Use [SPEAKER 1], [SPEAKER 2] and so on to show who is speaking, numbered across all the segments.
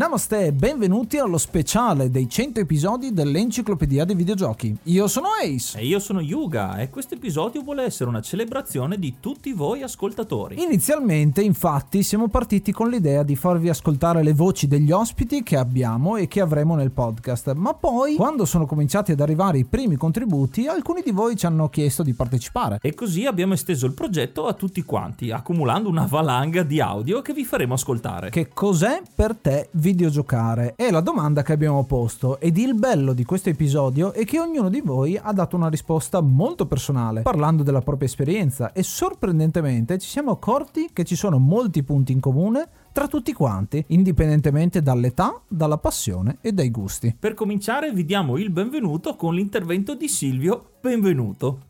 [SPEAKER 1] Namaste e benvenuti allo speciale dei 100 episodi dell'Enciclopedia dei Videogiochi. Io sono Ace.
[SPEAKER 2] E io sono Yuga e questo episodio vuole essere una celebrazione di tutti voi ascoltatori.
[SPEAKER 1] Inizialmente, infatti, siamo partiti con l'idea di farvi ascoltare le voci degli ospiti che abbiamo e che avremo nel podcast, ma poi, quando sono cominciati ad arrivare i primi contributi, alcuni di voi ci hanno chiesto di partecipare.
[SPEAKER 2] E così abbiamo esteso il progetto a tutti quanti, accumulando una valanga di audio che vi faremo ascoltare.
[SPEAKER 1] Che cos'è per te videogiocare? È la domanda che abbiamo posto ed il bello di questo episodio è che ognuno di voi ha dato una risposta molto personale, parlando della propria esperienza e sorprendentemente ci siamo accorti che ci sono molti punti in comune tra tutti quanti, indipendentemente dall'età, dalla passione e dai gusti.
[SPEAKER 2] Per cominciare vi diamo il benvenuto con l'intervento di Silvio. Benvenuto.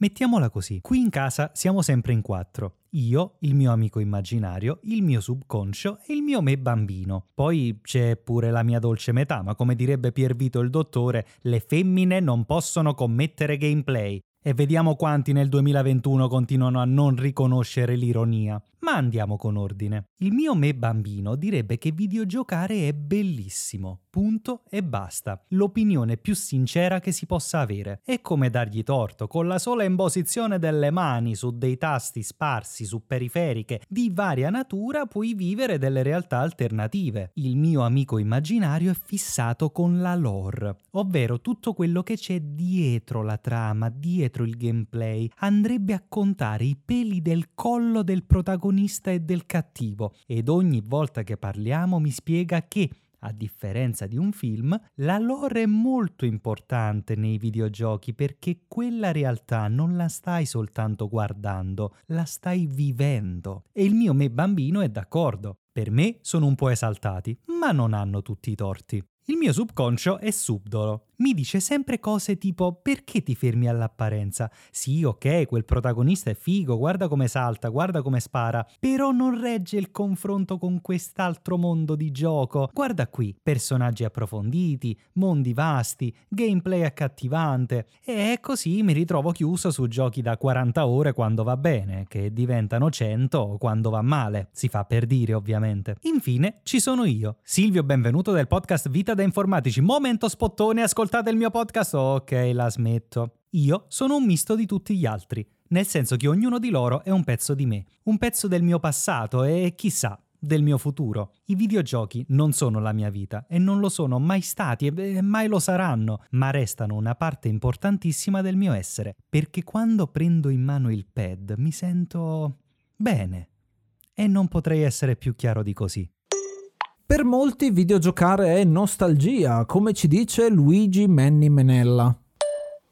[SPEAKER 3] Mettiamola così, qui in casa siamo sempre in quattro. Io, il mio amico immaginario, il mio subconscio e il mio me bambino. Poi c'è pure la mia dolce metà, ma come direbbe Piervito il dottore, le femmine non possono commettere gameplay. E vediamo quanti nel 2021 continuano a non riconoscere l'ironia. Ma andiamo con ordine. Il mio me bambino direbbe che videogiocare è bellissimo. Punto e basta. L'opinione più sincera che si possa avere. È come dargli torto, con la sola imposizione delle mani su dei tasti sparsi su periferiche di varia natura puoi vivere delle realtà alternative. Il mio amico immaginario è fissato con la lore, ovvero tutto quello che c'è dietro la trama, dietro il gameplay. Andrebbe a contare i peli del collo del protagonista protagonista e del cattivo ed ogni volta che parliamo mi spiega che a differenza di un film, la lore è molto importante nei videogiochi perché quella realtà non la stai soltanto guardando, la stai vivendo. E il mio me bambino è d'accordo. Per me sono un po' esaltati, ma non hanno tutti i torti. Il mio subconscio è subdolo mi dice sempre cose tipo perché ti fermi all'apparenza? Sì, ok, quel protagonista è figo, guarda come salta, guarda come spara, però non regge il confronto con quest'altro mondo di gioco. Guarda qui, personaggi approfonditi, mondi vasti, gameplay accattivante e così mi ritrovo chiuso su giochi da 40 ore quando va bene, che diventano 100 quando va male, si fa per dire ovviamente. Infine ci sono io, Silvio benvenuto del podcast Vita da Informatici, momento spottone ascoltate il mio podcast? Ok, la smetto. Io sono un misto di tutti gli altri, nel senso che ognuno di loro è un pezzo di me, un pezzo del mio passato e chissà, del mio futuro. I videogiochi non sono la mia vita e non lo sono mai stati e mai lo saranno, ma restano una parte importantissima del mio essere, perché quando prendo in mano il pad mi sento bene. E non potrei essere più chiaro di così.
[SPEAKER 1] Per molti videogiocare è nostalgia, come ci dice Luigi Menni Menella.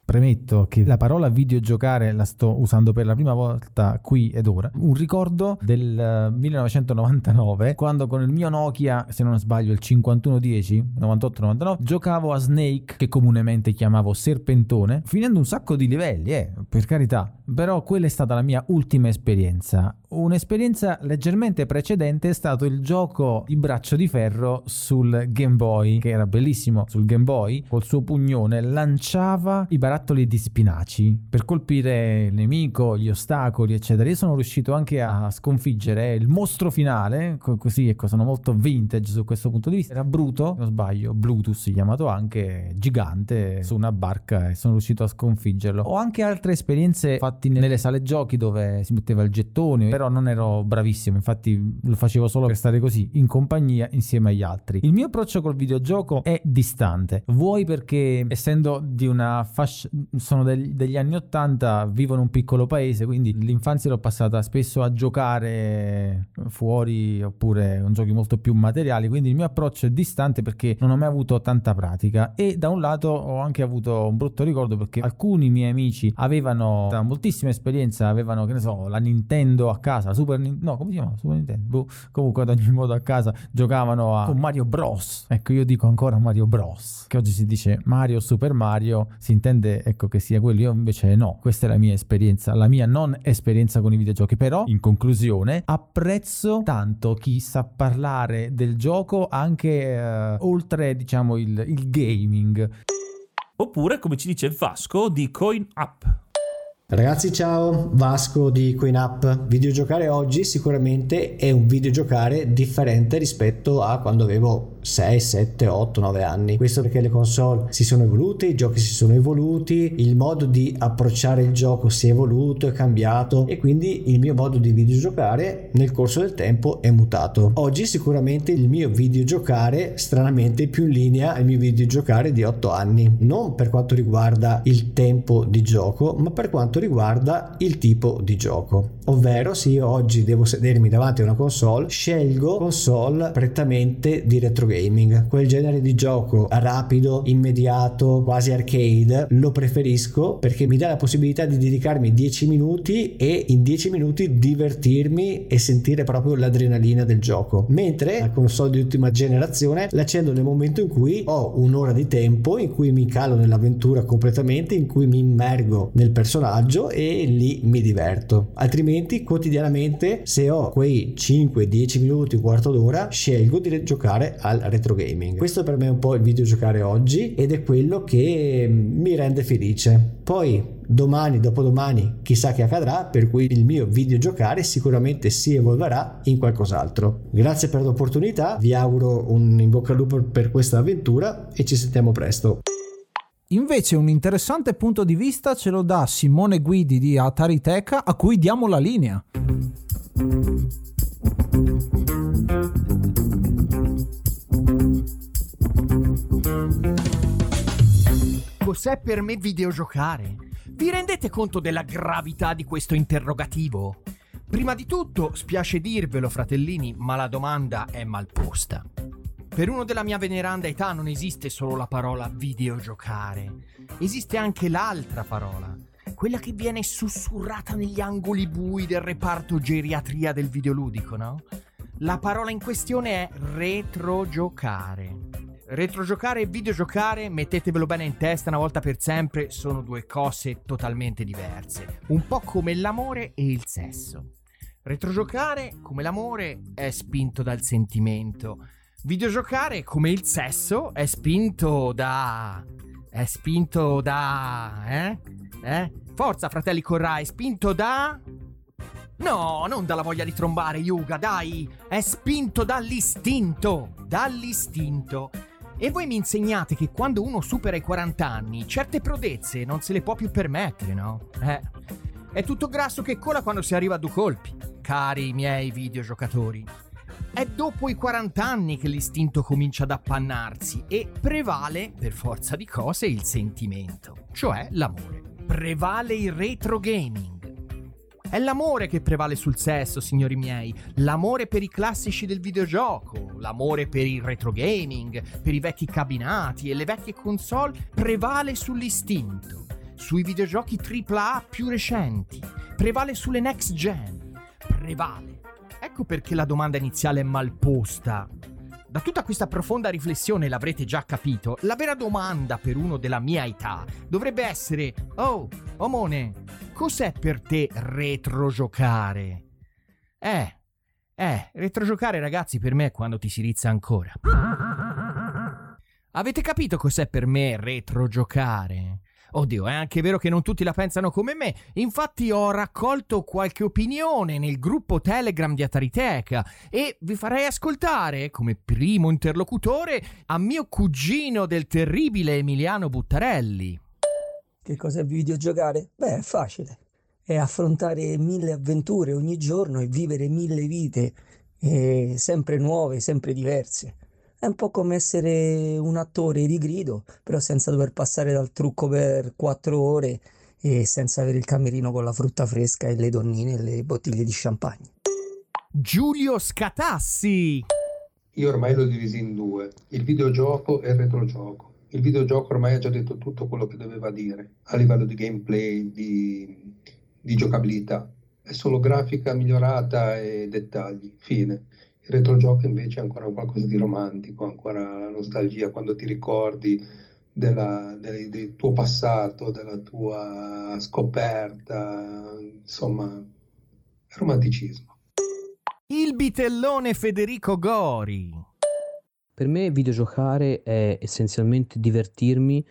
[SPEAKER 4] Premetto che la parola videogiocare la sto usando per la prima volta qui ed ora. Un ricordo del 1999, quando con il mio Nokia, se non sbaglio, il 5110, 98-99, giocavo a Snake, che comunemente chiamavo Serpentone, finendo un sacco di livelli, eh, per carità. Però quella è stata la mia ultima esperienza. Un'esperienza leggermente precedente è stato il gioco di braccio di ferro sul Game Boy, che era bellissimo sul Game Boy, col suo pugnone lanciava i barattoli di spinaci per colpire il nemico, gli ostacoli, eccetera. Io sono riuscito anche a sconfiggere il mostro finale, così ecco, sono molto vintage su questo punto di vista. Era Bruto, non sbaglio, Bluetooth chiamato anche, gigante, su una barca e sono riuscito a sconfiggerlo. Ho anche altre esperienze fatte nelle sale giochi dove si metteva il gettone però non ero bravissimo, infatti lo facevo solo per stare così, in compagnia insieme agli altri. Il mio approccio col videogioco è distante, vuoi perché essendo di una fascia, sono degli, degli anni 80, vivo in un piccolo paese, quindi l'infanzia l'ho passata spesso a giocare fuori oppure con giochi molto più materiali, quindi il mio approccio è distante perché non ho mai avuto tanta pratica e da un lato ho anche avuto un brutto ricordo perché alcuni miei amici avevano da moltissima esperienza, avevano che ne so, la Nintendo a casa, Super Nintendo, no, come si chiama? Super Nintendo. Boh. Comunque ad ogni modo a casa giocavano a con Mario Bros. Ecco, io dico ancora Mario Bros. Che oggi si dice Mario Super Mario, si intende ecco che sia quello. Io invece no, questa è la mia esperienza, la mia non esperienza con i videogiochi. Però, in conclusione, apprezzo tanto chi sa parlare del gioco anche eh, oltre, diciamo, il, il gaming.
[SPEAKER 2] Oppure, come ci dice Vasco, di Coin Up.
[SPEAKER 5] Ragazzi ciao, Vasco di QueenUp. Videogiocare oggi sicuramente è un videogiocare differente rispetto a quando avevo 6, 7, 8, 9 anni. Questo perché le console si sono evolute, i giochi si sono evoluti, il modo di approcciare il gioco si è evoluto, è cambiato e quindi il mio modo di videogiocare nel corso del tempo è mutato. Oggi sicuramente il mio videogiocare stranamente è più in linea al mio videogiocare di 8 anni, non per quanto riguarda il tempo di gioco, ma per quanto riguarda il tipo di gioco. Ovvero se io oggi devo sedermi davanti a una console, scelgo console prettamente di retro gaming. Quel genere di gioco rapido, immediato, quasi arcade, lo preferisco perché mi dà la possibilità di dedicarmi 10 minuti e in 10 minuti divertirmi e sentire proprio l'adrenalina del gioco. Mentre la console di ultima generazione l'accendo nel momento in cui ho un'ora di tempo, in cui mi calo nell'avventura completamente, in cui mi immergo nel personaggio viaggio e lì mi diverto. Altrimenti quotidianamente se ho quei 5-10 minuti, un quarto d'ora, scelgo di giocare al retro gaming. Questo per me è un po' il videogiocare oggi ed è quello che mi rende felice. Poi domani, dopodomani, chissà che accadrà, per cui il mio videogiocare sicuramente si evolverà in qualcos'altro. Grazie per l'opportunità, vi auguro un in bocca al lupo per questa avventura e ci sentiamo presto.
[SPEAKER 1] Invece un interessante punto di vista ce lo dà Simone Guidi di Atari Teca a cui diamo la linea.
[SPEAKER 6] Cos'è per me videogiocare? Vi rendete conto della gravità di questo interrogativo? Prima di tutto, spiace dirvelo, fratellini, ma la domanda è mal posta. Per uno della mia veneranda età non esiste solo la parola videogiocare, esiste anche l'altra parola, quella che viene sussurrata negli angoli bui del reparto geriatria del videoludico, no? La parola in questione è retrogiocare. Retrogiocare e videogiocare, mettetevelo bene in testa una volta per sempre, sono due cose totalmente diverse, un po' come l'amore e il sesso. Retrogiocare, come l'amore, è spinto dal sentimento Videogiocare, come il sesso, è spinto da... È spinto da... Eh? Eh? Forza, fratelli Corrai, spinto da... No, non dalla voglia di trombare, Yuga, dai! È spinto dall'istinto! Dall'istinto! E voi mi insegnate che quando uno supera i 40 anni, certe prodezze non se le può più permettere, no? Eh. È tutto grasso che cola quando si arriva a due colpi, cari miei videogiocatori. È dopo i 40 anni che l'istinto comincia ad appannarsi e prevale, per forza di cose, il sentimento, cioè l'amore. Prevale il retro gaming. È l'amore che prevale sul sesso, signori miei. L'amore per i classici del videogioco, l'amore per il retro gaming, per i vecchi cabinati e le vecchie console prevale sull'istinto, sui videogiochi AAA più recenti, prevale sulle next gen, prevale Ecco perché la domanda iniziale è mal posta. Da tutta questa profonda riflessione l'avrete già capito, la vera domanda per uno della mia età dovrebbe essere Oh, Omone, cos'è per te retrogiocare? Eh, eh, retrogiocare ragazzi per me è quando ti si rizza ancora. Avete capito cos'è per me retrogiocare? Oddio, è anche vero che non tutti la pensano come me. Infatti ho raccolto qualche opinione nel gruppo Telegram di Atariteca e vi farei ascoltare, come primo interlocutore, a mio cugino del terribile Emiliano Buttarelli.
[SPEAKER 7] Che cos'è videogiocare? Beh, è facile. È affrontare mille avventure ogni giorno e vivere mille vite, eh, sempre nuove, sempre diverse. È un po' come essere un attore di grido, però senza dover passare dal trucco per quattro ore e senza avere il camerino con la frutta fresca e le donnine e le bottiglie di champagne.
[SPEAKER 6] Giulio Scatassi.
[SPEAKER 8] Io ormai l'ho diviso in due, il videogioco e il retrogioco. Il videogioco ormai ha già detto tutto quello che doveva dire a livello di gameplay, di, di giocabilità. È solo grafica migliorata e dettagli, fine. Il retrogioco invece è ancora qualcosa di romantico, ancora la nostalgia quando ti ricordi della, del, del, tuo passato, della tua scoperta, insomma, romanticismo.
[SPEAKER 6] Il bitellone Federico Gori.
[SPEAKER 9] Per me videogiocare è essenzialmente divertirmi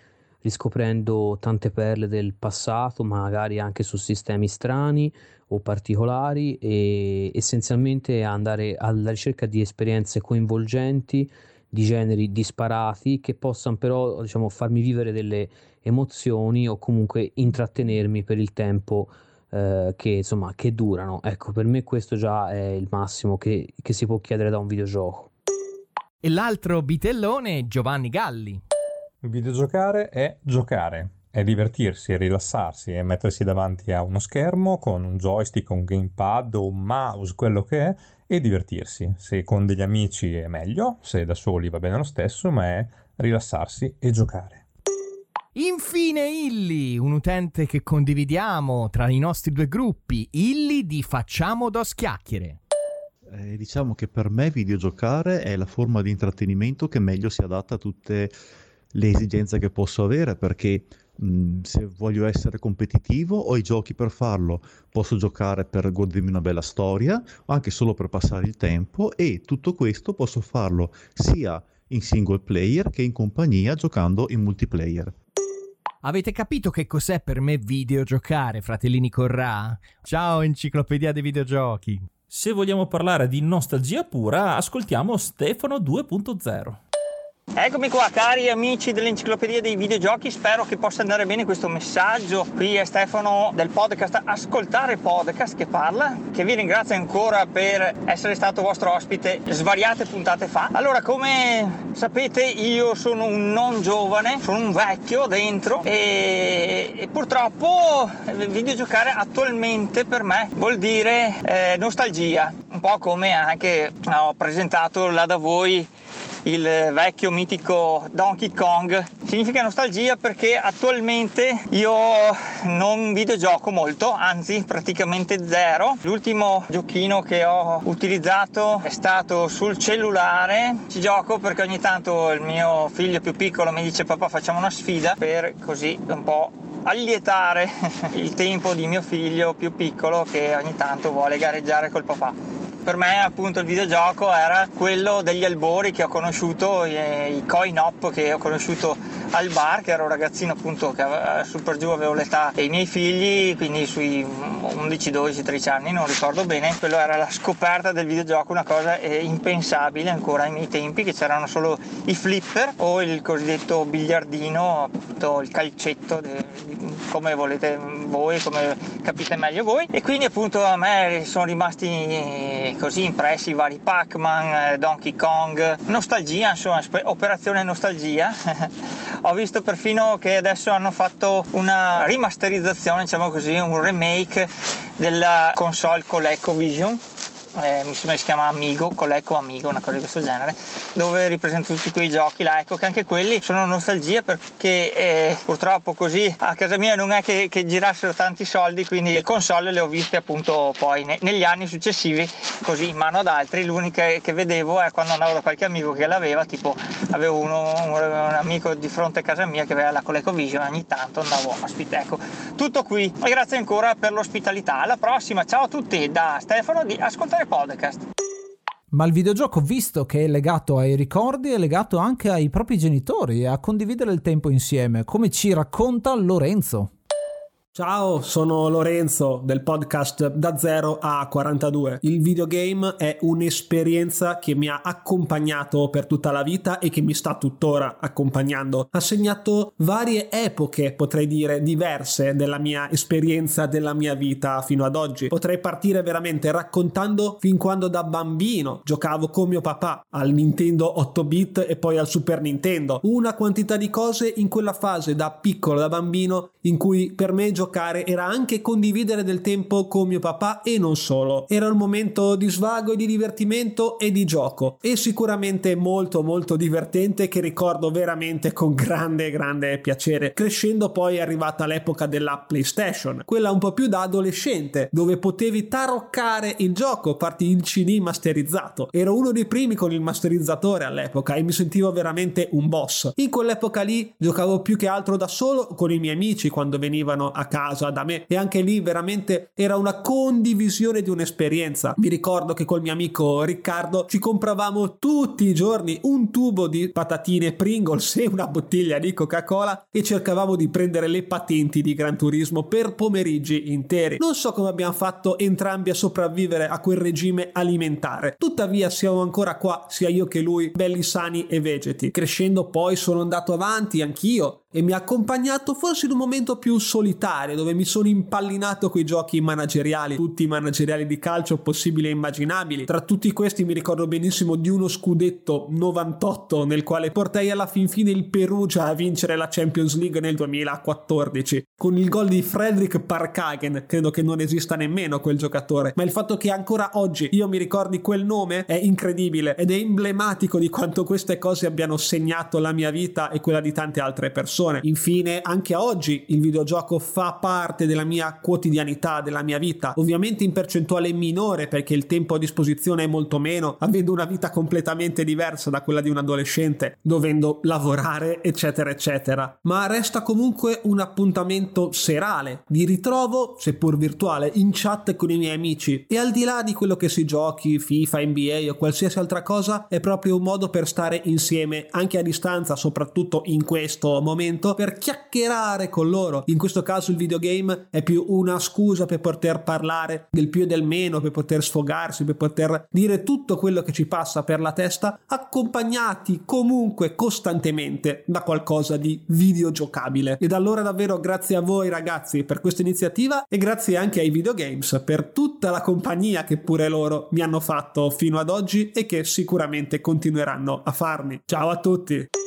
[SPEAKER 9] riscoprendo tante perle del passato, magari anche su sistemi strani o particolari e essenzialmente andare alla ricerca di esperienze coinvolgenti di generi disparati che possano però diciamo, farmi vivere delle emozioni o comunque intrattenermi per il tempo eh, che, insomma, che durano. Ecco, per me questo già è il massimo che, che si può chiedere da un videogioco.
[SPEAKER 6] E l'altro bitellone Giovanni Galli.
[SPEAKER 10] Videogiocare è giocare, è divertirsi, è rilassarsi, è mettersi davanti a uno schermo con un joystick, un gamepad o un mouse, quello che è, e divertirsi. Se con degli amici è meglio, se da soli va bene lo stesso, ma è rilassarsi e giocare.
[SPEAKER 6] Infine Illy, un utente che condividiamo tra i nostri due gruppi, Illy di Facciamo dos chiacchiere.
[SPEAKER 11] Eh, diciamo che per me videogiocare è la forma di intrattenimento che meglio si adatta a tutte le esigenze che posso avere perché mh, se voglio essere competitivo ho i giochi per farlo, posso giocare per godermi una bella storia o anche solo per passare il tempo e tutto questo posso farlo sia in single player che in compagnia giocando in multiplayer.
[SPEAKER 6] Avete capito che cos'è per me videogiocare, fratellini Corrà? Ciao enciclopedia dei videogiochi!
[SPEAKER 2] Se vogliamo parlare di nostalgia pura, ascoltiamo Stefano 2.0.
[SPEAKER 12] Eccomi qua cari amici dell'enciclopedia dei videogiochi, spero che possa andare bene questo messaggio. Qui è Stefano del podcast Ascoltare Podcast che parla, che vi ringrazio ancora per essere stato vostro ospite svariate puntate fa. Allora, come sapete io sono un non giovane, sono un vecchio dentro e, e purtroppo videogiocare attualmente per me vuol dire eh, nostalgia, un po' come anche ho presentato là da voi il vecchio mitico Donkey Kong. Significa nostalgia perché attualmente io non videogioco molto, anzi praticamente zero. L'ultimo giochino che ho utilizzato è stato sul cellulare. Ci gioco perché ogni tanto il mio figlio più piccolo mi dice papà facciamo una sfida per così un po' allietare il tempo di mio figlio più piccolo che ogni tanto vuole gareggiare col papà per me appunto il videogioco era quello degli albori che ho conosciuto, i coin op che ho conosciuto al bar, che ero un ragazzino appunto che aveva, su per giù avevo l'età dei miei figli, quindi sui 11, 12, 13 anni, non ricordo bene. Quello era la scoperta del videogioco, una cosa eh, impensabile ancora ai miei tempi, che c'erano solo i flipper o il cosiddetto biliardino, appunto il calcetto, come volete voi, come capite meglio voi. E quindi appunto a me sono rimasti così impressi i vari Pac-Man, eh, Donkey Kong, nostalgia, insomma, operazione nostalgia. Ho visto perfino che adesso hanno fatto una rimasterizzazione, diciamo così, un remake della console con l'EcoVision eh, mi sembra si chiama Amigo, Coleco Amigo, una cosa di questo genere, dove ripresento tutti quei giochi là, ecco che anche quelli sono nostalgia perché eh, purtroppo così a casa mia non è che, che, girassero tanti soldi, quindi le console le ho viste appunto poi ne, negli anni successivi così in mano ad altri, l'unica che vedevo è quando andavo da qualche amico che l'aveva, tipo avevo uno, un, un, amico di fronte a casa mia che aveva la ColecoVision, ogni tanto andavo ospite, ecco, tutto qui. E grazie ancora per l'ospitalità, alla prossima, ciao a tutti da Stefano di Ascoltare podcast.
[SPEAKER 1] Ma il videogioco, visto che è legato ai ricordi, è legato anche ai propri genitori e a condividere il tempo insieme, come ci racconta Lorenzo.
[SPEAKER 13] Ciao, sono Lorenzo del podcast Da 0 a 42. Il videogame è un'esperienza che mi ha accompagnato per tutta la vita e che mi sta tuttora accompagnando. Ha segnato varie epoche, potrei dire, diverse della mia esperienza, della mia vita fino ad oggi. Potrei partire veramente raccontando fin quando da bambino giocavo con mio papà al Nintendo 8 bit e poi al Super Nintendo. Una quantità di cose in quella fase da piccolo, da bambino, in cui per me giocare giocare era anche condividere del tempo con mio papà e non solo. Era un momento di svago e di divertimento e di gioco e sicuramente molto molto divertente che ricordo veramente con grande grande piacere. Crescendo poi è arrivata l'epoca della PlayStation, quella un po' più da adolescente, dove potevi taroccare il gioco, farti il CD masterizzato. Ero uno dei primi con il masterizzatore all'epoca e mi sentivo veramente un boss. In quell'epoca lì giocavo più che altro da solo con i miei amici quando venivano a casa casa da me e anche lì veramente era una condivisione di un'esperienza. Mi ricordo che col mio amico Riccardo ci compravamo tutti i giorni un tubo di patatine Pringles e una bottiglia di Coca-Cola e cercavamo di prendere le patenti di Gran Turismo per pomeriggi interi. Non so come abbiamo fatto entrambi a sopravvivere a quel regime alimentare. Tuttavia siamo ancora qua, sia io che lui, belli sani e vegeti. Crescendo poi sono andato avanti anch'io e mi ha accompagnato forse in un momento più solitario dove mi sono impallinato coi giochi manageriali, tutti i manageriali di calcio possibili e immaginabili. Tra tutti questi mi ricordo benissimo di uno scudetto 98 nel quale portai alla fin fine il Perugia a vincere la Champions League nel 2014 con il gol di Fredrik Parkhagen. Credo che non esista nemmeno quel giocatore, ma il fatto che ancora oggi io mi ricordi quel nome è incredibile ed è emblematico di quanto queste cose abbiano segnato la mia vita e quella di tante altre persone. Infine, anche oggi il videogioco fa parte della mia quotidianità, della mia vita, ovviamente in percentuale minore perché il tempo a disposizione è molto meno, avendo una vita completamente diversa da quella di un adolescente, dovendo lavorare, eccetera, eccetera. Ma resta comunque un appuntamento serale di ritrovo, seppur virtuale, in chat con i miei amici. E al di là di quello che si giochi, FIFA, NBA o qualsiasi altra cosa, è proprio un modo per stare insieme anche a distanza, soprattutto in questo momento, per chiacchierare con loro. In questo caso il videogame è più una scusa per poter parlare del più e del meno, per poter sfogarsi, per poter dire tutto quello che ci passa per la testa, accompagnati comunque costantemente da qualcosa di videogiocabile. Ed allora davvero grazie a voi ragazzi per questa iniziativa e grazie anche ai videogames per tutta la compagnia che pure loro mi hanno fatto fino ad oggi e che sicuramente continueranno a farmi. Ciao a tutti!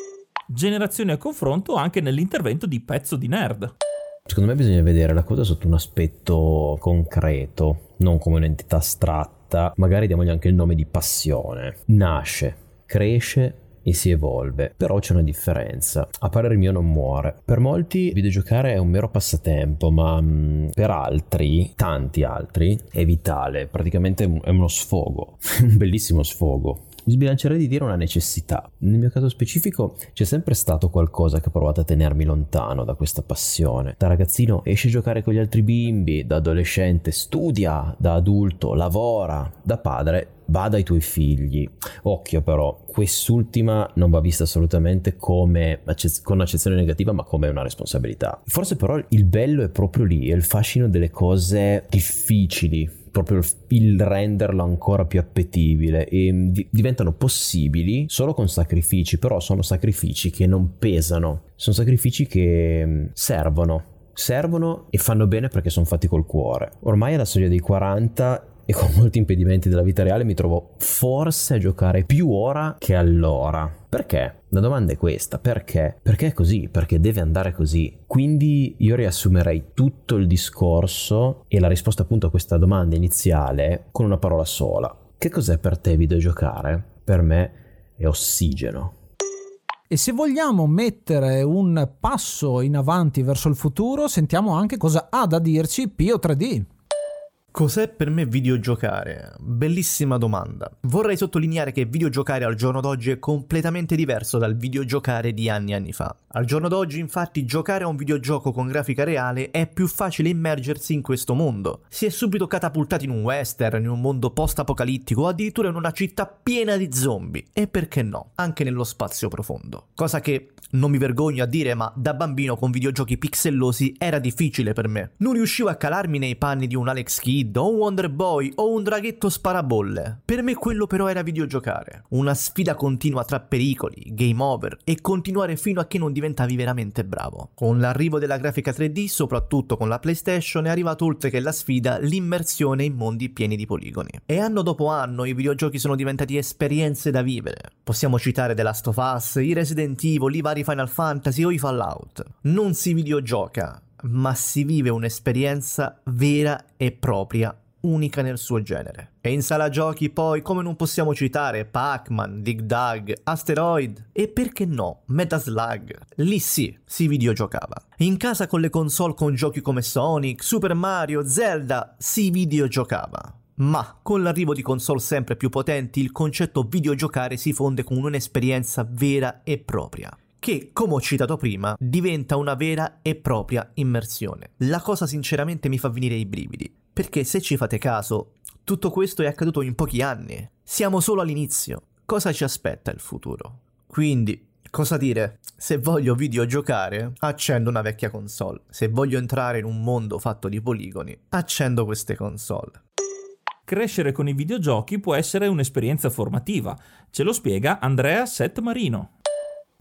[SPEAKER 2] Generazione a confronto anche nell'intervento di Pezzo di Nerd.
[SPEAKER 14] Secondo me bisogna vedere la cosa sotto un aspetto concreto, non come un'entità astratta. Magari diamogli anche il nome di passione. Nasce, cresce e si evolve, però c'è una differenza. A parer mio non muore. Per molti videgiocare è un mero passatempo, ma mh, per altri, tanti altri, è vitale, praticamente è uno sfogo, un bellissimo sfogo mi sbilancerei di dire una necessità. Nel mio caso specifico c'è sempre stato qualcosa che ha provato a tenermi lontano da questa passione. Da ragazzino esci a giocare con gli altri bimbi, da adolescente studia, da adulto lavora, da padre va dai tuoi figli. Occhio però, quest'ultima non va vista assolutamente come con un'accezione negativa, ma come una responsabilità. Forse però il bello è proprio lì, è il fascino delle cose difficili, proprio il renderlo ancora più appetibile e mm, di- diventano possibili solo con sacrifici, però sono sacrifici che non pesano, sono sacrifici che mm, servono, servono e fanno bene perché sono fatti col cuore. Ormai alla soglia dei 40 e con molti impedimenti della vita reale mi trovo forse a giocare più ora che allora. Perché? La domanda è questa, perché? Perché è così, perché deve andare così. Quindi io riassumerei tutto il discorso e la risposta appunto a questa domanda iniziale con una parola sola. Che cos'è per te videogiocare? Per me è ossigeno.
[SPEAKER 1] E se vogliamo mettere un passo in avanti verso il futuro, sentiamo anche cosa ha da dirci Pio 3D.
[SPEAKER 15] Cos'è per me videogiocare? Bellissima domanda. Vorrei sottolineare che videogiocare al giorno d'oggi è completamente diverso dal videogiocare di anni e anni fa. Al giorno d'oggi, infatti, giocare a un videogioco con grafica reale è più facile immergersi in questo mondo. Si è subito catapultati in un western, in un mondo post-apocalittico o addirittura in una città piena di zombie. E perché no? Anche nello spazio profondo. Cosa che non mi vergogno a dire, ma da bambino con videogiochi pixellosi era difficile per me. Non riuscivo a calarmi nei panni di un Alex Kidd o un Wonder Boy o un draghetto sparabolle. Per me quello però era videogiocare. Una sfida continua tra pericoli, game over e continuare fino a che non diventavi veramente bravo. Con l'arrivo della grafica 3D, soprattutto con la PlayStation, è arrivato oltre che la sfida l'immersione in mondi pieni di poligoni. E anno dopo anno i videogiochi sono diventati esperienze da vivere. Possiamo citare The Last of Us, i Resident Evil, i vari Final Fantasy o i Fallout. Non si videogioca, ma si vive un'esperienza vera e propria unica nel suo genere. E in sala giochi poi, come non possiamo citare Pac-Man, Dig Dug, Asteroid e perché no, Metaslug. Lì sì, si videogiocava. In casa con le console con giochi come Sonic, Super Mario, Zelda, si videogiocava. Ma con l'arrivo di console sempre più potenti il concetto videogiocare si fonde con un'esperienza vera e propria. Che, come ho citato prima, diventa una vera e propria immersione. La cosa sinceramente mi fa venire i brividi, perché se ci fate caso, tutto questo è accaduto in pochi anni. Siamo solo all'inizio. Cosa ci aspetta il futuro? Quindi, cosa dire? Se voglio videogiocare, accendo una vecchia console. Se voglio entrare in un mondo fatto di poligoni, accendo queste console.
[SPEAKER 2] Crescere con i videogiochi può essere un'esperienza formativa. Ce lo spiega Andrea Sett Marino.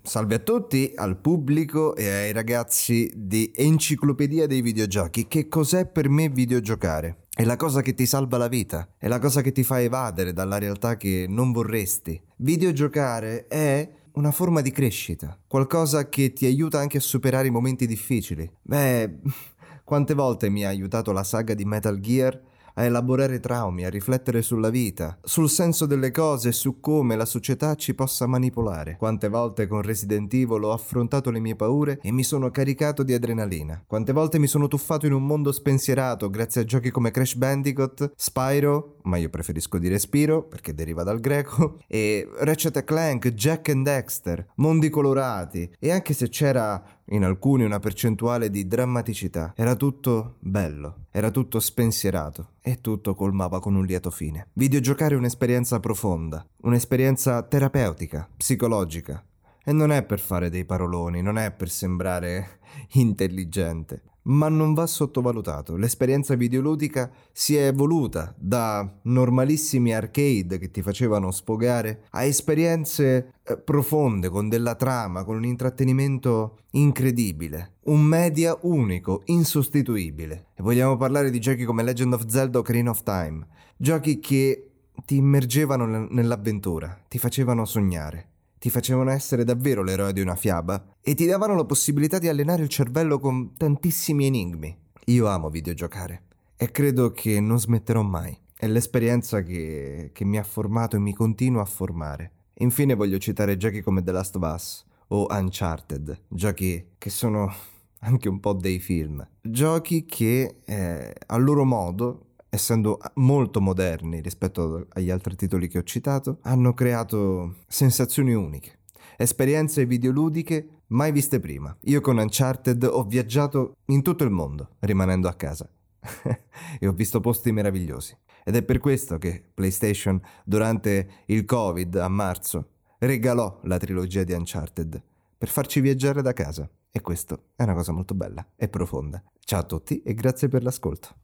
[SPEAKER 16] Salve a tutti, al pubblico e ai ragazzi di Enciclopedia dei videogiochi. Che cos'è per me videogiocare? È la cosa che ti salva la vita, è la cosa che ti fa evadere dalla realtà che non vorresti. Videogiocare è una forma di crescita, qualcosa che ti aiuta anche a superare i momenti difficili. Beh, quante volte mi ha aiutato la saga di Metal Gear a elaborare traumi, a riflettere sulla vita, sul senso delle cose e su come la società ci possa manipolare. Quante volte con Resident Evil ho affrontato le mie paure e mi sono caricato di adrenalina. Quante volte mi sono tuffato in un mondo spensierato grazie a giochi come Crash Bandicoot, Spyro, ma io preferisco dire Spiro perché deriva dal greco, e Ratchet Clank, Jack and Dexter, mondi colorati, e anche se c'era in alcuni una percentuale di drammaticità. Era tutto bello, era tutto spensierato e tutto colmava con un lieto fine. Videogiocare è un'esperienza profonda, un'esperienza terapeutica, psicologica. E non è per fare dei paroloni, non è per sembrare intelligente ma non va sottovalutato. L'esperienza videoludica si è evoluta da normalissimi arcade che ti facevano sfogare a esperienze eh, profonde, con della trama, con un intrattenimento incredibile. Un media unico, insostituibile. E vogliamo parlare di giochi come Legend of Zelda o Ocarina of Time. Giochi che ti immergevano nell'avventura, ti facevano sognare ti facevano essere davvero l'eroe di una fiaba e ti davano la possibilità di allenare il cervello con tantissimi enigmi. Io amo videogiocare e credo che non smetterò mai. È l'esperienza che, che mi ha formato e mi continua a formare. Infine voglio citare giochi come The Last of Us o Uncharted, giochi che sono anche un po' dei film. Giochi che eh, a loro modo essendo molto moderni rispetto agli altri titoli che ho citato, hanno creato sensazioni uniche, esperienze videoludiche mai viste prima. Io con Uncharted ho viaggiato in tutto il mondo, rimanendo a casa. e ho visto posti meravigliosi. Ed è per questo che PlayStation, durante il Covid a marzo, regalò la trilogia di Uncharted per farci viaggiare da casa. E questo è una cosa molto bella e profonda. Ciao a tutti e grazie per l'ascolto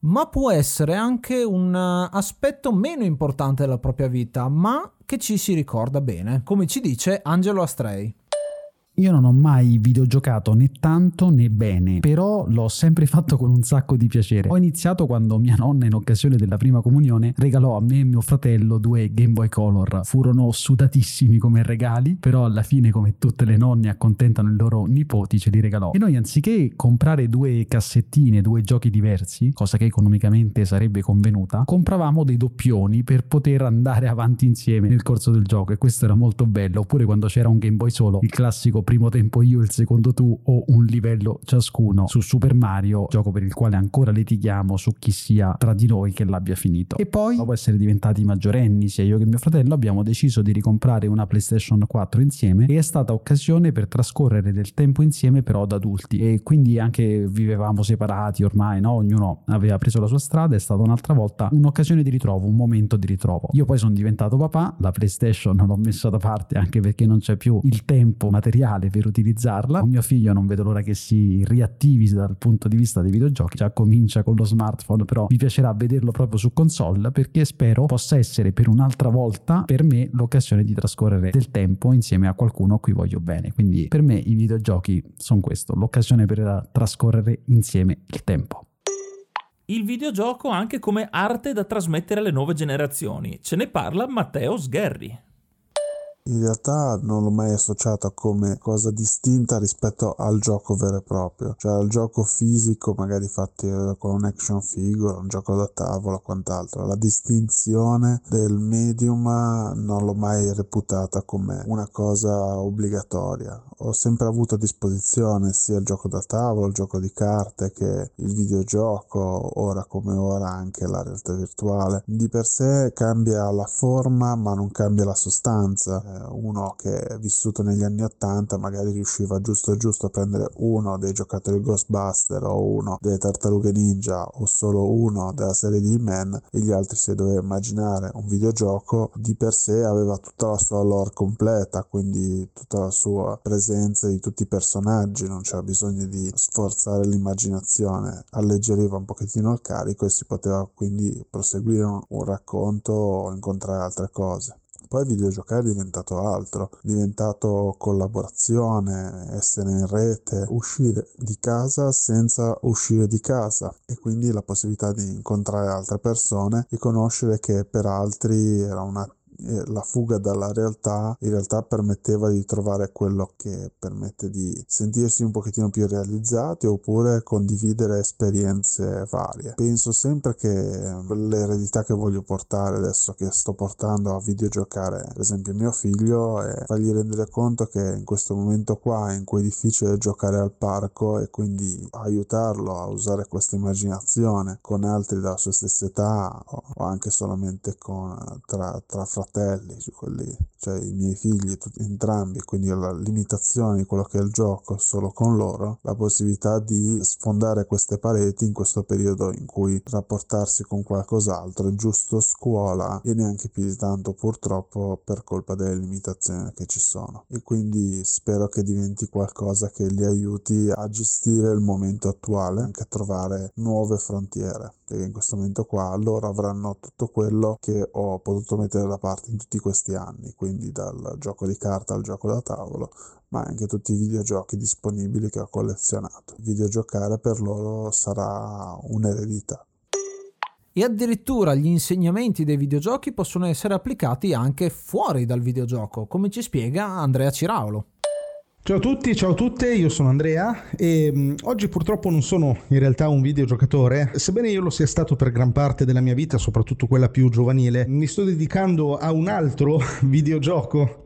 [SPEAKER 1] ma può essere anche un eh, aspetto meno importante della propria vita, ma che ci si ricorda bene, come ci dice Angelo Astrei.
[SPEAKER 17] Io non ho mai videogiocato né tanto né bene, però l'ho sempre fatto con un sacco di piacere. Ho iniziato quando mia nonna, in occasione della prima comunione, regalò a me e mio fratello due Game Boy Color. Furono sudatissimi come regali, però alla fine, come tutte le nonne accontentano i loro nipoti, ce li regalò. E noi, anziché comprare due cassettine, due giochi diversi, cosa che economicamente sarebbe convenuta, compravamo dei doppioni per poter andare avanti insieme nel corso del gioco. E questo era molto bello. Oppure quando c'era un Game Boy solo, il classico primo tempo io, il secondo tu o un livello ciascuno su Super Mario, gioco per il quale ancora litighiamo su chi sia tra di noi che l'abbia finito. E poi, dopo essere diventati maggiorenni, sia io che mio fratello, abbiamo deciso di ricomprare una PlayStation 4 insieme e è stata occasione per trascorrere del tempo insieme però da adulti e quindi anche vivevamo separati ormai, no? ognuno aveva preso la sua strada, è stata un'altra volta un'occasione di ritrovo, un momento di ritrovo. Io poi sono diventato papà, la PlayStation l'ho messa da parte anche perché non c'è più il tempo materiale materiale per utilizzarla. Mio figlio non vedo l'ora che si riattivi dal punto di vista dei videogiochi, già comincia con lo smartphone, però mi piacerà vederlo proprio su console perché spero possa essere per un'altra volta per me l'occasione di trascorrere del tempo insieme a qualcuno a cui voglio bene. Quindi per me i videogiochi sono questo, l'occasione per trascorrere insieme il tempo
[SPEAKER 2] il videogioco anche come arte da trasmettere alle nuove generazioni. Ce ne parla Matteo Sgherri
[SPEAKER 18] in realtà non l'ho mai associata come cosa distinta rispetto al gioco vero e proprio, cioè al gioco fisico magari fatti eh, con un action figure, un gioco da tavola quant'altro. La distinzione del medium non l'ho mai reputata come una cosa obbligatoria. Ho sempre avuto a disposizione sia il gioco da tavolo, il gioco di carte che il videogioco, ora come ora anche la realtà virtuale. Di per sé cambia la forma ma non cambia la sostanza uno che è vissuto negli anni 80 magari riusciva giusto giusto a prendere uno dei giocatori Ghostbuster o uno delle tartarughe ninja o solo uno della serie di Man e gli altri se doveva immaginare un videogioco di per sé aveva tutta la sua lore completa quindi tutta la sua presenza di tutti i personaggi non c'era bisogno di sforzare l'immaginazione alleggeriva un pochettino il carico e si poteva quindi proseguire un, un racconto o incontrare altre cose poi il videogiocare è diventato altro, è diventato collaborazione, essere in rete, uscire di casa senza uscire di casa e quindi la possibilità di incontrare altre persone e conoscere che per altri era una la fuga dalla realtà in realtà permetteva di trovare quello che permette di sentirsi un pochettino più realizzati oppure condividere esperienze varie. Penso sempre che l'eredità che voglio portare adesso che sto portando a videogiocare, per esempio mio figlio, è fargli rendere conto che in questo momento qua in cui è difficile giocare al parco e quindi aiutarlo a usare questa immaginazione con altri della sua stessa età o anche solamente con, tra, tra fratelli fratelli, quelli, cioè i miei figli, tutti, entrambi, quindi la limitazione di quello che è il gioco solo con loro, la possibilità di sfondare queste pareti in questo periodo in cui rapportarsi con qualcos'altro è giusto scuola e neanche più di tanto purtroppo per colpa delle limitazioni che ci sono. E quindi spero che diventi qualcosa che li aiuti a gestire il momento attuale anche a trovare nuove frontiere perché in questo momento qua loro avranno tutto quello che ho potuto mettere da parte in tutti questi anni, quindi dal gioco di carta al gioco da tavolo, ma anche tutti i videogiochi disponibili che ho collezionato. Videogiocare per loro sarà un'eredità.
[SPEAKER 1] E addirittura gli insegnamenti dei videogiochi possono essere applicati anche fuori dal videogioco, come ci spiega Andrea Ciraulo.
[SPEAKER 19] Ciao a tutti, ciao a tutte, io sono Andrea e mm, oggi purtroppo non sono in realtà un videogiocatore, sebbene io lo sia stato per gran parte della mia vita, soprattutto quella più giovanile, mi sto dedicando a un altro videogioco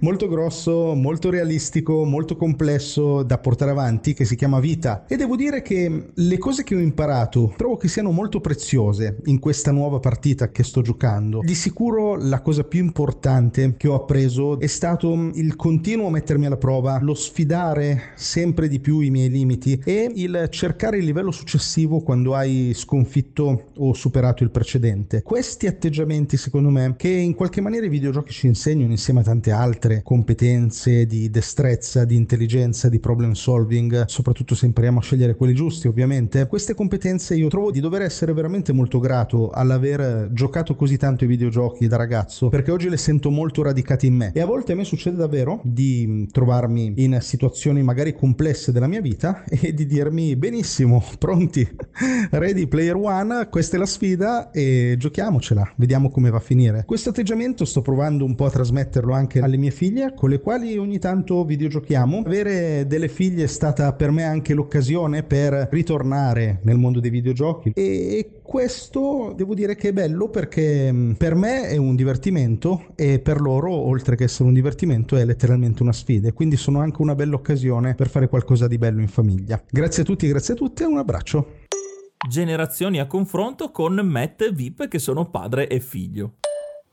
[SPEAKER 19] molto grosso, molto realistico, molto complesso da portare avanti che si chiama Vita e devo dire che le cose che ho imparato trovo che siano molto preziose in questa nuova partita che sto giocando. Di sicuro la cosa più importante che ho appreso è stato il continuo mettermi alla prova, lo sfidare sempre di più i miei limiti e il cercare il livello successivo quando hai sconfitto o superato il precedente. Questi atteggiamenti secondo me che in qualche maniera i videogiochi ci insegnano insieme a tanti tante altre competenze di destrezza, di intelligenza, di problem solving, soprattutto se impariamo a scegliere quelli giusti ovviamente. Queste competenze io trovo di dover essere veramente molto grato all'aver giocato così tanto ai videogiochi da ragazzo, perché oggi le sento molto radicate in me e a volte a me succede davvero di trovarmi in situazioni magari complesse della mia vita e di dirmi benissimo, pronti, ready player one, questa è la sfida e giochiamocela, vediamo come va a finire. Questo atteggiamento sto provando un po' a trasmetterlo anche anche alle mie figlie con le quali ogni tanto videogiochiamo. Avere delle figlie è stata per me anche l'occasione per ritornare nel mondo dei videogiochi e questo devo dire che è bello perché mm, per me è un divertimento e per loro oltre che essere un divertimento è letteralmente una sfida quindi sono anche una bella occasione per fare qualcosa di bello in famiglia. Grazie a tutti, grazie a tutte un abbraccio.
[SPEAKER 2] Generazioni a confronto con Matt e Vip che sono padre e figlio.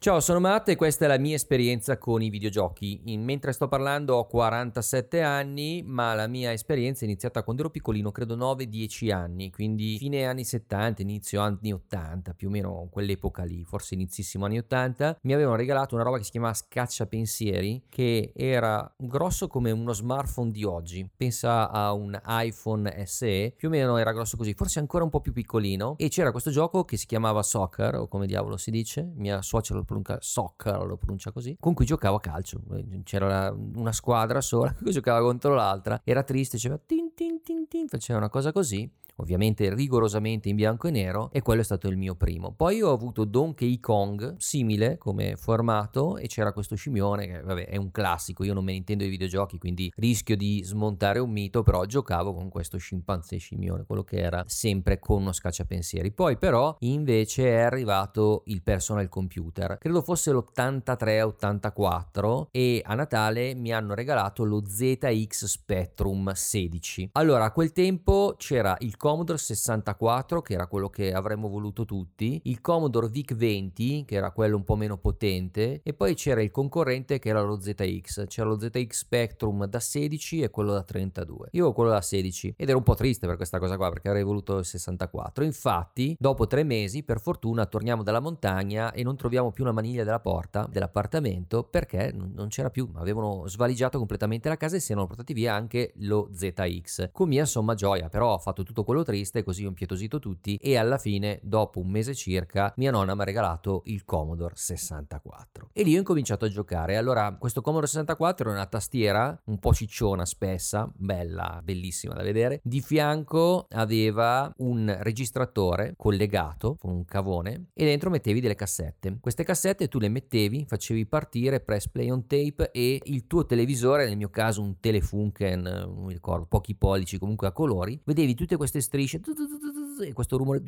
[SPEAKER 20] Ciao, sono Matt e questa è la mia esperienza con i videogiochi. In, mentre sto parlando ho 47 anni, ma la mia esperienza è iniziata quando ero piccolino, credo 9-10 anni, quindi fine anni 70, inizio anni 80, più o meno quell'epoca lì, forse inizissimo anni 80. Mi avevano regalato una roba che si chiamava scacciapensieri, che era grosso come uno smartphone di oggi. Pensa a un iPhone SE, più o meno era grosso così, forse ancora un po' più piccolino. E c'era questo gioco che si chiamava Soccer, o come diavolo si dice, mia suocera lo pronuncia soccer, lo pronuncia così, con cui giocavo a calcio. C'era una squadra sola che giocava contro l'altra, era triste, diceva tin tin tin tin, faceva una cosa così ovviamente rigorosamente in bianco e nero e quello è stato il mio primo. Poi ho avuto Donkey Kong, simile come formato e c'era questo scimmione che vabbè è un classico, io non me ne intendo di videogiochi quindi rischio di smontare un mito, però giocavo con questo scimpanzé scimmione, quello che era sempre con uno scacciapensieri. Poi però invece è arrivato il personal computer, credo fosse l'83-84 e a Natale mi hanno regalato lo ZX Spectrum 16. Allora a quel tempo c'era il Commodore 64 che era quello che avremmo voluto tutti, il Commodore VIC 20 che era quello un po' meno potente e poi c'era il concorrente che era lo ZX, c'era lo ZX Spectrum da 16 e quello da 32. Io ho quello da 16 ed ero un po' triste per questa cosa qua perché avrei voluto il 64. Infatti, dopo tre mesi, per fortuna, torniamo dalla montagna e non troviamo più una maniglia della porta dell'appartamento perché non c'era più. Avevano svaligiato completamente la casa e si erano portati via anche lo ZX. Con mia somma gioia, però ho fatto tutto quello triste, così ho impietosito tutti e alla fine, dopo un mese circa, mia nonna mi ha regalato il Commodore 64. E lì ho incominciato a giocare. Allora, questo Commodore 64 era una tastiera un po' cicciona, spessa, bella, bellissima da vedere. Di fianco aveva un registratore collegato con un cavone e dentro mettevi delle cassette. Queste cassette tu le mettevi, facevi partire, press play on tape e il tuo televisore, nel mio caso un Telefunken, non mi ricordo, pochi pollici comunque a colori, vedevi tutte queste strisce e questo rumore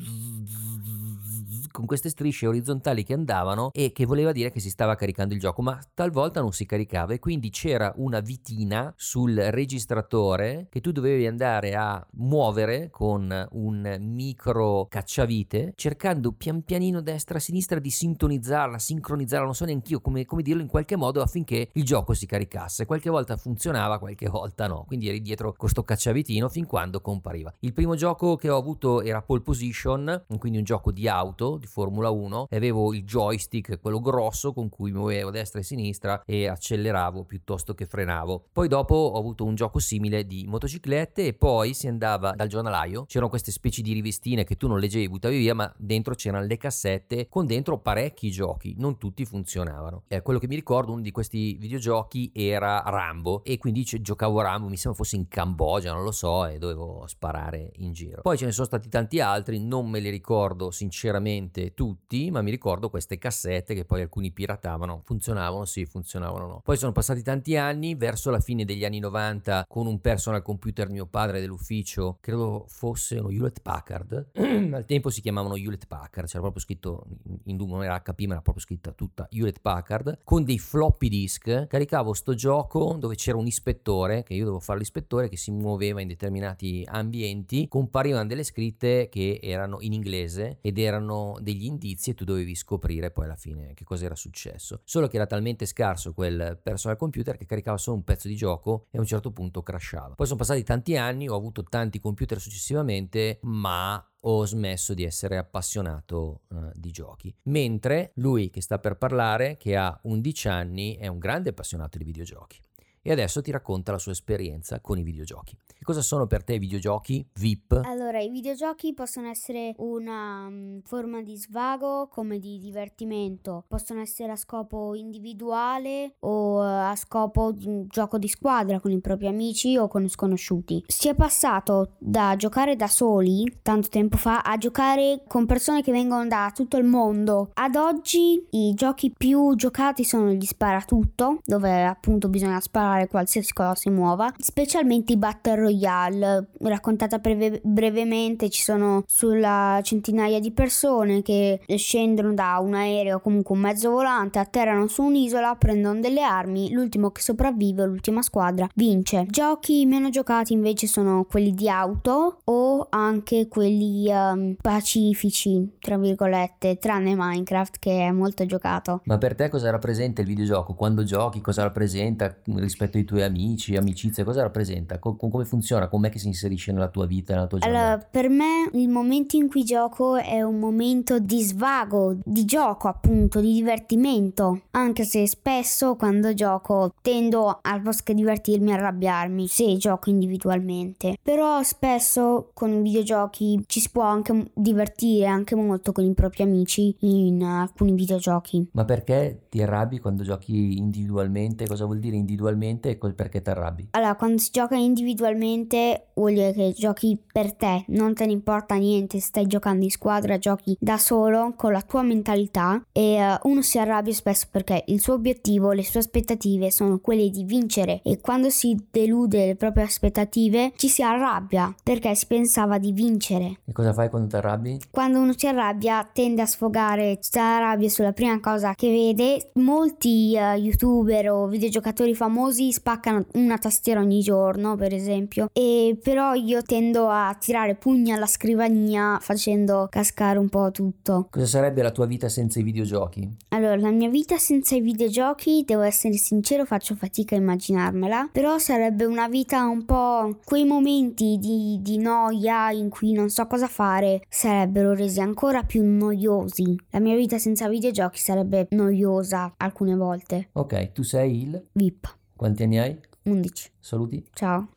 [SPEAKER 20] con queste strisce orizzontali che andavano e che voleva dire che si stava caricando il gioco, ma talvolta non si caricava e quindi c'era una vitina sul registratore che tu dovevi andare a muovere con un micro cacciavite, cercando pian pianino destra-sinistra di sintonizzarla, sincronizzarla, non so neanche io come, come dirlo in qualche modo affinché il gioco si caricasse. Qualche volta funzionava, qualche volta no, quindi eri dietro questo cacciavitino fin quando compariva. Il primo gioco che ho avuto era Pole Position, quindi un gioco di auto di Formula 1 e avevo il joystick, quello grosso con cui muovevo destra e sinistra e acceleravo piuttosto che frenavo. Poi dopo ho avuto un gioco simile di motociclette e poi si andava dal giornalaio, c'erano queste specie di rivistine che tu non leggevi, buttavi via, ma dentro c'erano le cassette con dentro parecchi giochi, non tutti funzionavano. E quello che mi ricordo, uno di questi videogiochi era Rambo e quindi giocavo Rambo, mi sembra fosse in Cambogia, non lo so, e dovevo sparare in giro. Poi ce ne sono stati tanti altri, non me li ricordo sinceramente ovviamente tutti, ma mi ricordo queste cassette che poi alcuni piratavano. Funzionavano? Sì, funzionavano no. Poi sono passati tanti anni, verso la fine degli anni 90, con un personal computer mio padre dell'ufficio, credo fosse uno Hewlett Packard. Al tempo si chiamavano Hewlett Packard, c'era proprio scritto in due, non era HP, ma era proprio scritta tutta Hewlett Packard, con dei floppy disk. Caricavo sto gioco dove c'era un ispettore, che io dovevo fare l'ispettore, che si muoveva in determinati ambienti, comparivano delle scritte che erano in inglese ed erano degli indizi e tu dovevi scoprire poi alla fine che cosa era successo. Solo che era talmente scarso quel personal computer che caricava solo un pezzo di gioco e a un certo punto crashava. Poi sono passati tanti anni, ho avuto tanti computer successivamente, ma ho smesso di essere appassionato uh, di giochi. Mentre lui che sta per parlare, che ha 11 anni, è un grande appassionato di videogiochi e adesso ti racconta la sua esperienza con i videogiochi. Che cosa sono per te i videogiochi VIP?
[SPEAKER 21] Allora, i videogiochi possono essere una um, forma di svago come di divertimento, possono essere a scopo individuale o uh, a scopo di un gioco di squadra con i propri amici o con sconosciuti. Si è passato da giocare da soli tanto tempo fa a giocare con persone che vengono da tutto il mondo. Ad oggi i giochi più giocati sono gli sparatutto, dove appunto bisogna sparare sparare qualsiasi cosa si muova, specialmente i Battle Royale. Raccontata breve- brevemente, ci sono sulla centinaia di persone che scendono da un aereo o comunque un mezzo volante, atterrano su un'isola, prendono delle armi, l'ultimo che sopravvive, l'ultima squadra, vince. Giochi meno giocati invece sono quelli di auto o anche quelli um, pacifici, tra virgolette, tranne Minecraft che è molto giocato.
[SPEAKER 20] Ma per te cosa rappresenta il videogioco? Quando giochi cosa rappresenta rispetto rispetto ai tuoi amici, amicizie, cosa rappresenta? Co- come funziona? Com'è che si inserisce nella tua vita, nella tua giornata?
[SPEAKER 21] Allora, per me il momento in cui gioco è un momento di svago, di gioco appunto, di divertimento, anche se spesso quando gioco tendo al posto che divertirmi a arrabbiarmi se gioco individualmente. Però spesso con i videogiochi ci si può anche divertire anche molto con i propri amici in alcuni videogiochi.
[SPEAKER 20] Ma perché ti arrabbi quando giochi individualmente? Cosa vuol dire individualmente? Individualmente e perché ti arrabbi?
[SPEAKER 21] Allora, quando si gioca individualmente vuol dire che giochi per te, non te ne importa niente, stai giocando in squadra, giochi da solo con la tua mentalità e uh, uno si arrabbia spesso perché il suo obiettivo, le sue aspettative sono quelle di vincere e quando si delude le proprie aspettative ci si arrabbia perché si pensava di vincere.
[SPEAKER 20] E cosa fai quando ti arrabbi?
[SPEAKER 21] Quando uno si arrabbia tende a sfogare tutta la rabbia sulla prima cosa che vede. Molti uh, youtuber o videogiocatori famosi noiosi, spaccano una tastiera ogni giorno, per esempio. E però io tendo a tirare pugni alla scrivania facendo cascare un po' tutto.
[SPEAKER 20] Cosa sarebbe la tua vita senza i videogiochi?
[SPEAKER 21] Allora, la mia vita senza i videogiochi, devo essere sincero, faccio fatica a immaginarmela, però sarebbe una vita un po' quei momenti di, di noia in cui non so cosa fare sarebbero resi ancora più noiosi. La mia vita senza videogiochi sarebbe noiosa alcune volte.
[SPEAKER 20] Ok, tu sei il
[SPEAKER 21] VIP.
[SPEAKER 20] Quanti anni hai?
[SPEAKER 21] 11.
[SPEAKER 20] Saluti.
[SPEAKER 21] Ciao.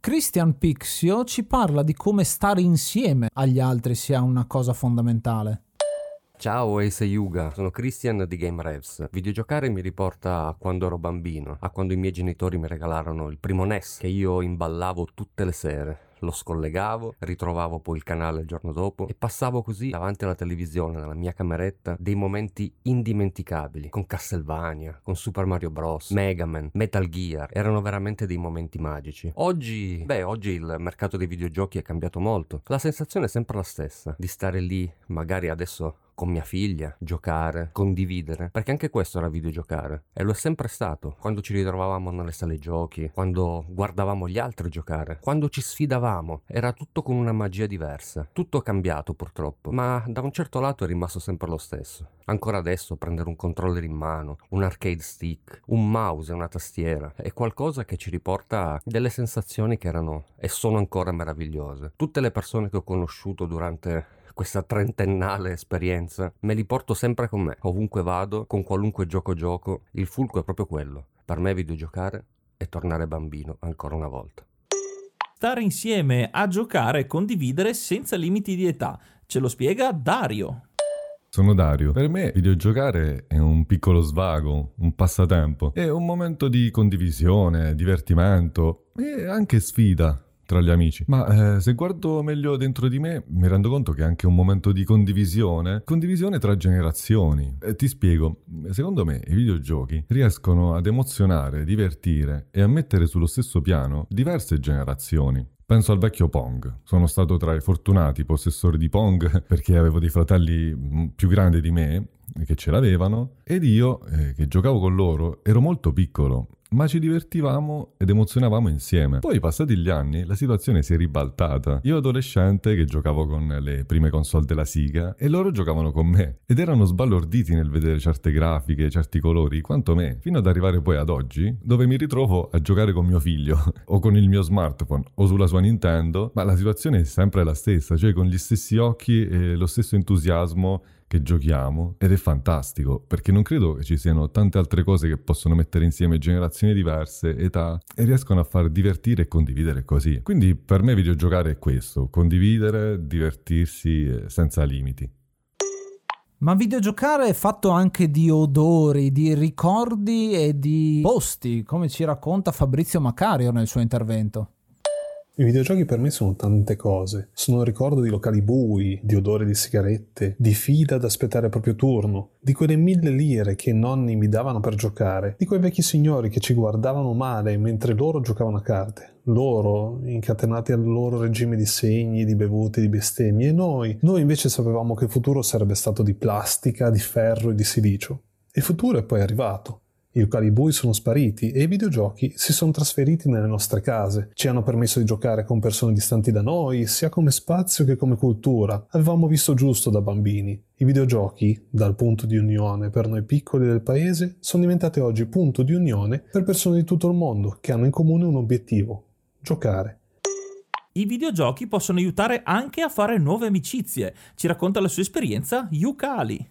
[SPEAKER 1] Christian Pixio ci parla di come stare insieme agli altri sia una cosa fondamentale.
[SPEAKER 22] Ciao Ace Yuga, sono Christian di Game Revs. Videgiocare mi riporta a quando ero bambino, a quando i miei genitori mi regalarono il primo NES che io imballavo tutte le sere. Lo scollegavo, ritrovavo poi il canale il giorno dopo e passavo così davanti alla televisione, nella mia cameretta, dei momenti indimenticabili con Castlevania, con Super Mario Bros, Mega Man, Metal Gear. Erano veramente dei momenti magici. Oggi, beh, oggi il mercato dei videogiochi è cambiato molto. La sensazione è sempre la stessa, di stare lì, magari adesso con mia figlia, giocare, condividere, perché anche questo era videogiocare e lo è sempre stato. Quando ci ritrovavamo nelle sale giochi, quando guardavamo gli altri giocare, quando ci sfidavamo, era tutto con una magia diversa. Tutto cambiato purtroppo, ma da un certo lato è rimasto sempre lo stesso. Ancora adesso prendere un controller in mano, un arcade stick, un mouse e una tastiera è qualcosa che ci riporta delle sensazioni che erano e sono ancora meravigliose. Tutte le persone che ho conosciuto durante questa trentennale esperienza, me li porto sempre con me, ovunque vado, con qualunque gioco gioco, il fulcro è proprio quello. Per me videogiocare è tornare bambino ancora una volta.
[SPEAKER 2] Stare insieme a giocare e condividere senza limiti di età. Ce lo spiega Dario.
[SPEAKER 23] Sono Dario. Per me videogiocare è un piccolo svago, un passatempo, è un momento di condivisione, divertimento e anche sfida tra gli amici. Ma eh, se guardo meglio dentro di me, mi rendo conto che è anche un momento di condivisione, condivisione tra generazioni. E ti spiego, secondo me i videogiochi riescono ad emozionare, divertire e a mettere sullo stesso piano diverse generazioni. Penso al vecchio Pong. Sono stato tra i fortunati possessori di Pong perché avevo dei fratelli mm, più grandi di me che ce l'avevano ed io, eh, che giocavo con loro, ero molto piccolo ma ci divertivamo ed emozionavamo insieme. Poi, passati gli anni, la situazione si è ribaltata. Io adolescente che giocavo con le prime console della Siga e loro giocavano con me ed erano sbalorditi nel vedere certe grafiche, certi colori, quanto me, fino ad arrivare poi ad oggi, dove mi ritrovo a giocare con mio figlio o con il mio smartphone o sulla sua Nintendo, ma la situazione è sempre la stessa, cioè con gli stessi occhi e lo stesso entusiasmo che giochiamo ed è fantastico perché non credo che ci siano tante altre cose che possono mettere insieme generazioni diverse, età e riescono a far divertire e condividere così. Quindi per me videogiocare è questo, condividere, divertirsi eh, senza limiti.
[SPEAKER 1] Ma videogiocare è fatto anche di odori, di ricordi e di posti, come ci racconta Fabrizio Macario nel suo intervento.
[SPEAKER 24] I videogiochi per me sono tante cose. Sono il ricordo di locali bui, di odore di sigarette, di fila ad aspettare il proprio turno, di quelle mille lire che i nonni mi davano per giocare, di quei vecchi signori che ci guardavano male mentre loro giocavano a carte. Loro, incatenati al loro regime di segni, di bevute, di bestemmie, e noi, noi invece sapevamo che il futuro sarebbe stato di plastica, di ferro e di silicio. Il futuro è poi arrivato. I locali bui sono spariti e i videogiochi si sono trasferiti nelle nostre case. Ci hanno permesso di giocare con persone distanti da noi, sia come spazio che come cultura. Avevamo visto giusto da bambini. I videogiochi, dal punto di unione per noi piccoli del paese, sono diventati oggi punto di unione per persone di tutto il mondo che hanno in comune un obiettivo: giocare.
[SPEAKER 2] I videogiochi possono aiutare anche a fare nuove amicizie. Ci racconta la sua esperienza Yuka Ali.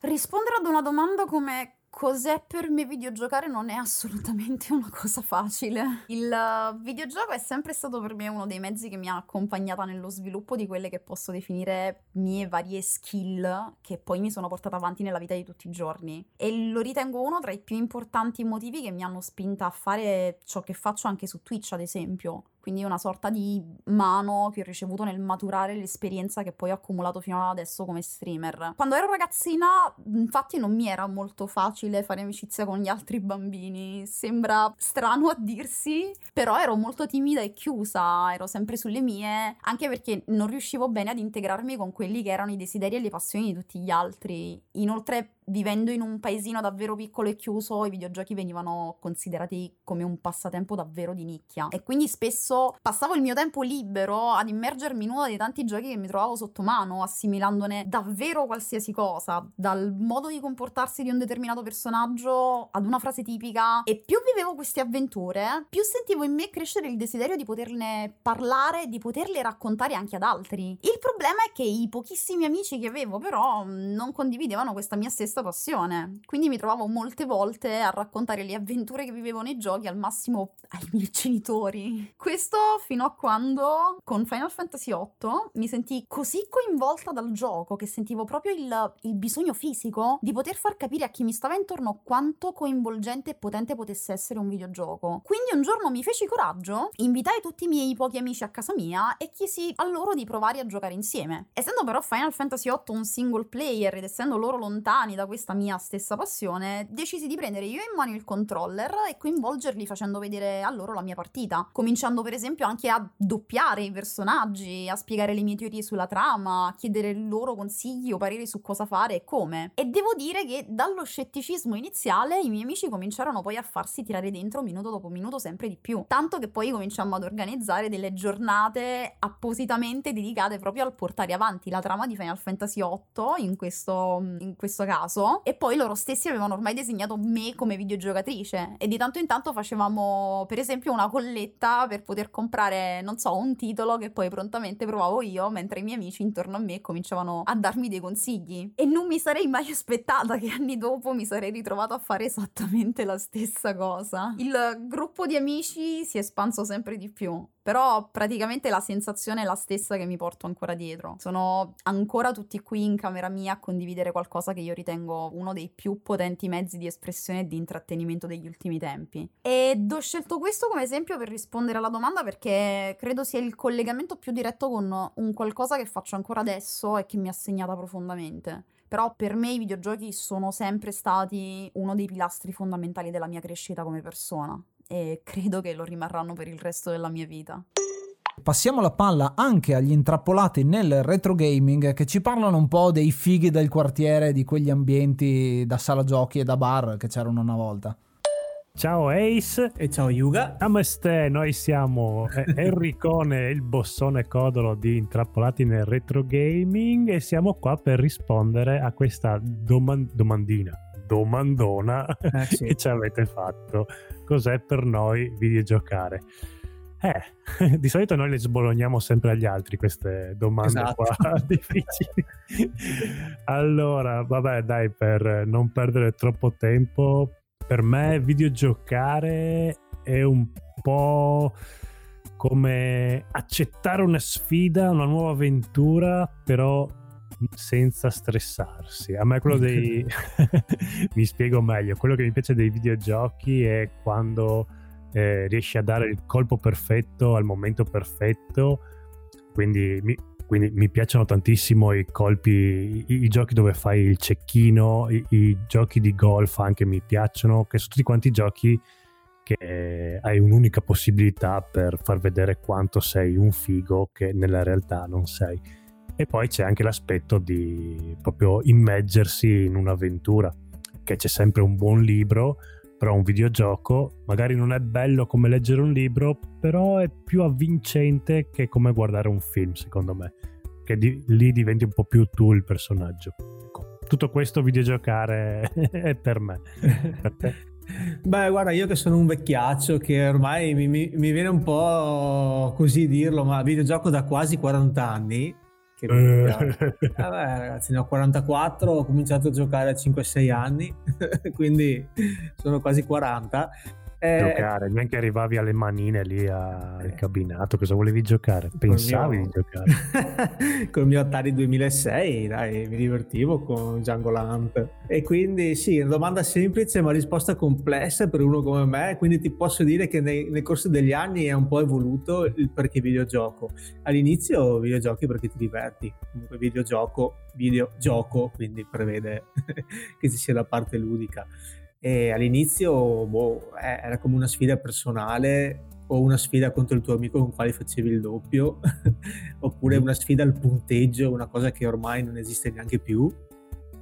[SPEAKER 25] Rispondere ad una domanda come Cos'è per me videogiocare non è assolutamente una cosa facile. Il uh, videogioco è sempre stato per me uno dei mezzi che mi ha accompagnata nello sviluppo di quelle che posso definire mie varie skill che poi mi sono portata avanti nella vita di tutti i giorni. E lo ritengo uno tra i più importanti motivi che mi hanno spinta a fare ciò che faccio anche su Twitch, ad esempio quindi una sorta di mano che ho ricevuto nel maturare l'esperienza che poi ho accumulato fino ad adesso come streamer. Quando ero ragazzina, infatti, non mi era molto facile fare amicizia con gli altri bambini. Sembra strano a dirsi, però ero molto timida e chiusa, ero sempre sulle mie, anche perché non riuscivo bene ad integrarmi con quelli che erano i desideri e le passioni di tutti gli altri. Inoltre vivendo in un paesino davvero piccolo e chiuso, i videogiochi venivano considerati come un passatempo davvero di nicchia. E quindi spesso passavo il mio tempo libero ad immergermi in uno dei tanti giochi che mi trovavo sotto mano, assimilandone davvero qualsiasi cosa, dal modo di comportarsi di un determinato personaggio ad una frase tipica. E più vivevo queste avventure, più sentivo in me crescere il desiderio di poterne parlare, di poterle raccontare anche ad altri. Il problema è che i pochissimi amici che avevo però non condividevano questa mia stessa passione, quindi mi trovavo molte volte a raccontare le avventure che vivevo nei giochi al massimo ai miei genitori. Questo fino a quando con Final Fantasy VIII mi sentii così coinvolta dal gioco che sentivo proprio il, il bisogno fisico di poter far capire a chi mi stava intorno quanto coinvolgente e potente potesse essere un videogioco. Quindi un giorno mi feci coraggio, invitai tutti i miei pochi amici a casa mia e chiesi a loro di provare a giocare insieme. Essendo però Final Fantasy VIII un single player ed essendo loro lontani da questa mia stessa passione, decisi di prendere io in mano il controller e coinvolgerli facendo vedere a loro la mia partita, cominciando per esempio anche a doppiare i personaggi, a spiegare le mie teorie sulla trama, a chiedere loro consigli o pareri su cosa fare e come. E devo dire che dallo scetticismo iniziale i miei amici cominciarono poi a farsi tirare dentro minuto dopo minuto sempre di più, tanto che poi cominciammo ad organizzare delle giornate appositamente dedicate proprio al portare avanti la trama di Final Fantasy VIII in questo, in questo caso e poi loro stessi avevano ormai disegnato me come videogiocatrice. E di tanto in tanto facevamo per esempio una colletta per poter comprare non so un titolo che poi prontamente provavo io mentre i miei amici intorno a me cominciavano a darmi dei consigli. E non mi sarei mai aspettata che anni dopo mi sarei ritrovato a fare esattamente la stessa cosa. Il gruppo di amici si è espanso sempre di più però praticamente la sensazione è la stessa che mi porto ancora dietro. Sono ancora tutti qui in camera mia a condividere qualcosa che io ritengo uno dei più potenti mezzi di espressione e di intrattenimento degli ultimi tempi. Ed ho scelto questo come esempio per rispondere alla domanda perché credo sia il collegamento più diretto con un qualcosa che faccio ancora adesso e che mi ha segnata profondamente. Però per me i videogiochi sono sempre stati uno dei pilastri fondamentali della mia crescita come persona e credo che lo rimarranno per il resto della mia vita.
[SPEAKER 1] Passiamo la palla anche agli intrappolati nel retro gaming che ci parlano un po' dei fighi del quartiere, di quegli ambienti da sala giochi e da bar che c'erano una volta.
[SPEAKER 26] Ciao Ace
[SPEAKER 27] e ciao Yuga.
[SPEAKER 26] Namaste, noi siamo Enricone, il bossone codolo di Intrappolati nel retro gaming e siamo qua per rispondere a questa doman- domandina, domandona eh, sì. che ci avete fatto. Cos'è per noi videogiocare? Eh, di solito noi le sbologniamo sempre agli altri queste domande esatto. qua difficili. allora, vabbè, dai, per non perdere troppo tempo, per me videogiocare è un po' come accettare una sfida, una nuova avventura, però senza stressarsi. A me quello dei... mi spiego meglio, quello che mi piace dei videogiochi è quando eh, riesci a dare il colpo perfetto al momento perfetto, quindi mi, quindi mi piacciono tantissimo i colpi, i, i, giochi dove fai il cecchino, i, i, giochi di golf anche mi piacciono, che sono tutti quanti giochi che hai un'unica possibilità per far vedere quanto sei un figo che nella realtà non sei e poi c'è anche l'aspetto di proprio immergersi in un'avventura, che c'è sempre un buon libro, però un videogioco magari non è bello come leggere un libro, però è più avvincente che come guardare un film, secondo me, che di, lì diventi un po' più tu il personaggio. Ecco, tutto questo videogiocare è per me. Per te?
[SPEAKER 27] Beh, guarda, io che sono un vecchiaccio che ormai mi, mi, mi viene un po' così dirlo, ma videogioco da quasi 40 anni che eh. Vabbè, ragazzi, ne ho 44, ho cominciato a giocare a 5-6 anni, quindi sono quasi 40
[SPEAKER 26] eh, giocare, neanche arrivavi alle manine lì al eh, cabinato, cosa volevi giocare? Pensavi mio... di giocare?
[SPEAKER 27] con il mio Atari 2006, dai, mi divertivo con Django Lamp. E quindi sì, una domanda semplice ma risposta complessa per uno come me, quindi ti posso dire che nei, nel corso degli anni è un po' evoluto il perché videogioco. All'inizio videogiochi perché ti diverti, comunque videogioco, videogioco, quindi prevede che ci sia la parte ludica. E all'inizio boh, eh, era come una sfida personale o una sfida contro il tuo amico con quale facevi il doppio, oppure una sfida al punteggio, una cosa che ormai non esiste neanche più.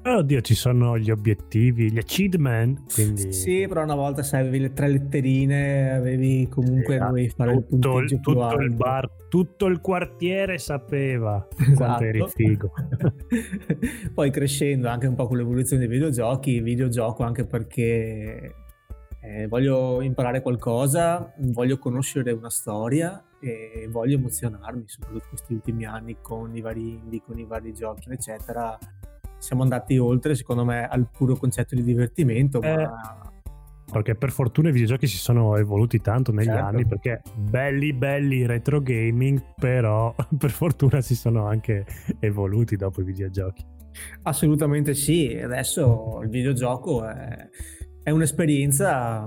[SPEAKER 26] Eh, oddio, ci sono gli obiettivi, gli achievement, quindi...
[SPEAKER 27] Sì, però una volta sai, avevi le tre letterine, avevi comunque
[SPEAKER 26] Esatto.
[SPEAKER 27] dovevi fare il
[SPEAKER 26] tutto, il, tutto il bar, tutto il quartiere sapeva
[SPEAKER 27] Esatto.
[SPEAKER 26] quanto eri figo.
[SPEAKER 27] Poi crescendo anche un po' con l'evoluzione dei videogiochi, videogioco anche perché eh, voglio imparare qualcosa, voglio conoscere una storia e voglio emozionarmi, soprattutto questi ultimi anni con i vari indie, con i vari giochi, eccetera. Siamo andati oltre, secondo me, al puro concetto di divertimento,
[SPEAKER 26] Eh,
[SPEAKER 27] ma
[SPEAKER 26] Perché per fortuna i videogiochi si sono evoluti tanto negli
[SPEAKER 27] Certo.
[SPEAKER 26] anni, perché belli belli retro gaming, però per fortuna si sono anche evoluti dopo i videogiochi.
[SPEAKER 27] assolutamente sì. Adesso il videogioco è, è un'esperienza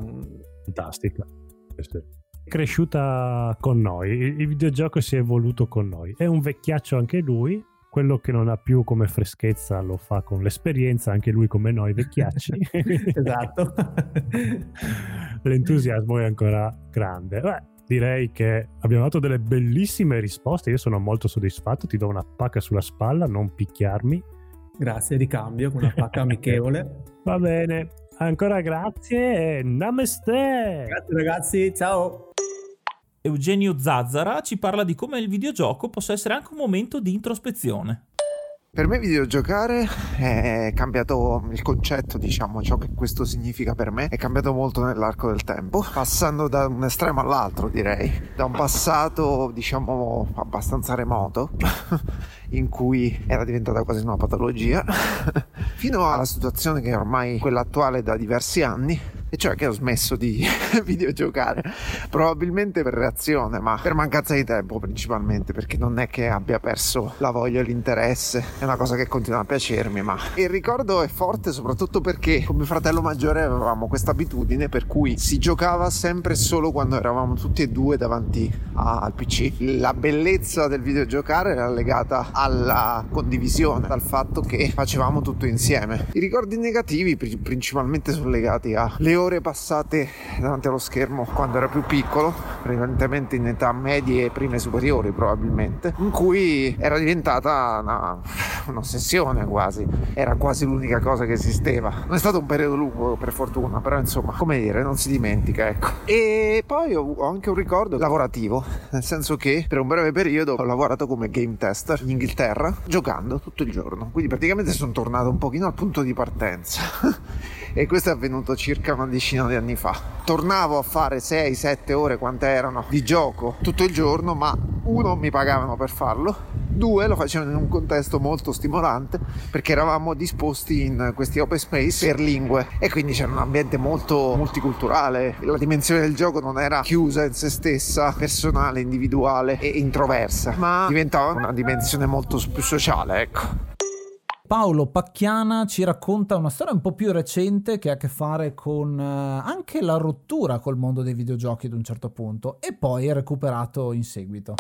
[SPEAKER 26] Fantastica. È cresciuta con noi, il videogioco si è evoluto con noi. È un vecchiaccio anche lui, quello che non ha più come freschezza lo fa con l'esperienza, anche lui come noi vecchiacci.
[SPEAKER 27] esatto.
[SPEAKER 26] L'entusiasmo è ancora grande. Beh, direi che abbiamo dato delle bellissime risposte, io sono molto soddisfatto, ti do una pacca sulla spalla, non picchiarmi.
[SPEAKER 27] Grazie, ricambio con una pacca amichevole.
[SPEAKER 26] Va bene, ancora grazie e namaste!
[SPEAKER 27] Grazie ragazzi, ciao!
[SPEAKER 2] Eugenio Zazzara ci parla di come il videogioco possa essere anche un momento di introspezione.
[SPEAKER 28] Per me videogiocare è cambiato il concetto, diciamo, ciò che questo significa per me, è cambiato molto nell'arco del tempo, passando da un estremo all'altro, direi, da un passato, diciamo, abbastanza remoto, in cui era diventata quasi una patologia, fino alla situazione che è ormai quella attuale da diversi anni, e cioè che ho smesso di videogiocare, probabilmente per reazione, ma per mancanza di tempo principalmente, perché non è che abbia perso la voglia e l'interesse, è una cosa che continua a piacermi, ma il ricordo è forte soprattutto perché con mio fratello maggiore avevamo questa abitudine per cui si giocava sempre e solo quando eravamo tutti e due davanti a- al PC. La bellezza del videogiocare era legata alla condivisione, al fatto che facevamo tutto insieme. I ricordi negativi pri- principalmente sono legati alle ore passate davanti allo schermo quando ero più piccolo, prevalentemente in età medie e prime superiori probabilmente, in cui era diventata una, un'ossessione quasi, era quasi l'unica cosa che esisteva. Non è stato un periodo lungo per fortuna, però insomma, come dire, non si dimentica, ecco. E poi ho anche un ricordo lavorativo, nel senso che per un breve periodo ho lavorato come game tester in Inghilterra, giocando tutto il giorno, quindi praticamente sono tornato un pochino al punto di partenza. e questo è avvenuto circa una decina di anni fa. Tornavo a fare 6-7 ore quante erano di gioco tutto il giorno, ma uno mi pagavano per farlo, due lo facevano in un contesto molto stimolante perché eravamo disposti in questi open space per lingue e quindi c'era un ambiente molto multiculturale. La dimensione del gioco non era chiusa in se stessa, personale, individuale e introversa, ma diventava una dimensione molto più sociale, ecco.
[SPEAKER 1] Paolo Pacchiana ci racconta una storia un po' più recente che ha a che fare con eh, anche la rottura col mondo dei videogiochi ad un certo punto e poi è recuperato in seguito.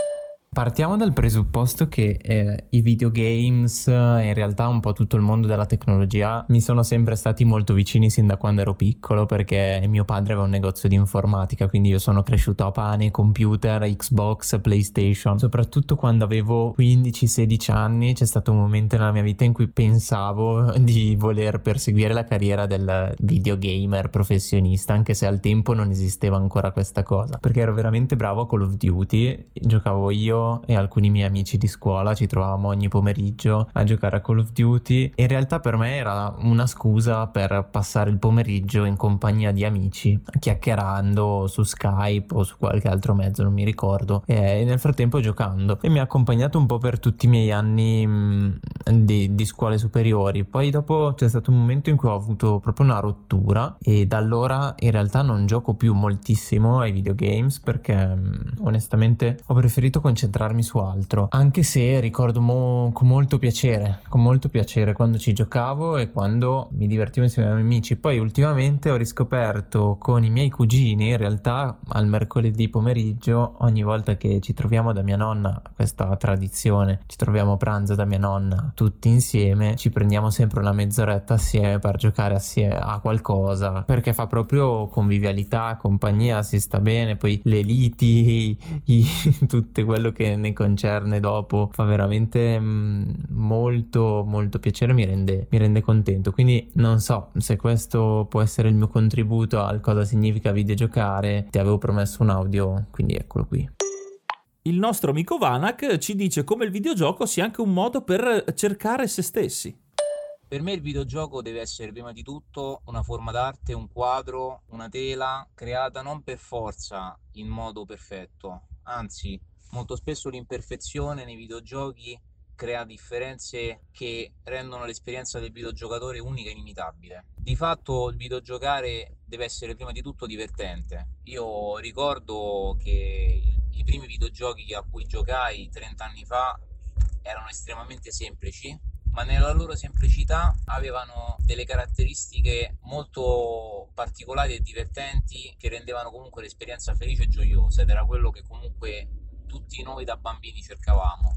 [SPEAKER 29] Partiamo dal presupposto che eh, i videogames e in realtà un po' tutto il mondo della tecnologia mi sono sempre stati molto vicini sin da quando ero piccolo perché mio padre aveva un negozio di informatica, quindi io sono cresciuto a pane, computer, Xbox, PlayStation. Soprattutto quando avevo 15-16 anni c'è stato un momento nella mia vita in cui pensavo di voler perseguire la carriera del videogamer professionista, anche se al tempo non esisteva ancora questa cosa, perché ero veramente bravo a Call of Duty, giocavo io e alcuni miei amici di scuola ci trovavamo ogni pomeriggio a giocare a Call of Duty. In realtà per me era una scusa per passare il pomeriggio in compagnia di amici, chiacchierando su Skype o su qualche altro mezzo, non mi ricordo, e nel frattempo giocando. E mi ha accompagnato un po' per tutti i miei anni mh, di, di scuole superiori. Poi dopo c'è stato un momento in cui ho avuto proprio una rottura e da allora in realtà non gioco più moltissimo ai videogames perché mh, onestamente ho preferito concentrarmi su altro. Anche se ricordo mo- con molto piacere, con molto piacere quando ci giocavo e quando mi divertivo insieme ai miei amici. Poi ultimamente ho riscoperto con i miei cugini, in realtà al mercoledì pomeriggio, ogni volta che ci troviamo da mia nonna, questa tradizione, ci troviamo a pranzo da mia nonna tutti insieme, ci prendiamo sempre una mezz'oretta assieme per giocare assieme a qualcosa, perché fa proprio convivialità, compagnia, si sta bene, poi le liti, i- tutto quello che
[SPEAKER 30] che ne concerne dopo fa veramente mm, molto molto piacere, mi rende, mi rende contento. Quindi non so se questo può essere il mio contributo al cosa significa videogiocare. Ti avevo promesso un audio, quindi eccolo qui.
[SPEAKER 2] Il nostro amico Vanak ci dice come il videogioco sia anche un modo per cercare se stessi.
[SPEAKER 31] Per me il videogioco deve essere prima di tutto una forma d'arte, un quadro, una tela creata non per forza in modo perfetto, anzi molto spesso l'imperfezione nei videogiochi crea differenze che rendono l'esperienza del videogiocatore unica e inimitabile. Di fatto il videogiocare deve essere prima di tutto divertente. Io ricordo che i primi videogiochi a cui giocai 30 anni fa erano estremamente semplici, ma nella loro semplicità avevano delle caratteristiche molto particolari e divertenti che rendevano comunque l'esperienza felice e gioiosa ed era quello che comunque tutti noi da bambini cercavamo.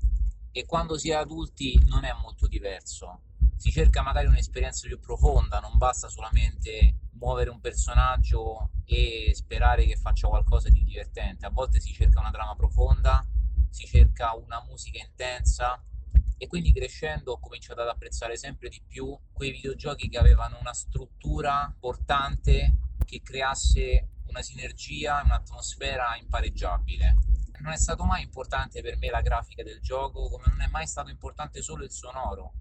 [SPEAKER 31] E quando si è adulti non è molto diverso. Si cerca magari un'esperienza più profonda, non basta solamente muovere un personaggio e sperare che faccia qualcosa di divertente. A volte si cerca una trama profonda, si cerca una musica intensa e quindi crescendo ho cominciato ad apprezzare sempre di più quei videogiochi che avevano una struttura portante che creasse una sinergia un'atmosfera impareggiabile. Non è stato mai importante per me la grafica del gioco, come non è mai stato importante solo il sonoro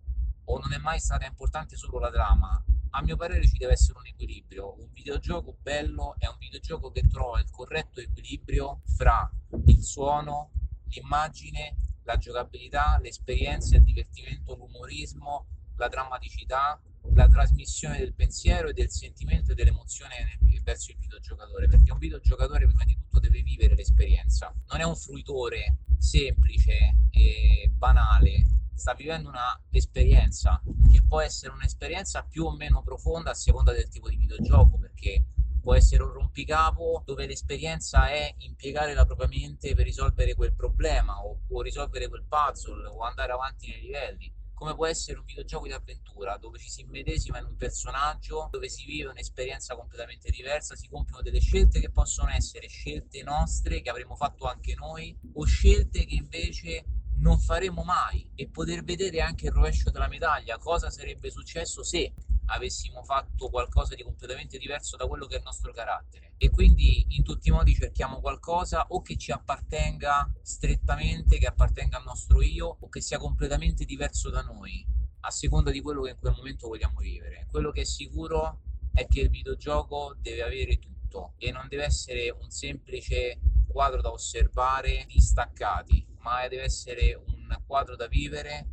[SPEAKER 31] o non è mai stata importante solo la trama. A mio parere ci deve essere un equilibrio. Un videogioco bello è un videogioco che trova il corretto equilibrio fra il suono, l'immagine la giocabilità, l'esperienza, il divertimento, l'umorismo, la drammaticità, la trasmissione del pensiero e del sentimento e dell'emozione verso il videogiocatore, perché un videogiocatore prima di tutto deve vivere l'esperienza, non è un fruitore semplice e banale, sta vivendo un'esperienza che può essere un'esperienza più o meno profonda a seconda del tipo di videogioco, perché può essere un rompicapo dove l'esperienza è impiegare la propria mente per risolvere quel problema o, o risolvere quel puzzle o andare avanti nei livelli come può essere un videogioco di avventura dove ci si immedesima in un personaggio, dove si vive un'esperienza completamente diversa, si compiono delle scelte che possono essere scelte nostre che avremmo fatto anche noi o scelte che invece non faremo mai e poter vedere anche il rovescio della medaglia, cosa sarebbe successo se avessimo fatto qualcosa di completamente diverso da quello che è il nostro carattere e quindi in tutti i modi cerchiamo qualcosa o che ci appartenga strettamente, che appartenga al nostro io o che sia completamente diverso da noi a seconda di quello che in quel momento vogliamo vivere. Quello che è sicuro è che il videogioco deve avere tutto e non deve essere un semplice quadro da osservare distaccati, ma deve essere un quadro da vivere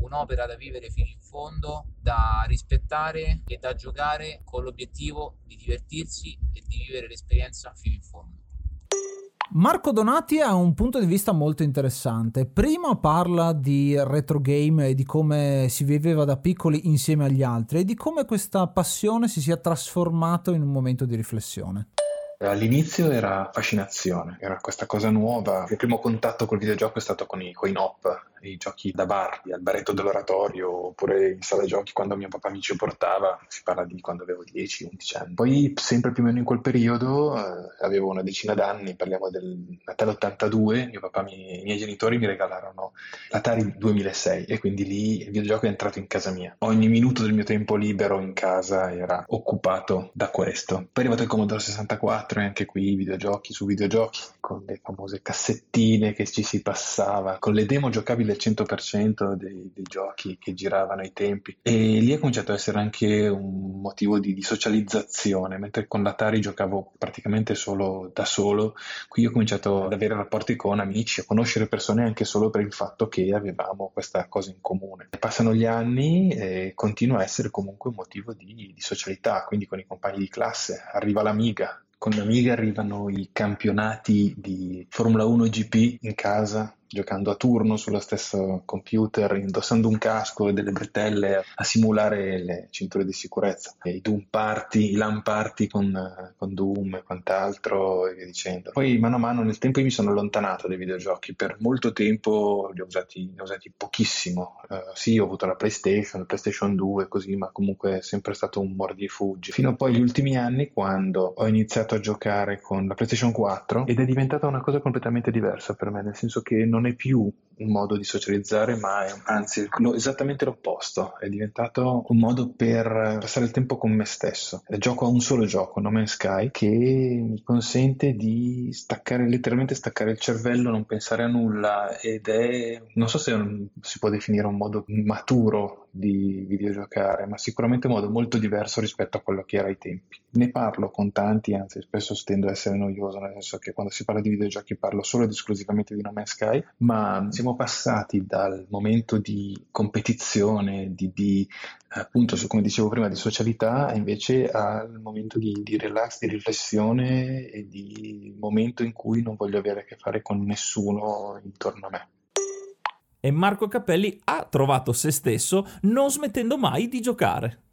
[SPEAKER 31] un'opera da vivere fino in fondo, da rispettare e da giocare con l'obiettivo di divertirsi e di vivere l'esperienza fino in fondo.
[SPEAKER 1] Marco Donati ha un punto di vista molto interessante. Prima parla di retro game e di come si viveva da piccoli insieme agli altri e di come questa passione si sia trasformata in un momento di riflessione.
[SPEAKER 32] All'inizio era fascinazione, era questa cosa nuova. Il primo contatto col videogioco è stato con i coin op, i giochi da bar, al baretto dell'oratorio, oppure in sala giochi quando mio papà mi ci portava, si parla di quando avevo 10-11 anni. Poi, sempre più o meno in quel periodo, eh, avevo una decina d'anni, parliamo del Natale 82, mio papà, mi, i miei genitori mi regalarono l'Atari 2006 e quindi lì il videogioco è entrato in casa mia. Ogni minuto del mio tempo libero in casa era occupato da questo. Poi è arrivato il Commodore 64 e anche qui videogiochi su videogiochi, con le famose cassettine che ci si passava, con le demo giocabili al 100% dei, dei giochi che giravano ai tempi. E lì è cominciato ad essere anche un motivo di, di socializzazione, mentre con l'Atari giocavo praticamente solo da solo, qui ho cominciato ad avere rapporti con amici, a conoscere persone anche solo per il fatto che avevamo questa cosa in comune. Passano gli anni e continua a essere comunque un motivo di, di socialità, quindi con i compagni di classe, arriva l'amiga, con l'Amiga arrivano i campionati di Formula 1 GP in casa giocando a turno sullo stesso computer, indossando un casco e delle bretelle a simulare le cinture di sicurezza. E I Doom Party, i LAN Party con, con Doom e quant'altro e via dicendo. Poi mano a mano nel tempo mi sono allontanato dai videogiochi, per molto tempo li ho usati, li ho usati pochissimo. Uh, sì, ho avuto la PlayStation, la PlayStation 2 così, ma comunque è sempre stato un mordi e fuggi. Fino a poi gli ultimi anni quando ho iniziato a giocare con la PlayStation 4 ed è diventata una cosa completamente diversa per me, nel senso che non non è più un modo di socializzare, ma è anzi lo- esattamente l'opposto. È diventato un modo per passare il tempo con me stesso. Gioco a un solo gioco, No Man's Sky, che mi consente di staccare, letteralmente staccare il cervello, non pensare a nulla ed è, non so se un- si può definire un modo maturo di videogiocare, ma sicuramente un modo molto diverso rispetto a quello che era ai tempi. Ne parlo con tanti, anzi spesso tendo a essere noioso, nel senso che quando si parla di videogiochi parlo solo ed esclusivamente di No Man's Sky, ma siamo passati dal momento di competizione, di, di appunto, come dicevo prima, di socialità, invece al momento di, di relax, di riflessione e di momento in cui non voglio avere a che fare con nessuno intorno a me.
[SPEAKER 2] E Marco Cappelli ha trovato se stesso non smettendo mai di giocare.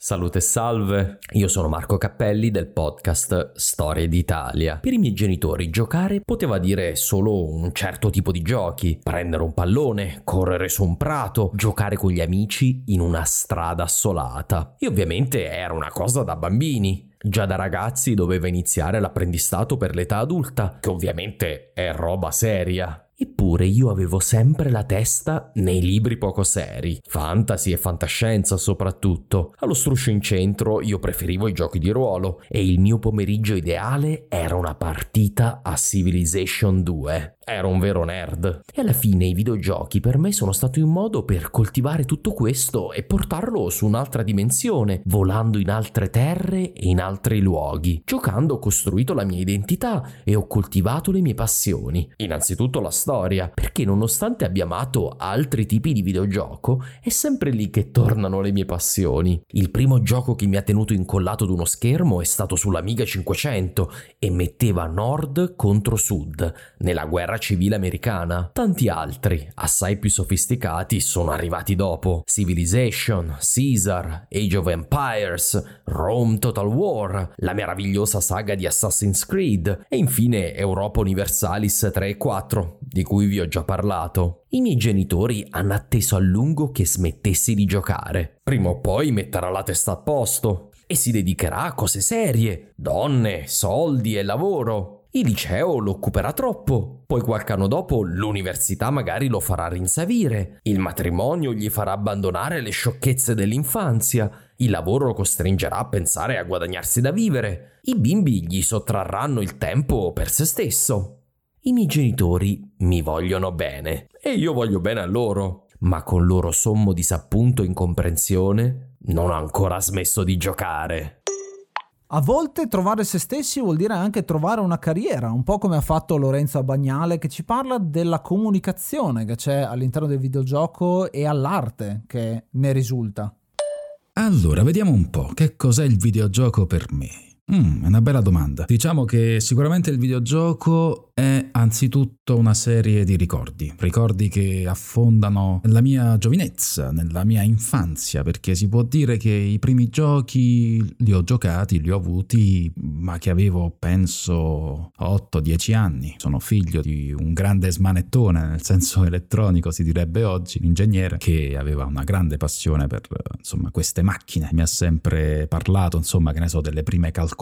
[SPEAKER 20] Salute e salve, io sono Marco Cappelli del podcast Storie d'Italia. Per i miei genitori giocare poteva dire solo un certo tipo di giochi, prendere un pallone, correre su un prato, giocare con gli amici in una strada assolata. E ovviamente era una cosa da bambini. Già da ragazzi doveva iniziare l'apprendistato per l'età adulta, che ovviamente è roba seria. Eppure io avevo sempre la testa nei libri poco seri, fantasy e fantascienza soprattutto. Allo struscio in centro io preferivo i giochi di ruolo e il mio pomeriggio ideale era una partita a Civilization 2. Ero un vero nerd. E alla fine i videogiochi per me sono stati un modo per coltivare tutto questo e portarlo su un'altra dimensione, volando in altre terre e in altri luoghi. Giocando ho costruito la mia identità e ho coltivato le mie passioni. Innanzitutto la storia, perché nonostante abbia amato altri tipi di videogioco, è sempre lì che tornano le mie passioni. Il primo gioco che mi ha tenuto incollato ad uno schermo è stato sull'Amiga 500 e metteva Nord contro Sud nella guerra civile americana. Tanti altri, assai più sofisticati, sono arrivati dopo. Civilization, Caesar, Age of Empires, Rome Total War, la meravigliosa saga di Assassin's Creed e infine Europa Universalis 3 e 4, di cui vi ho già parlato. I miei genitori hanno atteso a lungo che smettessi di giocare. Prima o poi metterà la testa a posto e si dedicherà a cose serie, donne, soldi e lavoro. Il liceo lo occuperà troppo, poi qualche anno dopo l'università magari lo farà rinsavire, il matrimonio gli farà abbandonare le sciocchezze dell'infanzia, il lavoro lo costringerà a pensare a guadagnarsi da vivere, i bimbi gli sottrarranno il tempo per se stesso. I miei genitori mi vogliono bene e io voglio bene a loro, ma con loro sommo disappunto e incomprensione non ho ancora smesso di giocare.
[SPEAKER 1] A volte trovare se stessi vuol dire anche trovare una carriera, un po' come ha fatto Lorenzo Abagnale che ci parla della comunicazione che c'è all'interno del videogioco e all'arte che ne risulta.
[SPEAKER 33] Allora, vediamo un po' che cos'è il videogioco per me. Mm, è una bella domanda. Diciamo che sicuramente il videogioco è anzitutto una serie di ricordi, ricordi che affondano nella mia giovinezza, nella mia infanzia, perché si può dire che i primi giochi li ho giocati, li ho avuti, ma che avevo penso 8-10 anni. Sono figlio di un grande smanettone, nel senso elettronico si direbbe oggi, un ingegnere che aveva una grande passione per insomma queste macchine. Mi ha sempre parlato, insomma, che ne so, delle prime calcolatrici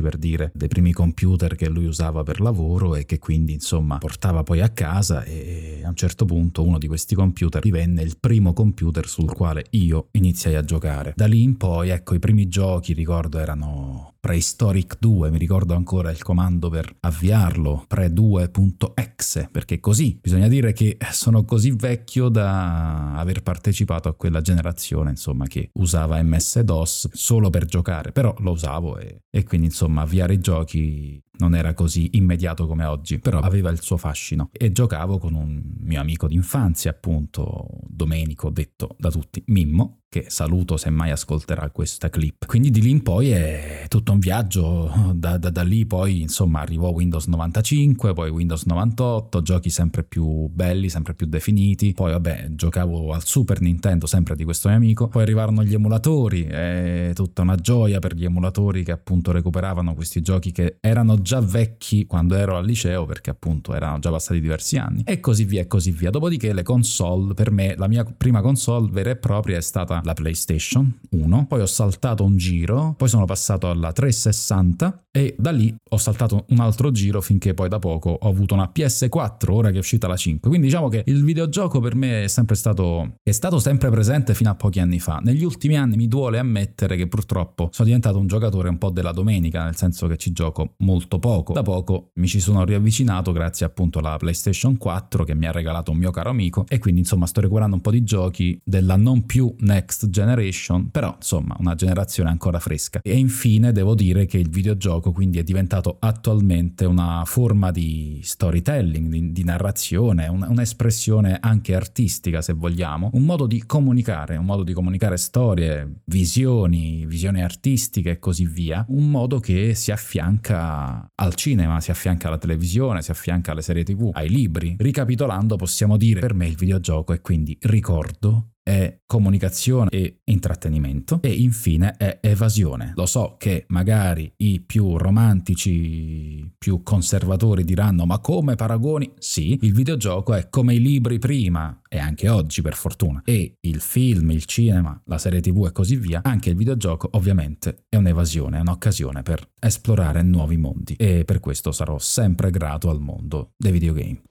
[SPEAKER 33] per dire, dei primi computer che lui usava per lavoro e che quindi insomma portava poi a casa e a un certo punto uno di questi computer divenne il primo computer sul quale io iniziai a giocare. Da lì in poi ecco i primi giochi ricordo erano Prehistoric 2, mi ricordo ancora il comando per avviarlo, pre2.exe, perché così bisogna dire che sono così vecchio da aver partecipato a quella generazione, insomma, che usava MS-DOS solo per giocare, però lo usavo e, e quindi insomma avviare i giochi non era così immediato come oggi, però aveva il suo fascino. E giocavo con un mio amico d'infanzia, appunto Domenico, detto da tutti Mimmo, che saluto se mai ascolterà questa clip. Quindi di lì in poi è tutto un viaggio, da, da, da lì poi insomma arrivò Windows 95, poi Windows 98, giochi sempre più belli, sempre più definiti, poi vabbè giocavo al Super Nintendo sempre di questo mio amico, poi arrivarono gli emulatori, è tutta una gioia per gli emulatori che appunto recuperavano questi giochi che erano già vecchi quando ero al liceo perché appunto erano già passati diversi anni e così via e così via. Dopodiché le console, per me la mia prima console vera e propria è stata la PlayStation 1, poi ho saltato un giro, poi sono passato alla 360 e da lì ho saltato un altro giro finché poi da poco ho avuto una PS4 ora che è uscita la 5. Quindi diciamo che il videogioco per me è sempre stato è stato sempre presente fino a pochi anni fa. Negli ultimi anni mi duole ammettere che purtroppo sono diventato un giocatore un po' della domenica, nel senso che ci gioco molto poco. Da poco mi ci sono riavvicinato grazie appunto alla PlayStation 4 che mi ha regalato un mio caro amico e quindi insomma sto recuperando un po' di giochi della non più next generation, però insomma una generazione ancora fresca. E infine devo dire che il videogioco gioco quindi è diventato attualmente una forma di storytelling, di, di narrazione, un, un'espressione anche artistica se vogliamo, un modo di comunicare, un modo di comunicare storie, visioni, visioni artistiche e così via, un modo che si affianca al cinema, si affianca alla televisione, si affianca alle serie tv, ai libri. Ricapitolando possiamo dire per me il videogioco è quindi ricordo, è comunicazione e intrattenimento e infine è evasione. Lo so che magari i più romantici, più conservatori diranno ma come paragoni? Sì, il videogioco è come i libri prima e anche oggi per fortuna e il film, il cinema, la serie tv e così via, anche il videogioco ovviamente è un'evasione, è un'occasione per esplorare nuovi mondi e per questo sarò sempre grato al mondo dei videogame.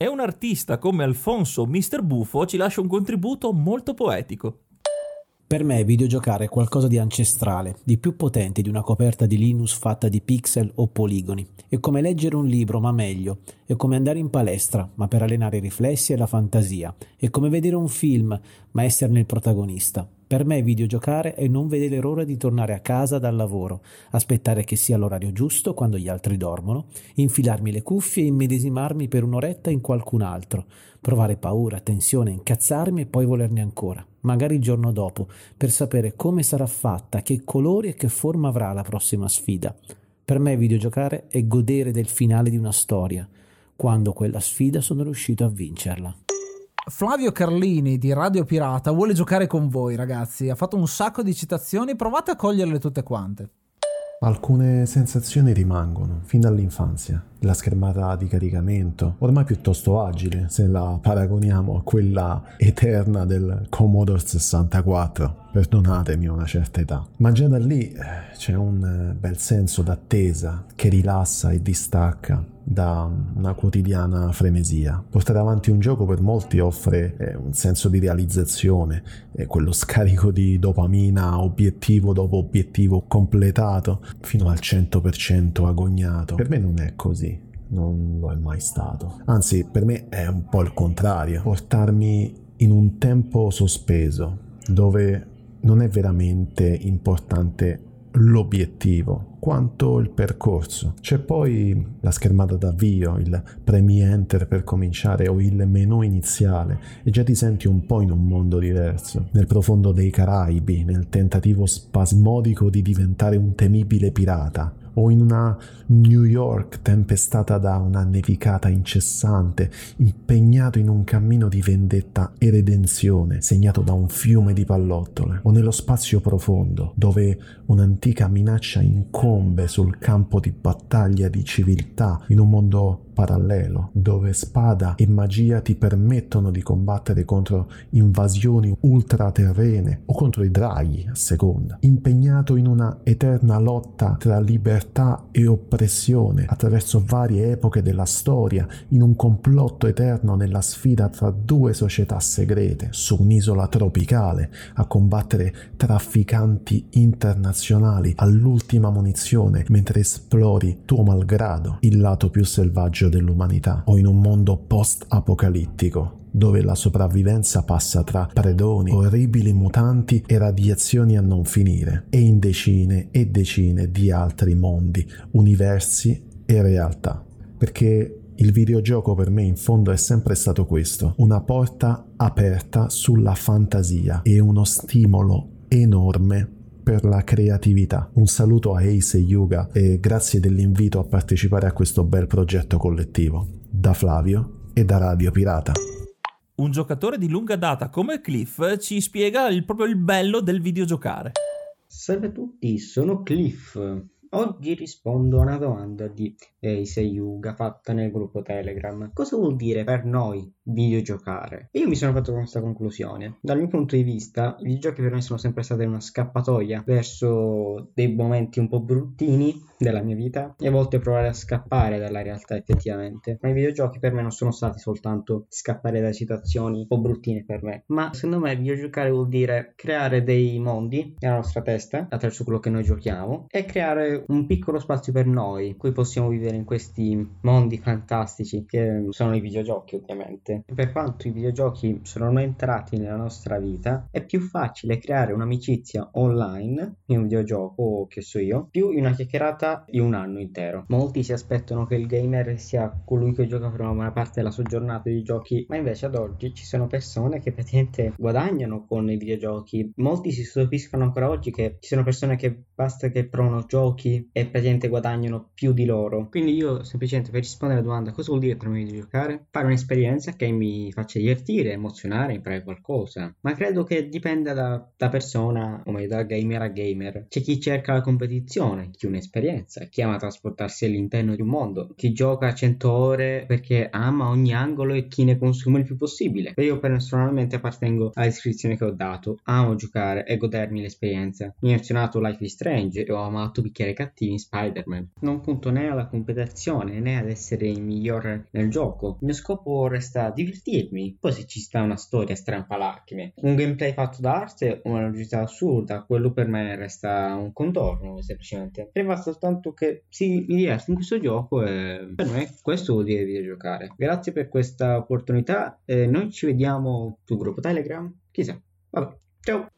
[SPEAKER 2] E un artista come Alfonso Mr. Buffo ci lascia un contributo molto poetico.
[SPEAKER 34] Per me videogiocare è qualcosa di ancestrale, di più potente di una coperta di Linux fatta di pixel o poligoni. È come leggere un libro, ma meglio. È come andare in palestra, ma per allenare i riflessi e la fantasia. È come vedere un film, ma esserne il protagonista. Per me videogiocare è non vedere l'ora di tornare a casa dal lavoro, aspettare che sia l'orario giusto quando gli altri dormono, infilarmi le cuffie e immedesimarmi per un'oretta in qualcun altro, provare paura, tensione, incazzarmi e poi volerne ancora, magari il giorno dopo, per sapere come sarà fatta, che colori e che forma avrà la prossima sfida. Per me videogiocare è godere del finale di una storia, quando quella sfida sono riuscito a vincerla.
[SPEAKER 1] Flavio Carlini di Radio Pirata vuole giocare con voi, ragazzi. Ha fatto un sacco di citazioni, provate a coglierle tutte quante.
[SPEAKER 24] Alcune sensazioni rimangono fin dall'infanzia. La schermata di caricamento, ormai piuttosto agile se la paragoniamo a quella eterna del Commodore 64, perdonatemi una certa età. Ma già da lì eh, c'è un eh, bel senso d'attesa che rilassa e distacca da una quotidiana frenesia. Portare avanti un gioco per molti offre eh, un senso di realizzazione, eh, quello scarico di dopamina obiettivo dopo obiettivo completato fino al 100% agognato. Per me non è così. Non lo è mai stato. Anzi, per me è un po' il contrario. Portarmi in un tempo sospeso dove non è veramente importante l'obiettivo quanto il percorso. C'è poi la schermata d'avvio, il premi enter per cominciare o il menu iniziale. E già ti senti un po' in un mondo diverso, nel profondo dei Caraibi, nel tentativo spasmodico di diventare un temibile pirata o in una New York tempestata da una nevicata incessante, impegnato in un cammino di vendetta e redenzione segnato da un fiume di pallottole, o nello spazio profondo dove un'antica minaccia incombe sul campo di battaglia di civiltà in un mondo parallelo, dove spada e magia ti permettono di combattere contro invasioni ultraterrene o contro i draghi, a seconda, impegnato in una eterna lotta tra libertà e oppressione attraverso varie epoche della storia, in un complotto eterno nella sfida tra due società segrete su un'isola tropicale a combattere trafficanti internazionali all'ultima munizione mentre esplori tuo malgrado il lato più selvaggio dell'umanità o in un mondo post-apocalittico dove la sopravvivenza passa tra predoni, orribili mutanti e radiazioni a non finire, e in decine e decine di altri mondi, universi e realtà. Perché il videogioco per me in fondo è sempre stato questo, una porta aperta sulla fantasia e uno stimolo enorme per la creatività. Un saluto a Ace e Yuga e grazie dell'invito a partecipare a questo bel progetto collettivo. Da Flavio e da Radio Pirata.
[SPEAKER 2] Un giocatore di lunga data come Cliff ci spiega il, proprio il bello del videogiocare.
[SPEAKER 35] Salve a tutti, sono Cliff. Oggi rispondo a una domanda di Eise Yuga fatta nel gruppo Telegram. Cosa vuol dire per noi videogiocare? E io mi sono fatto questa conclusione. Dal mio punto di vista, i videogiochi per me sono sempre stati una scappatoia verso dei momenti un po' bruttini della mia vita e a volte provare a scappare dalla realtà effettivamente. Ma i videogiochi per me non sono stati soltanto scappare da situazioni un po' bruttine per me, ma secondo me videogiocare vuol dire creare dei mondi nella nostra testa attraverso quello che noi giochiamo e creare un piccolo spazio per noi in cui possiamo vivere in questi mondi fantastici che sono i videogiochi ovviamente. Per quanto i videogiochi sono entrati nella nostra vita, è più facile creare un'amicizia online in un videogioco, che so io, più in una chiacchierata di un anno intero. Molti si aspettano che il gamer sia colui che gioca per una buona parte della sua giornata di giochi, ma invece ad oggi ci sono persone che praticamente guadagnano con i videogiochi. Molti si stupiscono ancora oggi che ci sono persone che basta che provano giochi e praticamente guadagnano più di loro. Quindi io semplicemente per rispondere alla domanda cosa vuol dire per me videogiocare? Fare un'esperienza che mi faccia divertire, emozionare, imparare qualcosa. Ma credo che dipenda da, da persona, meglio da gamer a gamer. C'è chi cerca la competizione, chi un'esperienza, chi ama trasportarsi all'interno di un mondo, chi gioca 100 ore perché ama ogni angolo e chi ne consume il più possibile. Io personalmente appartengo alla descrizione che ho dato. Amo giocare e godermi l'esperienza. Mi ha emozionato Life is Strange e ho amato picchiare cattivi in Spider-Man. Non punto né alla competizione né ad essere il migliore nel gioco. Il mio scopo resta divertirmi. Poi se ci sta una storia strampalacrime, un gameplay fatto da arte, una logicità assurda, quello per me resta un contorno semplicemente. Basta soltanto che si mi diverto in questo gioco e per me questo vuol dire videogiocare. Grazie per questa opportunità e noi ci vediamo sul gruppo Telegram. Chissà. Vabbè. Ciao.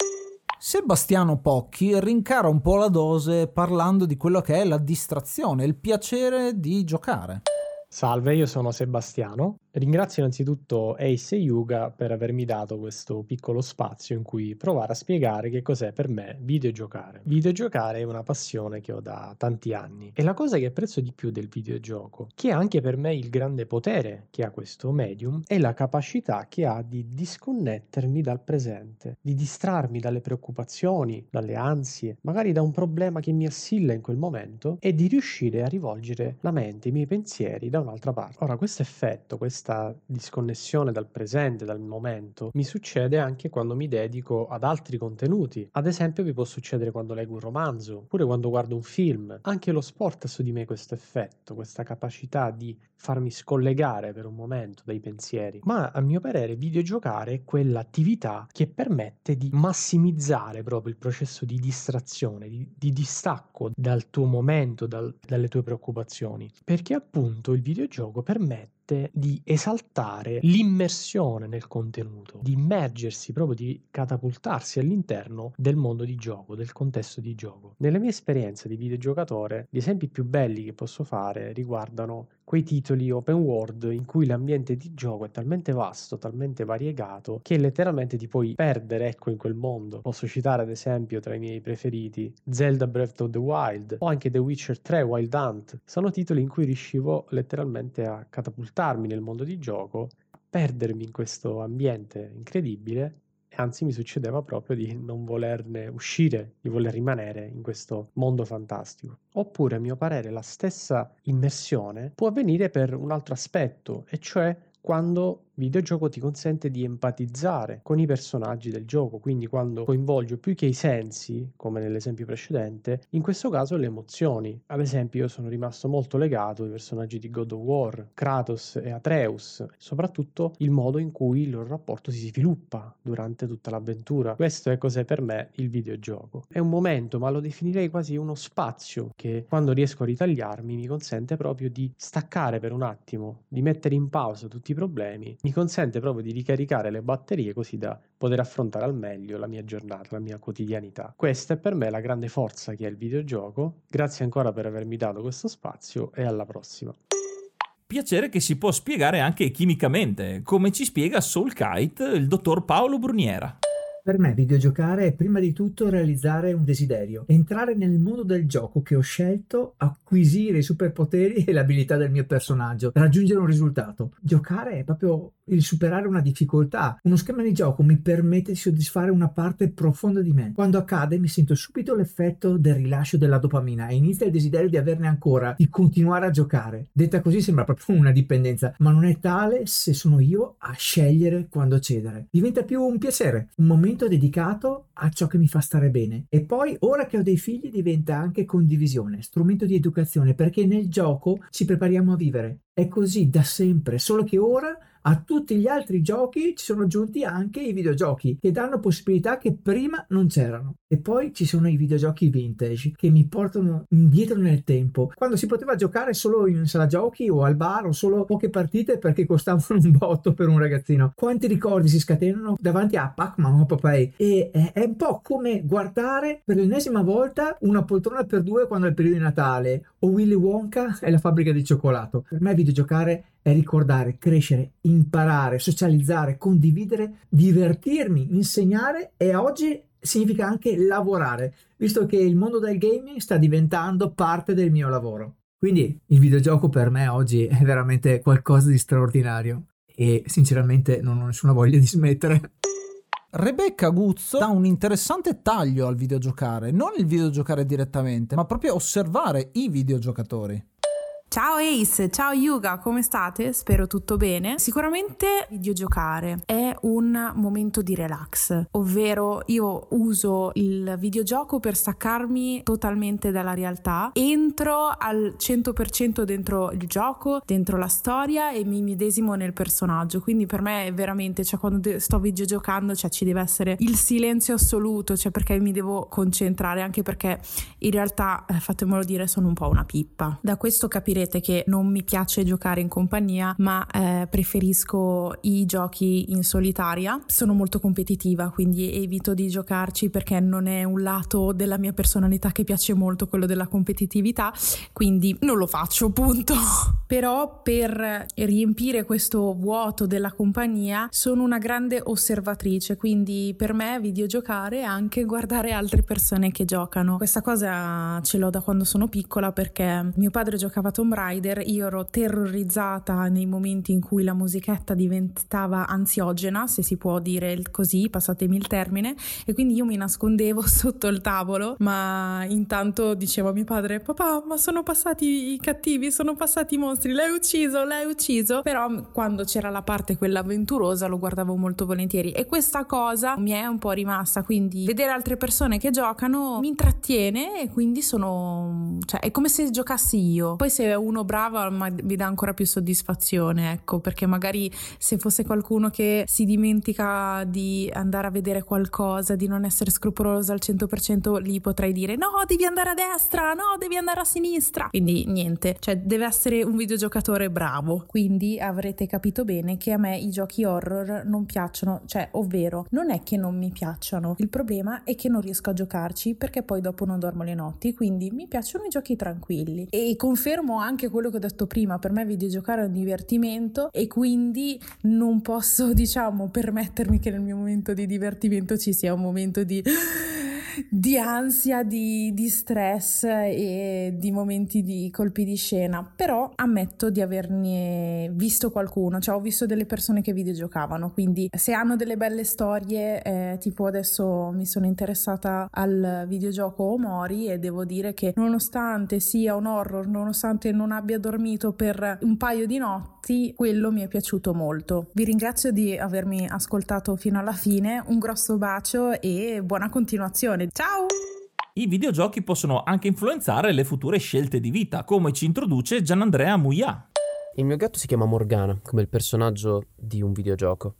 [SPEAKER 1] Sebastiano Pocchi rincara un po' la dose parlando di quello che è la distrazione, il piacere di giocare.
[SPEAKER 29] Salve, io sono Sebastiano. Ringrazio innanzitutto Ace e Yuga per avermi dato questo piccolo spazio in cui provare a spiegare che cos'è per me videogiocare. Videogiocare è una passione che ho da tanti anni e la cosa che apprezzo di più del videogioco, che è anche per me il grande potere che ha questo medium, è la capacità che ha di disconnettermi dal presente, di distrarmi dalle preoccupazioni, dalle ansie, magari da un problema che mi assilla in quel momento e di riuscire a rivolgere la mente, i miei pensieri da un'altra parte. Ora, questo effetto, questa disconnessione dal presente, dal momento, mi succede anche quando mi dedico ad altri contenuti. Ad esempio, vi può succedere quando leggo un romanzo, oppure quando guardo un film. Anche lo sport ha su di me questo effetto, questa capacità di farmi scollegare per un momento dai pensieri. Ma a mio parere, videogiocare è quell'attività che permette di massimizzare proprio il processo di distrazione, di, di distacco dal tuo momento, dal, dalle tue preoccupazioni. Perché appunto il videogioco permette di esaltare l'immersione nel contenuto, di immergersi, proprio di catapultarsi all'interno del mondo di gioco, del contesto di gioco. Nelle mie esperienze di videogiocatore, gli esempi più belli che posso fare riguardano quei titoli open world in cui l'ambiente di gioco è talmente vasto, talmente variegato, che letteralmente ti puoi perdere ecco in quel mondo. Posso citare ad esempio tra i miei preferiti Zelda Breath of the Wild o anche The Witcher 3 Wild Hunt. Sono titoli in cui riuscivo letteralmente a catapultarmi nel mondo di gioco, perdermi in questo ambiente incredibile anzi mi succedeva proprio di non volerne uscire, di voler rimanere in questo mondo fantastico. Oppure, a mio parere, la stessa immersione può avvenire per un altro aspetto, e cioè quando videogioco ti consente di empatizzare con i personaggi del gioco, quindi quando coinvolgo più che i sensi, come nell'esempio precedente, in questo caso le emozioni. Ad esempio io sono rimasto molto legato ai personaggi di God of War, Kratos e Atreus, soprattutto il modo in cui il loro rapporto si sviluppa durante tutta l'avventura. Questo è cos'è per me il videogioco. È un momento, ma lo definirei quasi uno spazio che quando riesco a ritagliarmi mi consente proprio di staccare per un attimo, di mettere in pausa tutti i problemi mi consente proprio di ricaricare le batterie così da poter affrontare al meglio la mia giornata, la mia quotidianità. Questa è per me la grande forza che è il videogioco. Grazie ancora per avermi dato questo spazio e alla prossima.
[SPEAKER 2] Piacere che si può spiegare anche chimicamente, come ci spiega Soul Kite il dottor Paolo Bruniera.
[SPEAKER 36] Per me videogiocare è prima di tutto realizzare un desiderio, entrare nel mondo del gioco che ho scelto, acquisire i superpoteri e l'abilità del mio personaggio, raggiungere un risultato. Giocare è proprio il superare una difficoltà. Uno schema di gioco mi permette di soddisfare una parte profonda di me. Quando accade mi sento subito l'effetto del rilascio della dopamina e inizia il desiderio di averne ancora, di continuare a giocare. Detta così sembra proprio una dipendenza, ma non è tale se sono io a scegliere quando cedere. Diventa più un piacere, un momento dedicato a ciò che mi fa stare bene. E poi, ora che ho dei figli, diventa anche condivisione, strumento di educazione, perché nel gioco ci prepariamo a vivere. È così da sempre, solo che ora a tutti gli altri giochi ci sono aggiunti anche i videogiochi che danno possibilità che prima non c'erano. E poi ci sono i videogiochi vintage che mi portano indietro nel tempo, quando si poteva giocare solo in sala giochi o al bar o solo poche partite perché costavano un botto per un ragazzino. Quanti ricordi si scatenano davanti a Pac-Man o Popeye? E è un po' come guardare per l'ennesima volta una poltrona per due quando è il periodo di Natale o Willy Wonka e la fabbrica di cioccolato. Per me videogiocare è ricordare, crescere, imparare, socializzare, condividere, divertirmi, insegnare e oggi significa anche lavorare, visto che il mondo del gaming sta diventando parte del mio lavoro. Quindi il videogioco per me oggi è veramente qualcosa di straordinario e sinceramente non ho nessuna voglia di smettere.
[SPEAKER 1] Rebecca Guzzo dà un interessante taglio al videogiocare, non il videogiocare direttamente, ma proprio osservare i videogiocatori.
[SPEAKER 37] Ciao Ace, ciao Yuga, come state? Spero tutto bene. Sicuramente videogiocare è un momento di relax, ovvero io uso il videogioco per staccarmi totalmente dalla realtà, entro al 100% dentro il gioco, dentro la storia e mi medesimo nel personaggio, quindi per me è veramente, cioè quando sto videogiocando cioè, ci deve essere il silenzio assoluto, cioè perché mi devo concentrare, anche perché in realtà, eh, fatemelo dire, sono un po' una pippa. Da questo capirete che non mi piace giocare in compagnia, ma eh, preferisco i giochi in solitaria. Sono molto competitiva, quindi evito di giocarci perché non è un lato della mia personalità che piace molto, quello della competitività, quindi non lo faccio, punto. Però per riempire questo vuoto della compagnia sono una grande osservatrice, quindi per me videogiocare è anche guardare altre persone che giocano. Questa cosa ce l'ho da quando sono piccola perché mio padre giocava a Tomb Raider, io ero terrorizzata nei momenti in cui la musichetta diventava ansiogena, se si può dire così, passatemi il termine, e quindi io mi nascondevo sotto il tavolo, ma intanto dicevo a mio padre, papà, ma sono passati i cattivi, sono passati i mostri, l'hai ucciso, l'hai ucciso, però quando c'era la parte quella avventurosa lo guardavo molto volentieri e questa cosa mi è un po' rimasta, quindi vedere altre persone che giocano mi intrattiene e quindi sono, cioè è come se giocassi io. Poi se uno bravo mi dà ancora più soddisfazione, ecco, perché magari se fosse qualcuno che si dimentica di andare a vedere qualcosa, di non essere scrupoloso al 100%, lì potrei dire no, devi andare a destra, no, devi andare a sinistra. Quindi niente, cioè deve essere un videogiocatore bravo. Quindi avrete capito bene che a me i giochi horror non piacciono, cioè, ovvero, non è che non mi piacciono, il problema è che non riesco a giocarci perché poi dopo non dormo le notti, quindi mi piacciono i giochi tranquilli. E confermo anche quello che ho detto prima, per me videogiocare è un divertimento e quindi non posso, diciamo, permettermi che nel mio momento di divertimento ci sia un momento di di ansia, di, di, stress e di momenti di colpi di scena, però ammetto di averne visto qualcuno, cioè ho visto delle persone che videogiocavano, quindi se hanno delle belle storie, eh, tipo adesso mi sono interessata al videogioco Omori e devo dire che nonostante sia un horror, nonostante non abbia dormito per un paio di notti, quello mi è piaciuto molto. Vi ringrazio di avermi ascoltato fino alla fine, un grosso bacio e buona continuazione. Ciao!
[SPEAKER 2] I videogiochi possono anche influenzare le future scelte di vita, come ci introduce Gianandrea Muia.
[SPEAKER 38] Il mio gatto si chiama Morgana, come il personaggio di un videogioco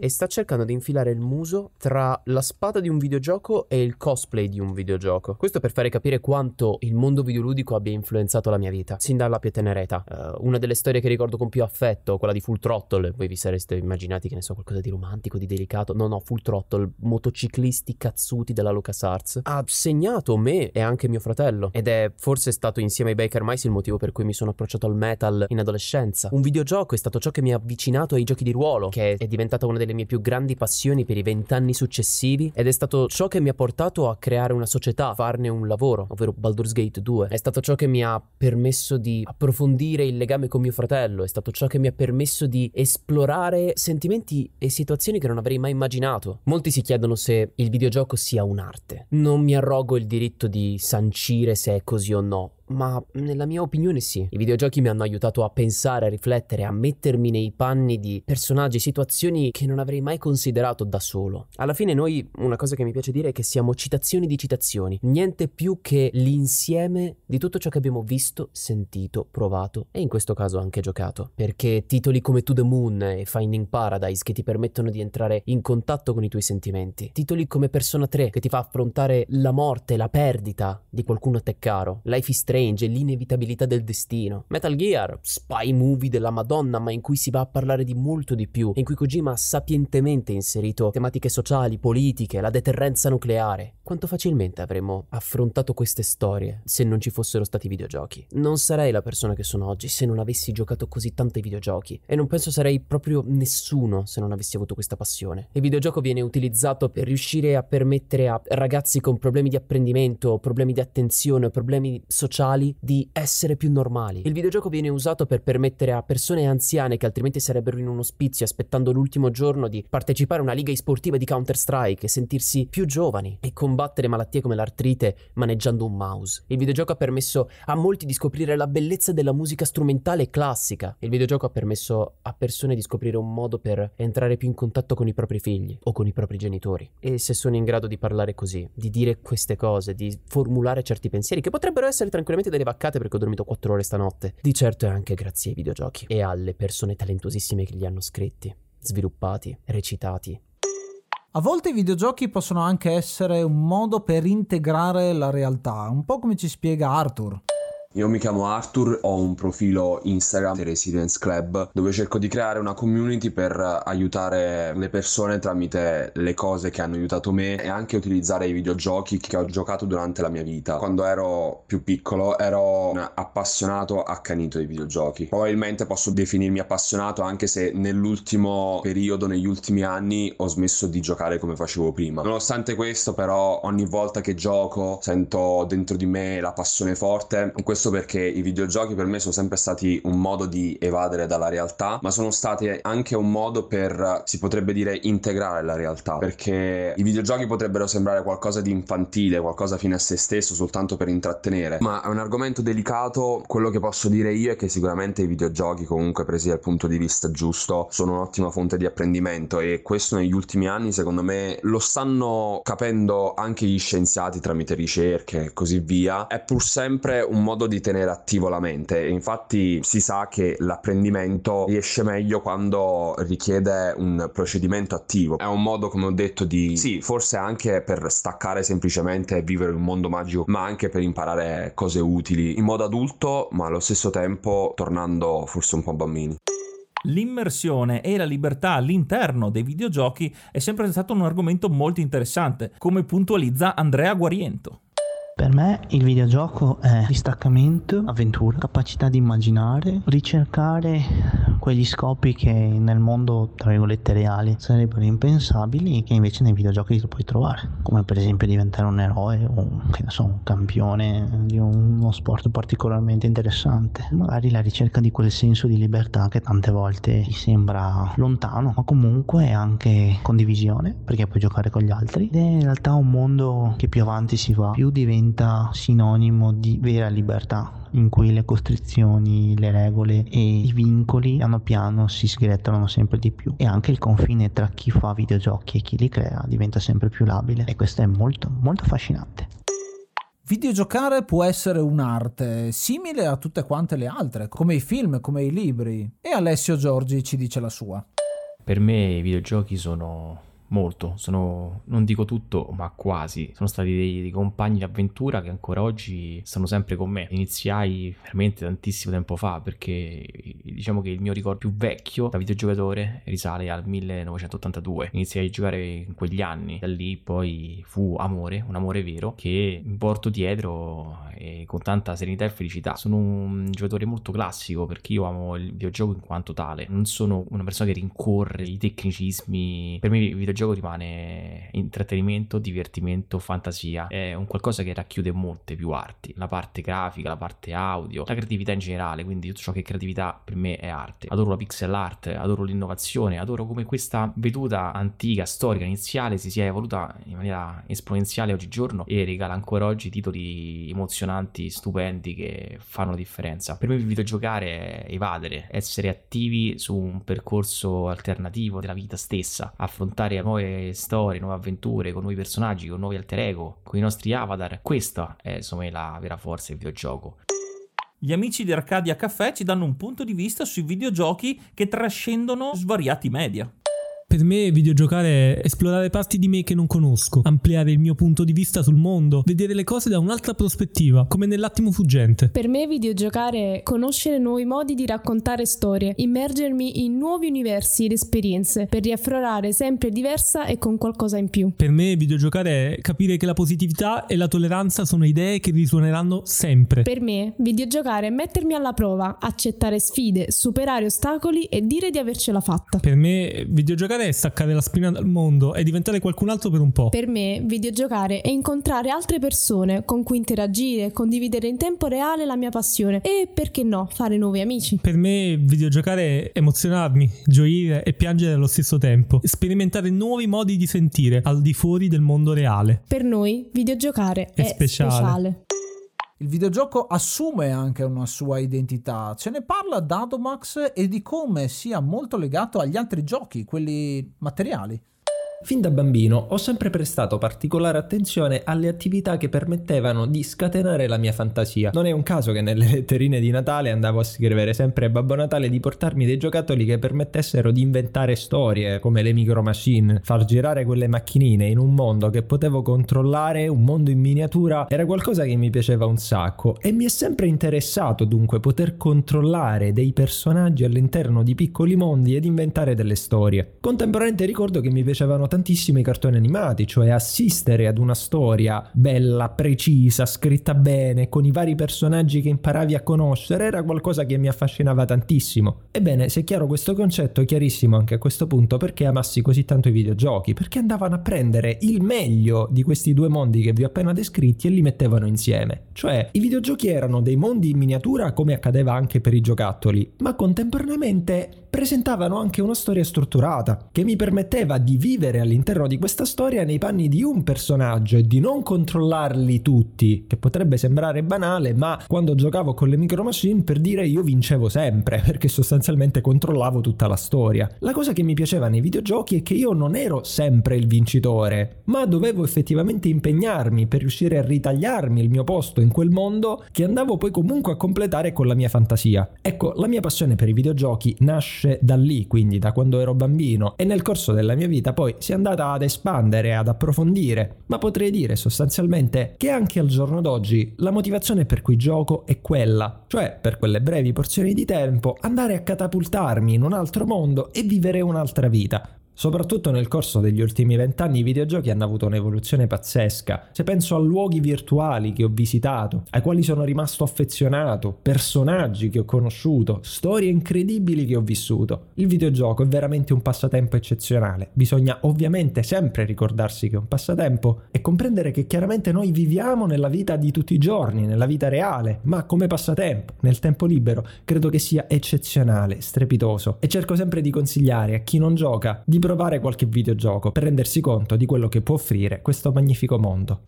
[SPEAKER 38] e sta cercando di infilare il muso tra la spada di un videogioco e il cosplay di un videogioco. Questo per fare capire quanto il mondo videoludico abbia influenzato la mia vita, sin dalla più tenera età. Uh, una delle storie che ricordo con più affetto, quella di Full Throttle, voi vi sareste immaginati che ne so, qualcosa di romantico, di delicato. No, no, Full Throttle, motociclisti cazzuti della LucasArts, ha segnato me e anche mio fratello ed è forse stato insieme ai Baker Mice il motivo per cui mi sono approcciato al metal in adolescenza. Un videogioco è stato ciò che mi ha avvicinato ai giochi di ruolo, che è diventata una delle le mie più grandi passioni per i vent'anni successivi ed è stato ciò che mi ha portato a creare una società, farne un lavoro, ovvero Baldur's Gate 2. È stato ciò che mi ha permesso di approfondire il legame con mio fratello, è stato ciò che mi ha permesso di esplorare sentimenti e situazioni che non avrei mai immaginato. Molti si chiedono se il videogioco sia un'arte. Non mi arrogo il diritto di sancire se è così o no ma nella mia opinione sì. I videogiochi mi hanno aiutato a pensare, a riflettere, a mettermi nei panni di personaggi, situazioni che non avrei mai considerato da solo. Alla fine noi, una cosa che mi piace dire è che siamo citazioni di citazioni, niente più che l'insieme di tutto ciò che abbiamo visto, sentito, provato e in questo caso anche giocato. Perché titoli come To the Moon e Finding Paradise che ti permettono di entrare in contatto con i tuoi sentimenti, titoli come Persona 3 che ti fa affrontare la morte, la perdita di qualcuno a te caro, Life is Strange Strange e l'inevitabilità del destino. Metal Gear, spy movie della Madonna, ma in cui si va a parlare di molto di più, in cui Kojima ha sapientemente inserito tematiche sociali, politiche, la deterrenza nucleare. Quanto facilmente avremmo affrontato queste storie se non ci fossero stati videogiochi? Non sarei la persona che sono oggi se non avessi giocato così tanto ai videogiochi e non penso sarei proprio nessuno se non avessi avuto questa passione. Il videogioco viene utilizzato per riuscire a permettere a ragazzi con problemi di apprendimento, problemi di attenzione, problemi sociali sociali di essere più normali. Il videogioco viene usato per permettere a persone anziane che altrimenti sarebbero in un ospizio aspettando l'ultimo giorno di partecipare a una liga esportiva di Counter-Strike e sentirsi più giovani e combattere malattie come l'artrite maneggiando un mouse. Il videogioco ha permesso a molti di scoprire la bellezza della musica strumentale classica. Il videogioco ha permesso a persone di scoprire un modo per entrare più in contatto con i propri figli o con i propri genitori. E se sono in grado di parlare così, di dire queste cose, di formulare certi pensieri che potrebbero essere tranquillamente delle vaccate perché ho dormito 4 ore stanotte. Di certo è anche grazie ai videogiochi e alle persone talentuosissime che li hanno scritti, sviluppati, recitati.
[SPEAKER 1] A volte i videogiochi possono anche essere un modo per integrare la realtà, un po' come ci spiega Arthur.
[SPEAKER 36] Io mi chiamo Arthur, ho un profilo Instagram, The Residence Club, dove cerco di creare una community per aiutare le persone tramite le cose che hanno aiutato me e anche utilizzare i videogiochi che ho giocato durante la mia vita. Quando ero più piccolo ero un appassionato accanito ai videogiochi. Probabilmente posso definirmi appassionato anche se nell'ultimo periodo, negli ultimi anni, ho smesso di giocare come facevo prima. Nonostante questo, però, ogni volta che gioco sento dentro di me la passione forte. Questo questo perché i videogiochi per me sono sempre stati un modo di evadere dalla realtà, ma sono stati anche un modo per, si potrebbe dire, integrare la realtà, perché i videogiochi potrebbero sembrare qualcosa di infantile, qualcosa fine a se stesso, soltanto per intrattenere, ma è un argomento delicato, quello che posso dire io è che sicuramente i videogiochi comunque presi dal punto di vista giusto sono un'ottima fonte di apprendimento e questo negli ultimi anni secondo me lo stanno capendo anche gli scienziati tramite ricerche e così via, è pur sempre un modo di tenere attivo la mente. Infatti si sa che l'apprendimento riesce meglio quando richiede un procedimento attivo. È un modo, come ho detto, di sì, forse anche per staccare semplicemente e vivere un mondo magico, ma anche per imparare cose utili in modo adulto, ma allo stesso tempo tornando forse un po' bambini.
[SPEAKER 2] L'immersione e la libertà all'interno dei videogiochi è sempre stato un argomento molto interessante, come puntualizza Andrea Guariento.
[SPEAKER 39] Per me il videogioco è distaccamento, avventura, capacità di immaginare, ricercare quegli scopi che nel mondo, tra virgolette, reali sarebbero impensabili che invece nei videogiochi li puoi trovare, come per esempio diventare un eroe o che ne so, un campione di uno sport particolarmente interessante. Magari la ricerca di quel senso di libertà che tante volte ti sembra lontano, ma comunque è anche condivisione, perché puoi giocare con gli altri ed è in realtà un mondo che più avanti si va, più diventa diventa sinonimo di vera libertà in cui le costrizioni, le regole e i vincoli piano piano si sgretolano sempre di più e anche il confine tra chi fa videogiochi e chi li crea diventa sempre più labile e questo è molto molto affascinante.
[SPEAKER 1] Videgiocare può essere un'arte simile a tutte quante le altre, come i film, come i libri. E Alessio Giorgi ci dice la sua.
[SPEAKER 30] Per me i videogiochi sono molto, sono, non dico tutto, ma quasi. Sono stati dei, dei, compagni di avventura che ancora oggi stanno sempre con me. Iniziai veramente tantissimo tempo fa perché diciamo che il mio ricordo più vecchio da videogiocatore risale al 1982. Iniziai a giocare in quegli anni, da lì poi fu amore, un amore vero che mi porto dietro con tanta serenità e felicità. Sono un giocatore molto classico perché io amo il videogioco in quanto tale. Non sono una persona che rincorre i tecnicismi. Per me il videogioco rimane intrattenimento, divertimento, fantasia. È un qualcosa che racchiude molte più arti. La parte grafica, la parte audio, la creatività in generale. Quindi tutto ciò che è creatività per me è arte. Adoro la pixel art, adoro l'innovazione, adoro come questa veduta antica, storica, iniziale si sia evoluta in maniera esponenziale oggigiorno e regala ancora oggi titoli emozionanti, stupendi che fanno differenza. Per me il videogiocare è evadere, essere attivi su un percorso alternativo della vita stessa, affrontare nuove storie, nuove avventure con nuovi personaggi, con nuovi alter ego, con i nostri avatar. Questa è insomma la vera forza del videogioco.
[SPEAKER 2] Gli amici di Arcadia Caffè ci danno un punto di vista sui videogiochi che trascendono svariati media.
[SPEAKER 40] Per me videogiocare è esplorare parti di me che non conosco, ampliare il mio punto di vista sul mondo, vedere le cose da un'altra prospettiva, come nell'attimo fuggente.
[SPEAKER 41] Per me videogiocare è conoscere nuovi modi di raccontare storie, immergermi in nuovi universi ed esperienze, per riaffiorare sempre diversa e con qualcosa in più.
[SPEAKER 40] Per me videogiocare è capire che la positività e la tolleranza sono idee che risuoneranno sempre.
[SPEAKER 41] Per me videogiocare è mettermi alla prova, accettare sfide, superare ostacoli e dire di avercela fatta.
[SPEAKER 40] Per me videogiocare è staccare la spina dal mondo e diventare qualcun altro per un po'.
[SPEAKER 41] Per me, videogiocare è incontrare altre persone con cui interagire, condividere in tempo reale la mia passione e, perché no, fare nuovi amici.
[SPEAKER 40] Per me, videogiocare è emozionarmi, gioire e piangere allo stesso tempo, sperimentare nuovi modi di sentire al di fuori del mondo reale.
[SPEAKER 41] Per noi, videogiocare è, è speciale. speciale.
[SPEAKER 1] Il videogioco assume anche una sua identità. Ce ne parla Dadomax e di come sia molto legato agli altri giochi, quelli materiali.
[SPEAKER 29] Fin da bambino ho sempre prestato particolare attenzione alle attività che permettevano di scatenare la mia fantasia. Non è un caso che nelle letterine di Natale andavo a scrivere sempre a Babbo Natale di portarmi dei giocattoli che permettessero di inventare storie, come le micro machine, far girare quelle macchinine in un mondo che potevo controllare, un mondo in miniatura, era qualcosa che mi piaceva un sacco e mi è sempre interessato dunque poter controllare dei personaggi all'interno di piccoli mondi ed inventare delle storie. Contemporaneamente ricordo che mi piacevano tantissimi cartoni animati, cioè assistere ad una storia bella, precisa, scritta bene, con i vari personaggi che imparavi a conoscere, era qualcosa che mi affascinava tantissimo. Ebbene, se è chiaro questo concetto, è chiarissimo anche a questo punto perché amassi così tanto i videogiochi, perché andavano a prendere il meglio di questi due mondi che vi ho appena descritti e li mettevano insieme. Cioè, i videogiochi erano dei mondi in miniatura come accadeva anche per i giocattoli, ma contemporaneamente presentavano anche una storia strutturata che mi permetteva di vivere all'interno di questa storia nei panni di un personaggio e di non controllarli tutti, che potrebbe sembrare banale, ma quando giocavo con le micro machine per dire io vincevo sempre, perché sostanzialmente controllavo tutta la storia. La cosa che mi piaceva nei videogiochi è che io non ero sempre il vincitore, ma dovevo effettivamente impegnarmi per riuscire a ritagliarmi il mio posto in quel mondo che andavo poi comunque a completare con la mia fantasia. Ecco, la mia passione per i videogiochi nasce nasce da lì, quindi da quando ero bambino, e nel corso della mia vita poi si è andata ad espandere, ad approfondire, ma potrei dire sostanzialmente che anche al giorno d'oggi la motivazione per cui gioco è quella, cioè per quelle brevi porzioni di tempo andare a catapultarmi in un altro mondo e vivere un'altra vita, Soprattutto nel corso degli ultimi vent'anni i videogiochi hanno avuto un'evoluzione pazzesca. Se penso a luoghi virtuali che ho visitato, ai quali sono rimasto affezionato, personaggi che ho conosciuto, storie incredibili che ho vissuto, il videogioco è veramente un passatempo eccezionale. Bisogna ovviamente sempre ricordarsi che è un passatempo e comprendere che chiaramente noi viviamo nella vita di tutti i giorni, nella vita reale, ma come passatempo, nel tempo libero, credo che sia eccezionale, strepitoso e cerco sempre di consigliare a chi non gioca di provare qualche videogioco per rendersi conto di quello che può offrire questo magnifico mondo.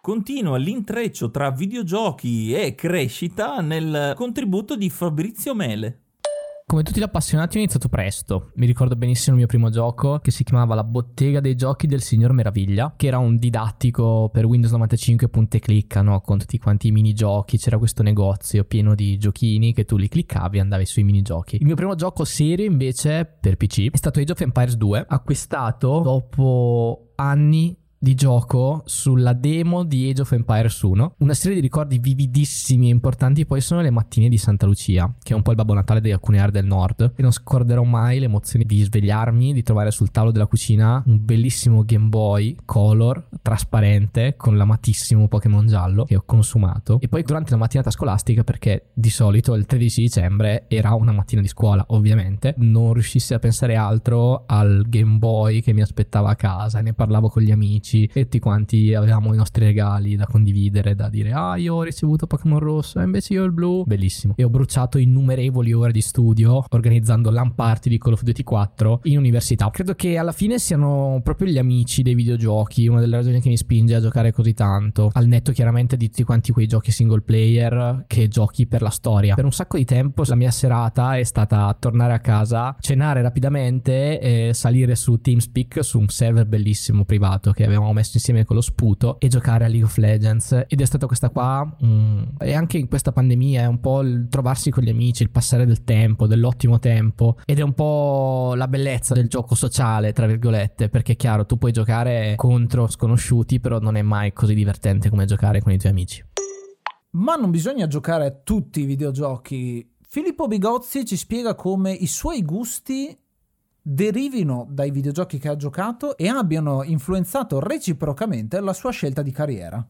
[SPEAKER 2] Continua l'intreccio tra videogiochi e crescita nel contributo di Fabrizio Mele.
[SPEAKER 29] Come tutti gli appassionati ho iniziato presto. Mi ricordo benissimo il mio primo gioco che si chiamava La bottega dei giochi del signor Meraviglia, che era un didattico per Windows 95 punta e clicca, no? Con tutti quanti i minigiochi. C'era questo negozio pieno di giochini che tu li cliccavi e andavi sui minigiochi. Il mio primo gioco serio invece per PC è stato Age of Empires 2, acquistato dopo anni di gioco sulla demo di Age of Empires 1. Una serie di ricordi vividissimi e importanti poi sono le mattine di Santa Lucia, che è un po' il Babbo Natale di alcune aree del nord. E non scorderò mai l'emozione di svegliarmi, di trovare sul tavolo della cucina un bellissimo Game Boy Color trasparente con l'amatissimo Pokémon giallo che ho consumato. E poi durante la mattinata scolastica, perché di solito il 13 dicembre era una mattina di scuola, ovviamente, non riuscissi a pensare altro al Game Boy che mi aspettava a casa. Ne parlavo con gli amici amici e tutti quanti avevamo i nostri regali da condividere, da dire ah io ho ricevuto Pokémon rosso e invece io il blu, bellissimo. E ho bruciato innumerevoli ore di studio organizzando LAN party di Call of Duty 4 in università. Credo che alla fine siano proprio gli amici dei videogiochi una delle ragioni che mi spinge a giocare così tanto, al netto chiaramente di tutti quanti quei giochi single player che giochi per la storia. Per un sacco di tempo la mia serata è stata tornare a casa, cenare rapidamente e salire su TeamSpeak su un server bellissimo privato che aveva avevamo messo insieme con lo sputo e giocare a League of Legends ed è stata questa qua mm, e anche in questa pandemia è un po' il trovarsi con gli amici, il passare del tempo, dell'ottimo tempo ed è un po' la bellezza del gioco sociale tra virgolette perché è chiaro tu puoi giocare contro sconosciuti però non è mai così divertente come giocare con i tuoi amici.
[SPEAKER 1] Ma non bisogna giocare a tutti i videogiochi. Filippo Bigozzi ci spiega come i suoi gusti derivino dai videogiochi che ha giocato e abbiano influenzato reciprocamente la sua scelta di carriera.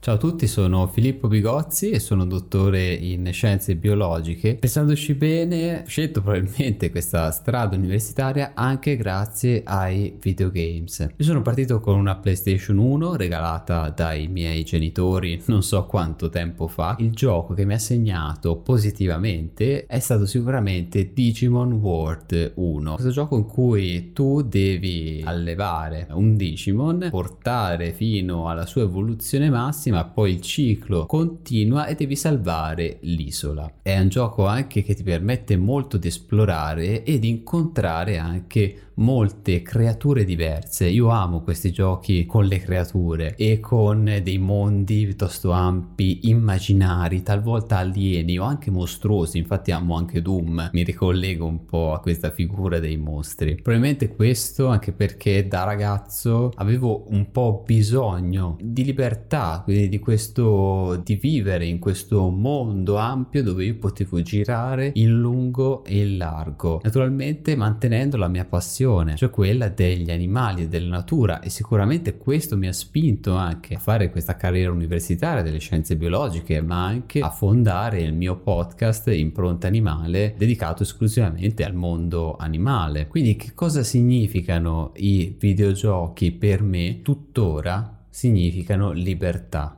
[SPEAKER 36] Ciao a tutti, sono Filippo Bigozzi e sono dottore in scienze biologiche. Pensandoci bene, ho scelto probabilmente questa strada universitaria anche grazie ai videogames. Io sono partito con una PlayStation 1 regalata dai miei genitori non so quanto tempo fa. Il gioco che mi ha segnato positivamente è stato sicuramente Digimon World 1. Questo gioco in cui tu devi allevare un Digimon, portare fino alla sua evoluzione massima massima, poi il ciclo continua e devi salvare l'isola. È un gioco anche che ti permette molto di esplorare e di incontrare anche molte creature diverse. Io amo questi giochi con le creature e con dei mondi piuttosto ampi, immaginari, talvolta alieni o anche mostruosi. Infatti amo anche Doom, mi ricollego un po' a questa figura dei mostri. Probabilmente questo anche perché da ragazzo avevo un po' bisogno di libertà, quindi di questo di vivere in questo mondo ampio dove io potevo girare in lungo e in largo. Naturalmente mantenendo la mia passione passione, cioè quella degli animali e della natura e sicuramente questo mi ha spinto anche a fare questa carriera universitaria delle scienze biologiche, ma anche a fondare il mio podcast Impronta Animale dedicato esclusivamente al mondo animale. Quindi che cosa significano i videogiochi per me tuttora? Significano libertà.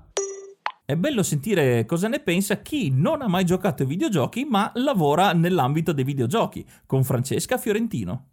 [SPEAKER 2] È bello sentire cosa ne pensa chi non ha mai giocato ai videogiochi ma lavora nell'ambito dei videogiochi, con Francesca Fiorentino.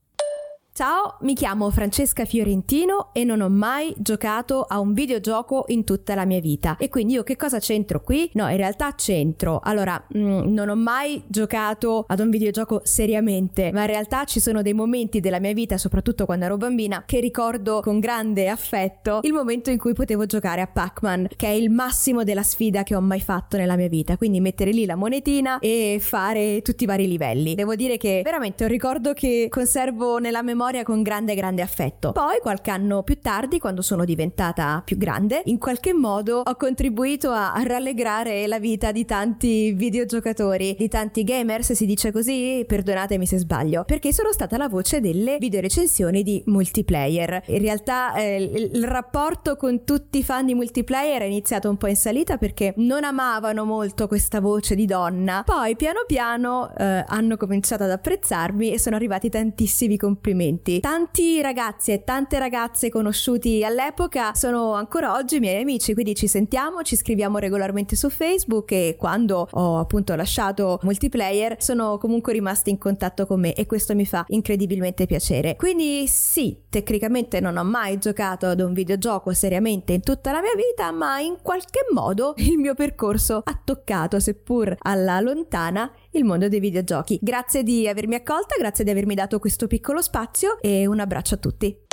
[SPEAKER 42] Ciao, mi chiamo Francesca Fiorentino e non ho mai giocato a un videogioco in tutta la mia vita. E quindi io che cosa c'entro qui? No, in realtà c'entro. Allora, mh, mm, non ho mai giocato ad un videogioco seriamente, ma in realtà ci sono dei momenti della mia vita, soprattutto quando ero bambina, che ricordo con grande affetto il momento in cui potevo giocare a Pac-Man, che è il massimo della sfida che ho mai fatto nella mia vita. Quindi mettere lì la monetina e fare tutti i vari livelli. Devo dire che veramente è un ricordo che conservo nella memoria memoria con grande grande affetto. Poi qualche anno più tardi, quando sono diventata più grande, in qualche modo ho contribuito a rallegrare la vita di tanti videogiocatori, di tanti gamer, se si dice così, perdonatemi se sbaglio, perché sono stata la voce delle videorecensioni di multiplayer. In realtà eh, il rapporto con tutti i fan di multiplayer è iniziato un po' in salita perché non amavano molto questa voce di donna. Poi piano piano eh, hanno cominciato ad apprezzarmi e sono arrivati tantissimi complimenti momenti. Tanti ragazzi e tante ragazze conosciuti all'epoca sono ancora oggi miei amici, quindi ci sentiamo, ci scriviamo regolarmente su Facebook e quando ho appunto lasciato multiplayer sono comunque rimasti in contatto con me e questo mi fa incredibilmente piacere. Quindi sì, tecnicamente non ho mai giocato ad un videogioco seriamente in tutta la mia vita, ma in qualche modo il mio percorso ha toccato, seppur alla lontana, il mondo dei videogiochi. Grazie di avermi accolta, grazie di avermi dato questo piccolo spazio e un abbraccio a tutti.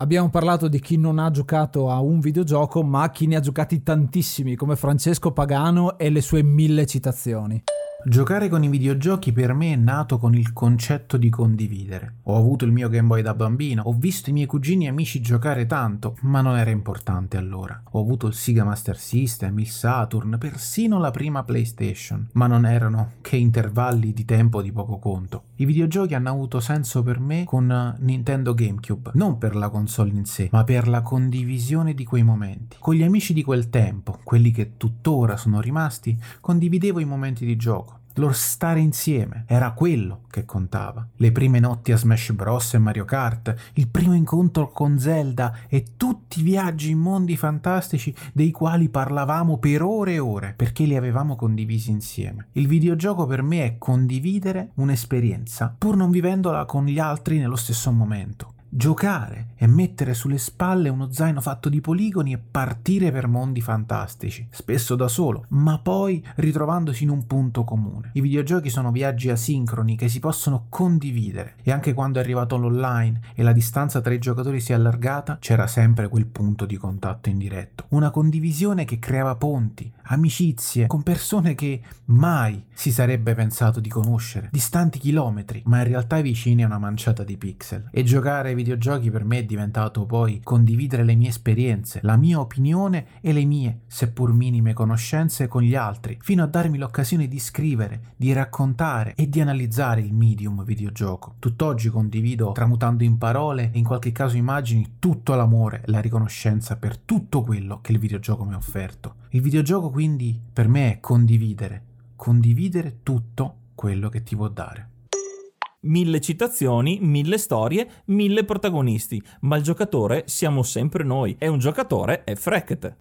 [SPEAKER 1] Abbiamo parlato di chi non ha giocato a un videogioco, ma chi ne ha giocati tantissimi, come Francesco Pagano e le sue mille citazioni.
[SPEAKER 43] Giocare con i videogiochi per me è nato con il concetto di condividere. Ho avuto il mio Game Boy da bambino, ho visto i miei cugini e amici giocare tanto, ma non era importante allora. Ho avuto il Sega Master System, il Saturn, persino la prima PlayStation, ma non erano che intervalli di tempo di poco conto. I videogiochi hanno avuto senso per me con Nintendo GameCube, non per la console in sé, ma per la condivisione di quei momenti. Con gli amici di quel tempo, quelli che tuttora sono rimasti, condividevo i momenti di gioco lo stare insieme, era quello che contava. Le prime notti a Smash Bros. e Mario Kart, il primo incontro con Zelda e tutti i viaggi in mondi fantastici dei quali parlavamo per ore e ore perché li avevamo condivisi insieme. Il videogioco per me è condividere un'esperienza pur non vivendola con gli altri nello stesso momento giocare e mettere sulle spalle uno zaino fatto di poligoni e partire per mondi fantastici, spesso da solo, ma poi ritrovandosi in un punto comune. I videogiochi sono viaggi asincroni che si possono condividere e anche quando è arrivato l'online e la distanza tra i giocatori si è allargata, c'era sempre quel punto di contatto indiretto. Una condivisione che creava ponti, amicizie con persone che mai si sarebbe pensato di conoscere, distanti chilometri, ma in realtà vicini a una manciata di pixel. E giocare ai videogiochi per me è diventato poi condividere le mie esperienze, la mia opinione e le mie, seppur minime, conoscenze con gli altri, fino a darmi l'occasione di scrivere, di raccontare e di analizzare il medium videogioco. Tutt'oggi condivido, tramutando in parole e in qualche caso immagini, tutto l'amore e la riconoscenza per tutto quello che il videogioco mi ha offerto. Il videogioco quindi per me è condividere, condividere tutto quello che ti può dare.
[SPEAKER 2] Mille citazioni, mille storie, mille protagonisti, ma il giocatore siamo sempre noi e un giocatore è Freket.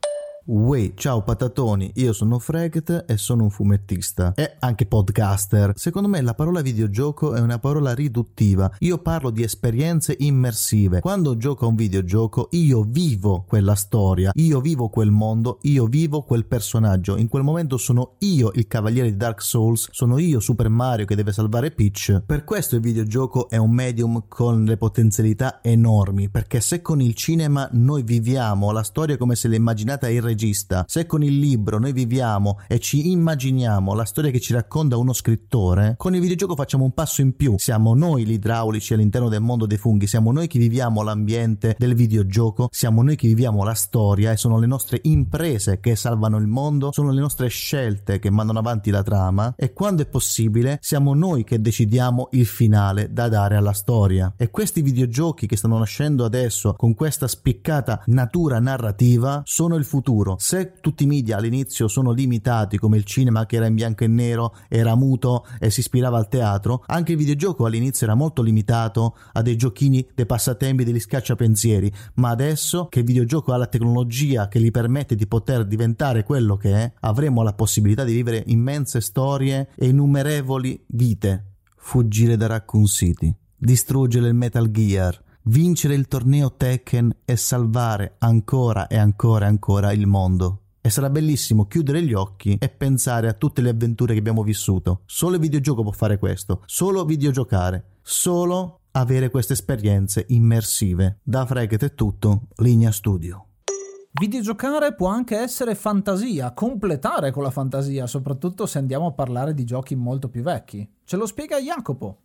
[SPEAKER 44] Uè, ciao patatoni, io sono Fregt e sono un fumettista e anche podcaster. Secondo me la parola videogioco è una parola riduttiva. Io parlo di esperienze immersive. Quando gioco a un videogioco io vivo quella storia, io vivo quel mondo, io vivo quel personaggio. In quel momento sono io il cavaliere di Dark Souls, sono io Super Mario che deve salvare Peach. Per questo il videogioco è un medium con le potenzialità enormi, perché se con il cinema noi viviamo la storia come se l'immaginata il regista, se con il libro noi viviamo e ci immaginiamo la storia che ci racconta uno scrittore, con il videogioco facciamo un passo in più. Siamo noi gli idraulici all'interno del mondo dei funghi, siamo noi che viviamo l'ambiente del videogioco, siamo noi che viviamo la storia e sono le nostre imprese che salvano il mondo, sono le nostre scelte che mandano avanti la trama e quando è possibile siamo noi che decidiamo il finale da dare alla storia. E questi videogiochi che stanno nascendo adesso con questa spiccata natura narrativa sono il futuro futuro. Se tutti i media all'inizio sono limitati, come il cinema che era in bianco e nero, era muto e si ispirava al teatro, anche il videogioco all'inizio era molto limitato a dei giochini, dei passatempi, degli scacciapensieri, ma adesso che il videogioco ha la tecnologia che gli permette di poter diventare quello che è, avremo la possibilità di vivere immense storie e innumerevoli vite. Fuggire da Raccoon City, distruggere il Metal Gear, vincere il torneo Tekken e salvare ancora e ancora e ancora il mondo. E sarà bellissimo chiudere gli occhi e pensare a tutte le avventure che abbiamo vissuto. Solo il videogioco può fare questo, solo videogiocare, solo avere queste esperienze immersive. Da Freget è tutto, linea studio.
[SPEAKER 1] Videogiocare può anche essere fantasia, completare con la fantasia, soprattutto se andiamo a parlare di giochi molto più vecchi. Ce lo spiega Jacopo.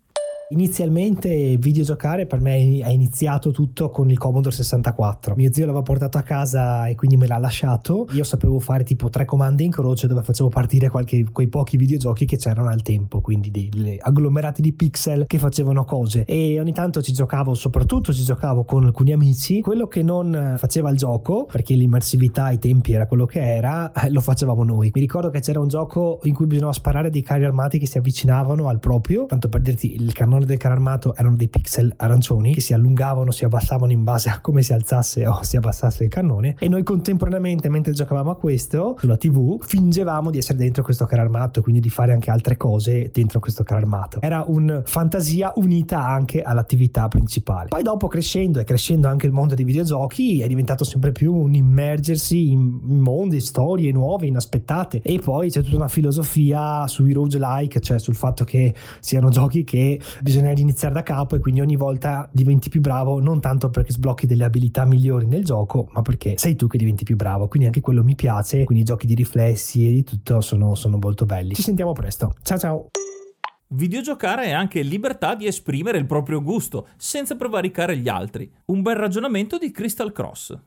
[SPEAKER 45] Inizialmente videogiocare per me è iniziato tutto con il Commodore 64. Mio zio l'aveva portato a casa e quindi me l'ha lasciato. Io sapevo fare tipo tre comandi in croce dove facevo partire qualche, quei pochi videogiochi che c'erano al tempo, quindi dei agglomerati di pixel che facevano cose. E ogni tanto ci giocavo, soprattutto ci giocavo con alcuni amici. Quello che non faceva il gioco, perché l'immersività ai tempi era quello che era, eh, lo facevamo noi. Mi ricordo che c'era un gioco in cui bisognava sparare dei carri armati che si avvicinavano al proprio, tanto per dirti il cannone
[SPEAKER 46] comando del carro armato erano dei pixel arancioni che si allungavano, si abbassavano in base a come si alzasse o si abbassasse il cannone e noi contemporaneamente mentre giocavamo a questo sulla tv fingevamo di essere dentro questo carro armato quindi di fare anche altre cose dentro questo carro armato. Era un fantasia unita anche all'attività principale. Poi dopo crescendo e crescendo anche il mondo dei videogiochi è diventato sempre più un immergersi in mondi, storie nuove, inaspettate e poi c'è tutta una filosofia sui roguelike, cioè sul fatto che siano giochi che bisogna iniziare da capo e quindi ogni volta diventi più bravo non tanto perché sblocchi delle abilità migliori nel gioco ma perché sei tu che diventi più bravo. Quindi anche quello mi piace. Quindi i giochi di riflessi e di tutto sono, sono molto belli. Ci sentiamo presto. Ciao ciao.
[SPEAKER 2] Videogiocare è anche libertà di esprimere il proprio gusto, senza prevaricare gli altri. Un bel ragionamento di Crystal Cross.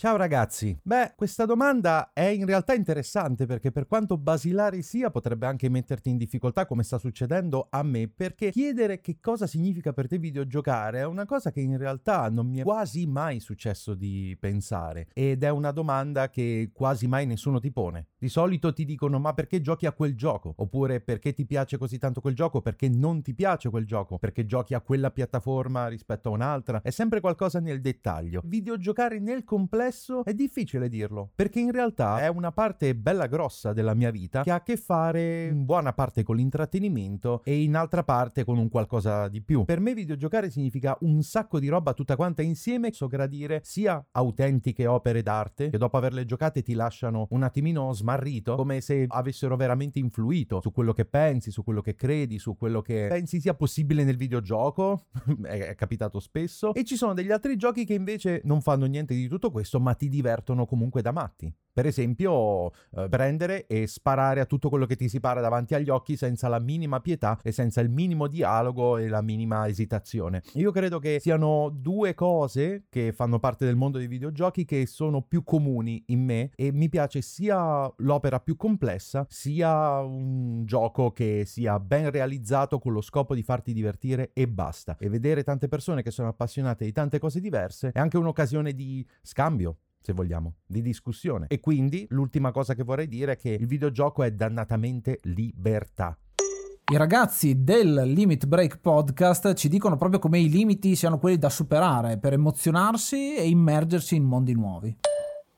[SPEAKER 47] Ciao ragazzi, beh questa domanda è in realtà interessante perché per quanto basilare sia potrebbe anche metterti in difficoltà come sta succedendo a me perché chiedere che cosa significa per te videogiocare è una cosa che in realtà non mi è quasi mai successo di pensare ed è una domanda che quasi mai nessuno ti pone. Di solito ti dicono ma perché giochi a quel gioco? Oppure perché ti piace così tanto quel gioco? Perché non ti piace quel gioco? Perché giochi a quella piattaforma rispetto a un'altra? È sempre qualcosa nel dettaglio. Videogiocare nel complesso è difficile dirlo, perché in realtà è una parte bella grossa della mia vita che ha a che fare in buona parte con l'intrattenimento e in altra parte con un qualcosa di più. Per me videogiocare significa un sacco di roba tutta quanta insieme, so gradire sia autentiche opere d'arte che dopo averle giocate ti lasciano un attimino smarrito, come se avessero veramente influito su quello che pensi, su quello che credi, su quello che pensi sia possibile nel videogioco, è capitato spesso, e ci sono degli altri giochi che invece non fanno niente di tutto questo, ma ti divertono comunque da matti. Per esempio, eh, prendere e sparare a tutto quello che ti si para davanti agli occhi senza la minima pietà e senza il minimo dialogo e la minima esitazione. Io credo che siano due cose che fanno parte del mondo dei videogiochi che sono più comuni in me e mi piace sia l'opera più complessa, sia un gioco che sia ben realizzato con lo scopo di farti divertire e basta. E vedere tante persone che sono appassionate di tante cose diverse è anche un'occasione di scambio se vogliamo, di discussione. E quindi l'ultima cosa che vorrei dire è che il videogioco è dannatamente libertà.
[SPEAKER 1] I ragazzi del Limit Break Podcast ci dicono proprio come i limiti siano quelli da superare per emozionarsi e immergersi in mondi nuovi.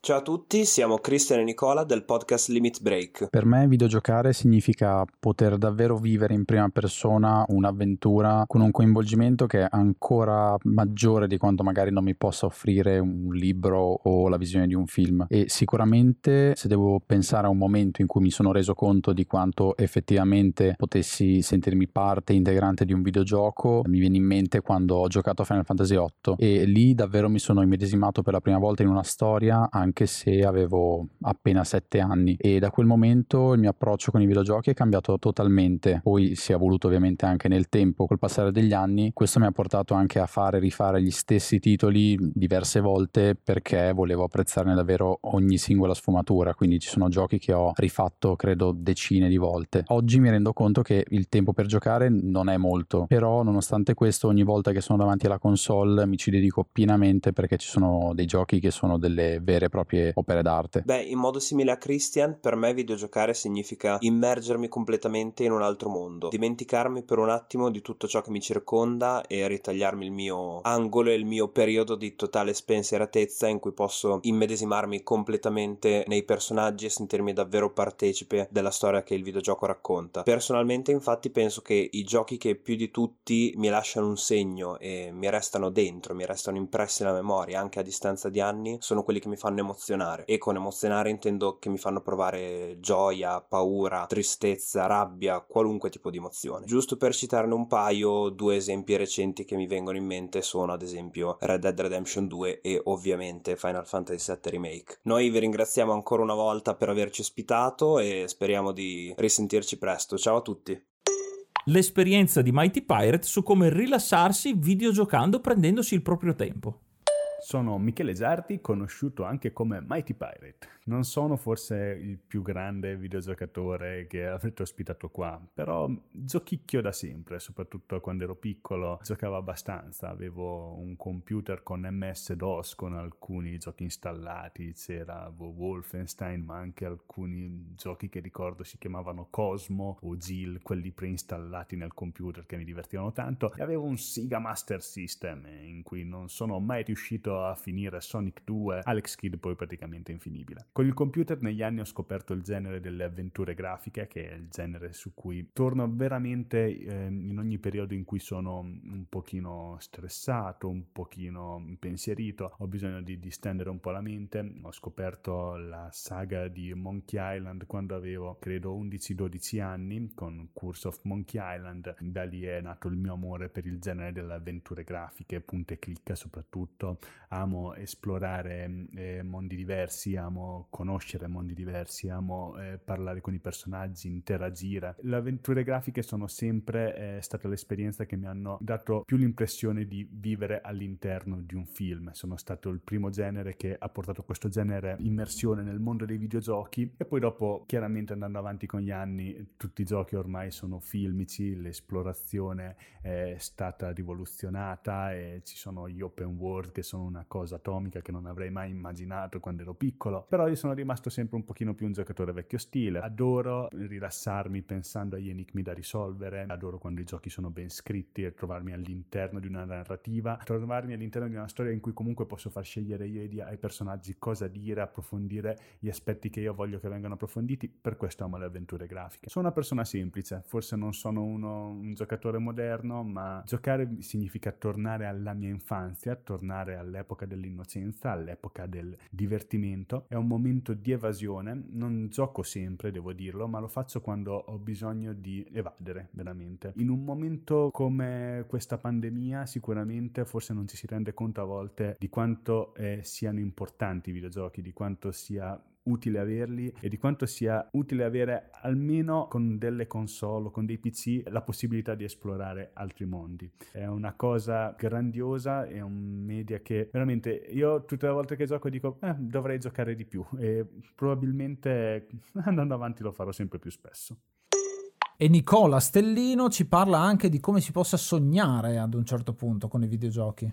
[SPEAKER 29] Ciao a tutti, siamo Cristian e Nicola del podcast Limit Break.
[SPEAKER 36] Per me videogiocare significa poter davvero vivere in prima persona un'avventura con un coinvolgimento che è ancora maggiore di quanto magari non mi possa offrire un libro o la visione di un film. E sicuramente se devo pensare a un momento in cui mi sono reso conto di quanto effettivamente potessi sentirmi parte integrante di un videogioco, mi viene in mente quando ho giocato a Final Fantasy VIII e lì davvero mi sono immedesimato per la prima volta in una storia anche anche se avevo appena sette anni e da quel momento il mio approccio con i videogiochi è cambiato totalmente. Poi si è evoluto ovviamente anche nel tempo, col passare degli anni. Questo mi ha portato anche a fare e rifare gli stessi titoli diverse volte perché volevo apprezzarne davvero ogni singola sfumatura. Quindi ci sono giochi che ho rifatto credo decine di volte. Oggi mi rendo conto che il tempo per giocare non è molto, però nonostante questo ogni volta che sono davanti alla console mi ci dedico pienamente perché ci sono dei giochi che sono delle vere e proprie proprie opere d'arte.
[SPEAKER 29] Beh, in modo simile a Christian, per me videogiocare significa immergermi completamente in un altro mondo, dimenticarmi per un attimo di tutto ciò che mi circonda e ritagliarmi il mio angolo e il mio periodo di totale spensieratezza in cui posso immedesimarmi completamente nei personaggi e sentirmi davvero partecipe della storia che il videogioco racconta. Personalmente, infatti, penso che i giochi che più di tutti mi lasciano un segno e mi restano dentro, mi restano impressi nella memoria anche a distanza di anni, sono quelli che mi fanno emozionare e con emozionare intendo che mi fanno provare gioia, paura, tristezza, rabbia, qualunque tipo di emozione. Giusto per citarne un paio, due esempi recenti che mi vengono in mente sono ad esempio Red Dead Redemption 2 e ovviamente Final Fantasy VII Remake. Noi vi ringraziamo ancora una volta per averci ospitato e speriamo di risentirci presto. Ciao a tutti!
[SPEAKER 2] L'esperienza di Mighty Pirate su come rilassarsi videogiocando prendendosi il proprio tempo.
[SPEAKER 48] Sono Michele Zardi, conosciuto anche come Mighty Pirate.
[SPEAKER 29] Non sono forse il più grande videogiocatore che avrete ospitato qua, però giochicchio da sempre, soprattutto quando ero piccolo, giocavo abbastanza, avevo un computer con MS-DOS con alcuni giochi installati, c'era Wolfenstein, ma anche alcuni giochi che ricordo si chiamavano Cosmo o Jill, quelli preinstallati nel computer che mi divertivano tanto, e avevo un Sega Master System in cui non sono mai riuscito a finire Sonic 2, Alex Kidd poi praticamente infinibile. Con il computer negli anni ho scoperto il genere delle avventure grafiche, che è il genere su cui torno veramente eh, in ogni periodo in cui sono un pochino stressato, un pochino impensierito, ho bisogno di distendere un po' la mente, ho scoperto la saga di Monkey Island quando avevo credo 11-12 anni con Curse of Monkey Island, da lì è nato il mio amore per il genere delle avventure grafiche, punte e clicca soprattutto, amo esplorare eh, mondi diversi, amo conoscere mondi diversi, amo eh, parlare con i personaggi, interagire. Le avventure grafiche sono sempre eh, state l'esperienza che mi hanno dato più l'impressione di vivere all'interno di un film. Sono stato il primo genere che ha portato questo genere immersione nel mondo dei videogiochi e poi dopo chiaramente andando avanti con gli anni tutti i giochi ormai sono filmici, l'esplorazione è stata rivoluzionata e ci sono gli open world che sono una cosa atomica che non avrei mai immaginato quando ero piccolo, però io sono rimasto sempre un pochino più un giocatore vecchio stile, adoro rilassarmi pensando agli enigmi da risolvere, adoro quando i giochi sono ben scritti e trovarmi all'interno di una narrativa, trovarmi all'interno di una storia in cui comunque posso far scegliere io ai personaggi cosa dire, approfondire gli aspetti che io voglio che vengano approfonditi, per questo amo le avventure grafiche. Sono una persona semplice, forse non sono uno, un giocatore moderno, ma giocare significa tornare alla mia infanzia, tornare all'epoca dell'innocenza, all'epoca del divertimento. È un momento di evasione, non gioco sempre, devo dirlo, ma lo faccio quando ho bisogno di evadere veramente. In un momento come questa pandemia sicuramente forse non ci si rende conto a volte di quanto eh, siano importanti i videogiochi, di quanto sia utile averli e di quanto sia utile avere almeno con delle console o con dei PC la possibilità di esplorare altri mondi. È una cosa grandiosa, è un media che veramente io tutte le volte che gioco dico eh, dovrei giocare di più e probabilmente andando avanti lo farò sempre più spesso.
[SPEAKER 1] E Nicola Stellino ci parla anche di come si possa sognare ad un certo punto con i videogiochi.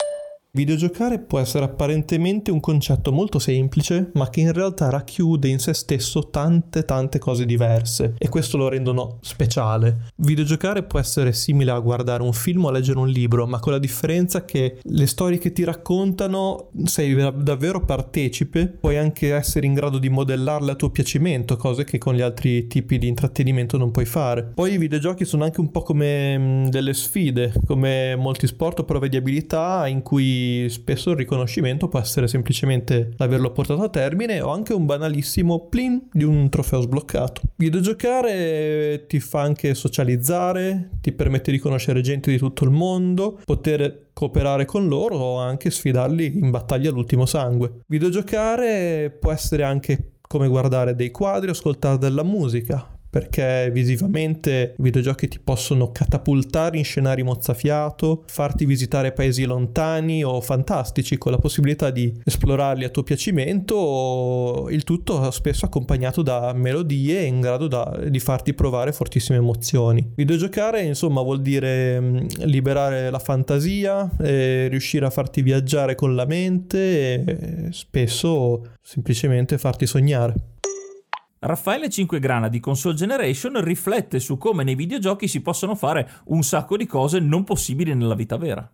[SPEAKER 49] Videogiocare può essere apparentemente un concetto molto semplice, ma che in realtà racchiude in se stesso tante tante cose diverse e questo lo rendono speciale. Videogiocare può essere simile a guardare un film o a leggere un libro, ma con la differenza che le storie che ti raccontano sei davvero partecipe, puoi anche essere in grado di modellarle a tuo piacimento, cose che con gli altri tipi di intrattenimento non puoi fare. Poi i videogiochi sono anche un po' come delle sfide, come molti sport o prove di abilità in cui spesso il riconoscimento può essere semplicemente l'averlo portato a termine o anche un banalissimo plin di un trofeo sbloccato. Videogiocare ti fa anche socializzare, ti permette di conoscere gente di tutto il mondo, poter cooperare con loro o anche sfidarli in battaglia all'ultimo sangue. Videogiocare può essere anche come guardare dei quadri o ascoltare della musica, perché visivamente i videogiochi ti possono catapultare in scenari mozzafiato, farti visitare paesi lontani o fantastici con la possibilità di esplorarli a tuo piacimento, il tutto spesso accompagnato da melodie in grado da, di farti provare fortissime emozioni. Videogiocare insomma vuol dire mm, liberare la fantasia, riuscire a farti viaggiare con la mente e spesso semplicemente farti sognare.
[SPEAKER 2] Raffaele Cinquegrana di Console Generation riflette su come nei videogiochi si possono fare un sacco di cose non possibili nella vita vera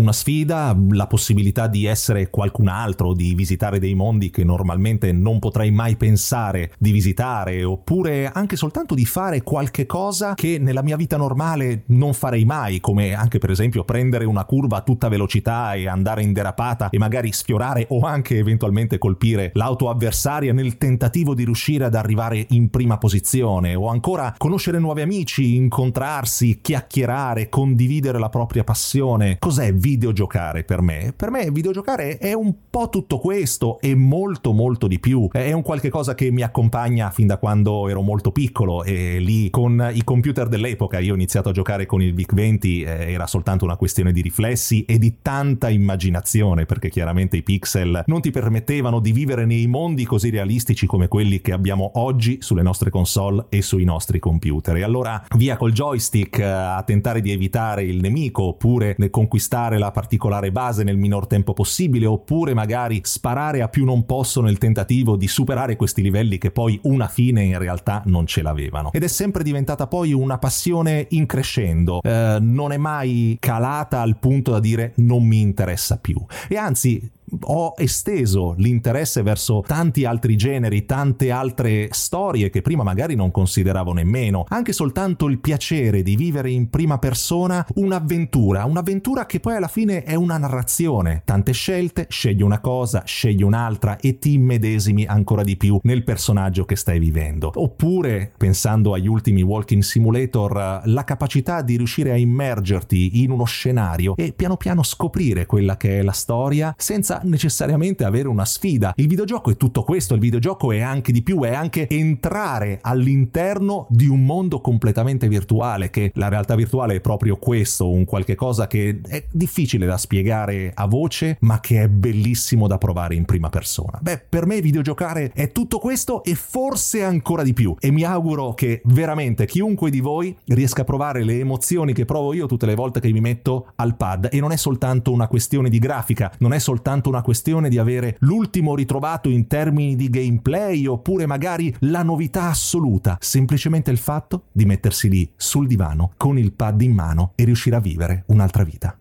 [SPEAKER 50] una sfida, la possibilità di essere qualcun altro, di visitare dei mondi che normalmente non potrei mai pensare di visitare, oppure anche soltanto di fare qualche cosa che nella mia vita normale non farei mai, come anche per esempio prendere una curva a tutta velocità e andare in derapata e magari sfiorare o anche eventualmente colpire l'auto avversaria nel tentativo di riuscire ad arrivare in prima posizione, o ancora conoscere nuovi amici, incontrarsi, chiacchierare, condividere la propria passione. Cos'è videogiocare per me? Per me videogiocare è un po' tutto questo e molto molto di più. È un qualche cosa che mi accompagna fin da quando ero molto piccolo e lì con i computer dell'epoca io ho iniziato a giocare con il VIC-20 eh, era soltanto una questione di riflessi e di tanta immaginazione perché chiaramente i pixel non ti permettevano di vivere nei mondi così realistici come quelli che abbiamo oggi sulle nostre console e sui nostri computer. E allora via col joystick eh, a tentare di evitare il nemico oppure nel conquistare la particolare base nel minor tempo possibile oppure magari sparare a più non posso nel tentativo di superare questi livelli che poi una fine in realtà non ce l'avevano. Ed è sempre diventata poi una passione in crescendo, eh, non è mai calata al punto da dire non mi interessa più. E anzi, ho esteso l'interesse verso tanti altri generi, tante altre storie che prima magari non consideravo nemmeno, anche soltanto il piacere di vivere in prima persona un'avventura, un'avventura che poi alla fine è una narrazione, tante scelte, scegli una cosa, scegli un'altra e ti immedesimi ancora di più nel personaggio che stai vivendo. Oppure, pensando agli ultimi Walking Simulator, la capacità di riuscire a immergerti in uno scenario e piano piano scoprire quella che è la storia senza necessariamente avere una sfida. Il videogioco è tutto questo, il videogioco è anche di più, è anche entrare all'interno di un mondo completamente virtuale, che la realtà virtuale è proprio questo, un qualche cosa che è difficile da spiegare a voce, ma che è bellissimo da provare in prima persona. Beh, per me videogiocare è tutto questo e forse ancora di più e mi auguro che veramente chiunque di voi riesca a provare le emozioni che provo io tutte le volte che mi metto al pad e non è soltanto una questione di grafica, non è soltanto una questione di avere l'ultimo ritrovato in termini di gameplay oppure magari la novità assoluta, semplicemente il fatto di mettersi lì sul divano con il pad in mano e riuscire a vivere un'altra vita.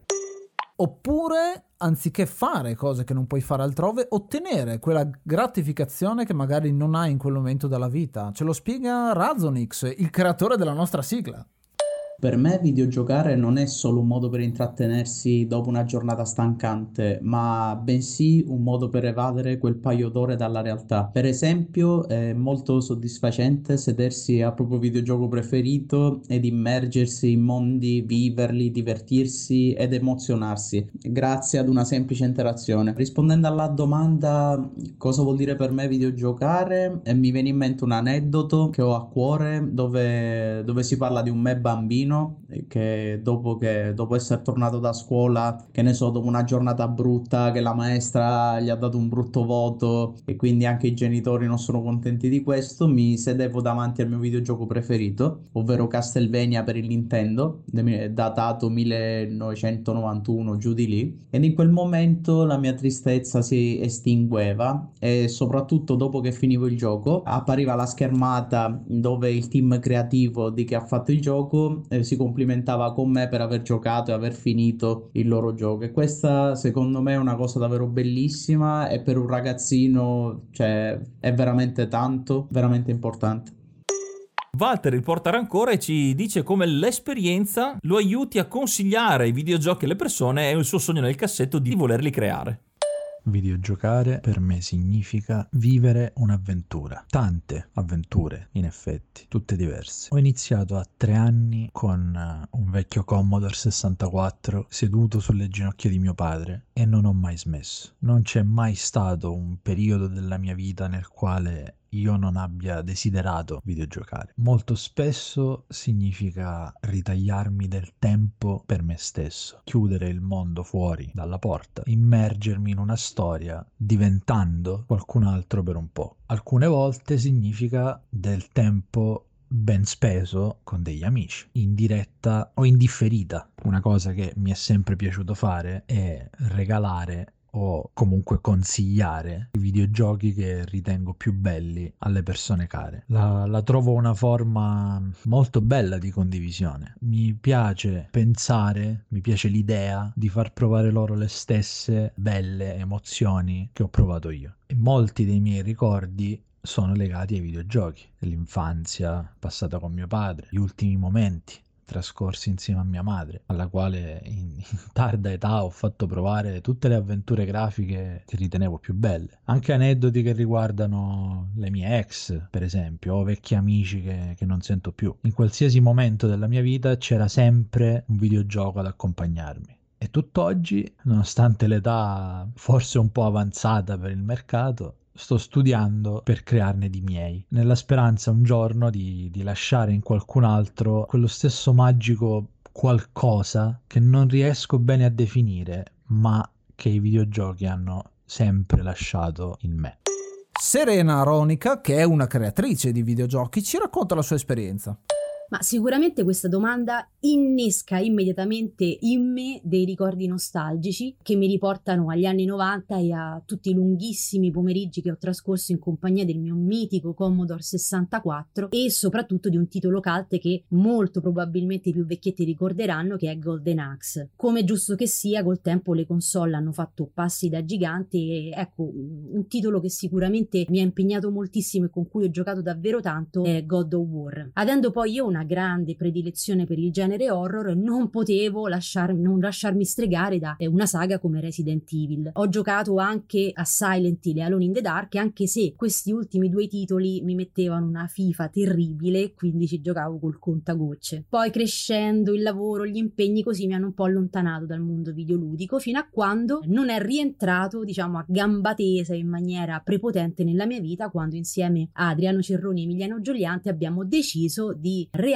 [SPEAKER 1] Oppure, anziché fare cose che non puoi fare altrove, ottenere quella gratificazione che magari non hai in quel momento della vita. Ce lo spiega Razonix, il creatore della nostra sigla.
[SPEAKER 51] Per me videogiocare non è solo un modo per intrattenersi dopo una giornata stancante, ma bensì un modo per evadere quel paio d'ore dalla realtà. Per esempio, è molto soddisfacente sedersi al proprio videogioco preferito ed immergersi in mondi, viverli, divertirsi ed emozionarsi, grazie ad una semplice interazione. Rispondendo alla domanda cosa vuol dire per me videogiocare, eh, mi viene in mente un aneddoto che ho a cuore dove, dove si parla di un me bambino bambino che dopo, che dopo essere tornato da scuola, che ne so, dopo una giornata brutta, che la maestra gli ha dato un brutto voto e quindi anche i genitori non sono contenti di questo, mi sedevo davanti al mio videogioco preferito, ovvero Castlevania per il Nintendo, datato 1991 giù di lì, ed in quel momento la mia tristezza si estingueva e soprattutto dopo che finivo il gioco appariva la schermata dove il team creativo di che ha fatto il gioco eh, si complimentava con me per aver giocato e aver finito il loro gioco. E questa secondo me è una cosa davvero bellissima e per un ragazzino cioè, è veramente tanto, veramente importante.
[SPEAKER 2] Walter riporta ancora e ci dice come l'esperienza lo aiuti a consigliare i videogiochi alle persone e il suo sogno nel cassetto di volerli creare.
[SPEAKER 52] Videogiocare per me significa vivere un'avventura. Tante avventure, in effetti, tutte diverse. Ho iniziato a tre anni con eh, un vecchio Commodore 64 seduto sulle ginocchia di mio padre e non ho mai smesso. Non c'è mai stato un periodo della mia vita nel quale io non abbia desiderato videogiocare. Molto spesso significa ritagliarmi del tempo per me stesso, chiudere il mondo fuori dalla porta, immergermi in una storia diventando qualcun altro per un po'. Alcune volte significa del tempo ben speso con degli amici, in diretta o indifferita. Una cosa che mi è sempre piaciuto fare è regalare o comunque consigliare i videogiochi che ritengo più belli alle persone care. La, la, trovo una forma molto bella di condivisione. Mi piace pensare, mi piace l'idea di far provare loro le stesse belle emozioni che ho provato io. E molti dei miei ricordi sono legati ai videogiochi, dell'infanzia passata con mio padre, gli ultimi momenti trascorsi insieme a mia madre, alla quale in, in, tarda età ho fatto provare tutte le avventure grafiche che ritenevo più belle. Anche aneddoti che riguardano le mie ex, per esempio, o vecchi amici che, che non sento più. In qualsiasi momento della mia vita c'era sempre un videogioco ad accompagnarmi E tutt'oggi, nonostante l'età forse un po' avanzata per il mercato, sto studiando per crearne di miei, nella speranza un giorno di, di lasciare in qualcun altro quello stesso magico qualcosa che non riesco bene a definire, ma che i videogiochi hanno sempre lasciato in me.
[SPEAKER 1] Serena Aronica, che è una creatrice di videogiochi, ci racconta la sua esperienza.
[SPEAKER 53] Ma sicuramente questa domanda innesca immediatamente in me dei ricordi nostalgici che mi riportano agli anni 90 e a tutti i lunghissimi pomeriggi che ho trascorso in compagnia del mio mitico Commodore 64 e soprattutto di un titolo cult che molto probabilmente i più vecchietti ricorderanno che è Golden Axe. Come giusto che sia, col tempo le console hanno fatto passi da giganti e ecco, un titolo che sicuramente mi ha impegnato moltissimo e con cui ho giocato davvero tanto è God of War. Avendo poi io una una grande predilezione per il genere horror, non potevo lasciarmi, non lasciarmi stregare da una saga come Resident Evil. Ho giocato anche a Silent Hill e Alone in the Dark, anche se questi ultimi due titoli mi mettevano una FIFA terribile, quindi ci giocavo col contagocce. Poi crescendo il lavoro, gli impegni così mi hanno un po' allontanato dal mondo videoludico fino a quando non è rientrato, diciamo, a gamba tesa in maniera prepotente nella mia vita quando insieme a Adriano Cerroni e Emiliano Giuliante abbiamo deciso di realizzare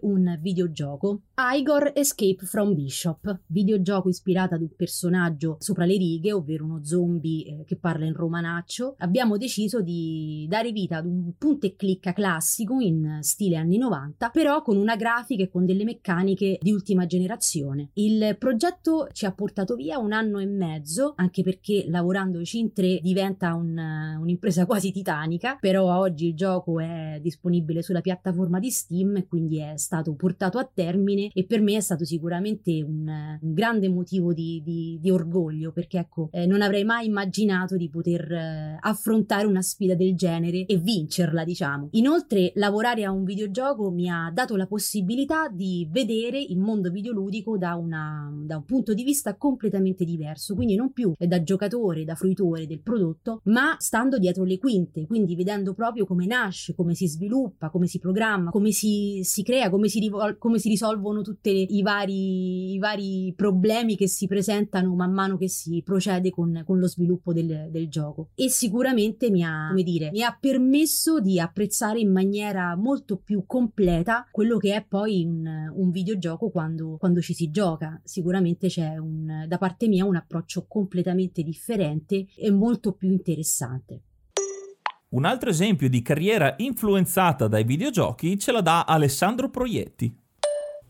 [SPEAKER 53] un videogioco, Igor Escape from Bishop, videogioco ispirato ad un personaggio sopra le righe, ovvero uno zombie eh, che parla in romanaccio. Abbiamo deciso di dare vita ad un punto e clicca classico in stile anni 90, però con una grafica e con delle meccaniche di ultima generazione. Il progetto ci ha portato via un anno e mezzo, anche perché lavorandoci in tre diventa un, un'impresa quasi titanica, però oggi il gioco è disponibile sulla piattaforma di Steam e quindi è stato portato a termine e per me è stato sicuramente un, un grande motivo di, di, di, orgoglio perché ecco eh, non avrei mai immaginato di poter eh, affrontare una sfida del genere e vincerla diciamo. Inoltre lavorare a un videogioco mi ha dato la possibilità di vedere il mondo videoludico da, una, da un punto di vista completamente diverso, quindi non più da giocatore, da fruitore del prodotto, ma stando dietro le quinte, quindi vedendo proprio come nasce, come si sviluppa, come si programma, come si si, crea, come si, rivol- come si risolvono tutti i vari, i vari, problemi che si presentano man mano che si procede con, con lo sviluppo del, del, gioco. E sicuramente mi ha, come dire, mi ha permesso di apprezzare in maniera molto più completa quello che è poi un, un videogioco quando, quando, ci si gioca. Sicuramente c'è un, da parte mia un approccio completamente differente e molto più interessante.
[SPEAKER 2] Un altro esempio di carriera influenzata dai videogiochi ce la dà Alessandro Proietti.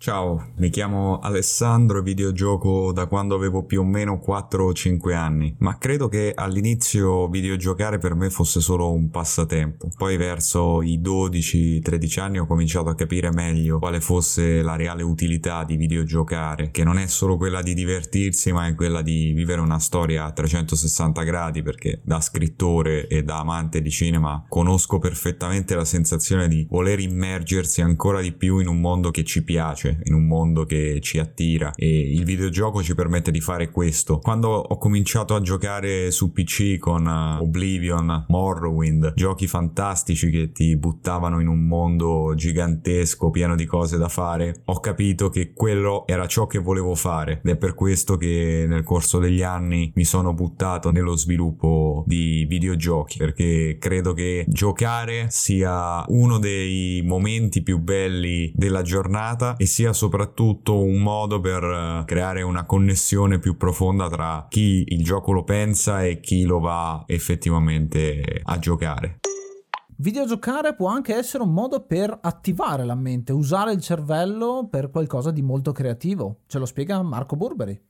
[SPEAKER 54] Ciao, mi chiamo Alessandro e videogioco da quando avevo più o meno 4 o 5 anni, ma credo che all'inizio videogiocare per me fosse solo un passatempo. Poi verso i 12-13 anni ho cominciato a capire meglio quale fosse la reale utilità di videogiocare, che non è solo quella di divertirsi, ma è quella di vivere una storia a 360 gradi, perché da scrittore e da amante di cinema conosco perfettamente la sensazione di voler immergersi ancora di più in un mondo che ci piace piace, in un mondo che ci attira e il videogioco ci permette di fare questo. Quando ho cominciato a giocare su PC con uh, Oblivion, Morrowind, giochi fantastici che ti buttavano in un mondo gigantesco pieno di cose da fare, ho capito che quello era ciò che volevo fare ed è per questo che nel corso degli anni mi sono buttato nello sviluppo di videogiochi perché credo che giocare sia uno dei momenti più belli della giornata e soprattutto un modo per eh, creare una connessione più profonda tra chi il gioco lo pensa e chi lo va effettivamente a giocare.
[SPEAKER 1] Videogiocare può anche essere un modo per attivare la mente, usare il cervello per qualcosa di molto creativo. Ce lo spiega Marco Burberi.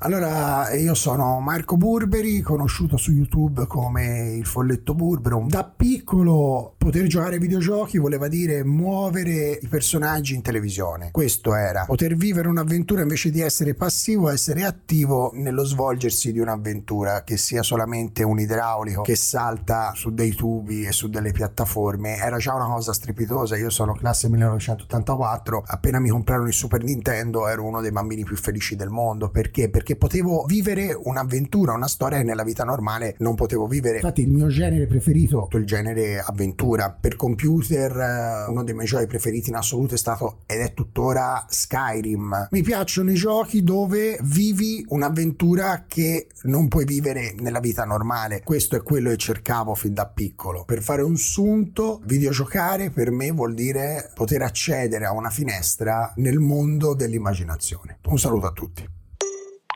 [SPEAKER 55] Allora, io sono Marco Burberi, conosciuto su YouTube come il folletto Burbero. Da piccolo poter giocare ai videogiochi voleva dire muovere i personaggi in televisione. Questo era poter vivere un'avventura invece di essere passivo, essere attivo nello svolgersi di un'avventura, che sia solamente un idraulico che salta su dei tubi e su delle piattaforme. Era già una cosa strepitosa. Io sono classe 1984, appena mi comprarono il Super Nintendo ero uno dei bambini più felici del mondo. Perché? Perché perché potevo vivere un'avventura, una storia che nella vita normale non potevo vivere. Infatti il mio genere preferito è il genere avventura. Per computer eh, uno dei miei giochi preferiti in assoluto è stato ed è tuttora Skyrim. Mi piacciono i giochi dove vivi un'avventura che non puoi vivere nella vita normale. Questo è quello che cercavo fin da piccolo. Per fare un sunto, videogiocare per me vuol dire poter accedere a una finestra nel mondo dell'immaginazione. Un saluto a tutti.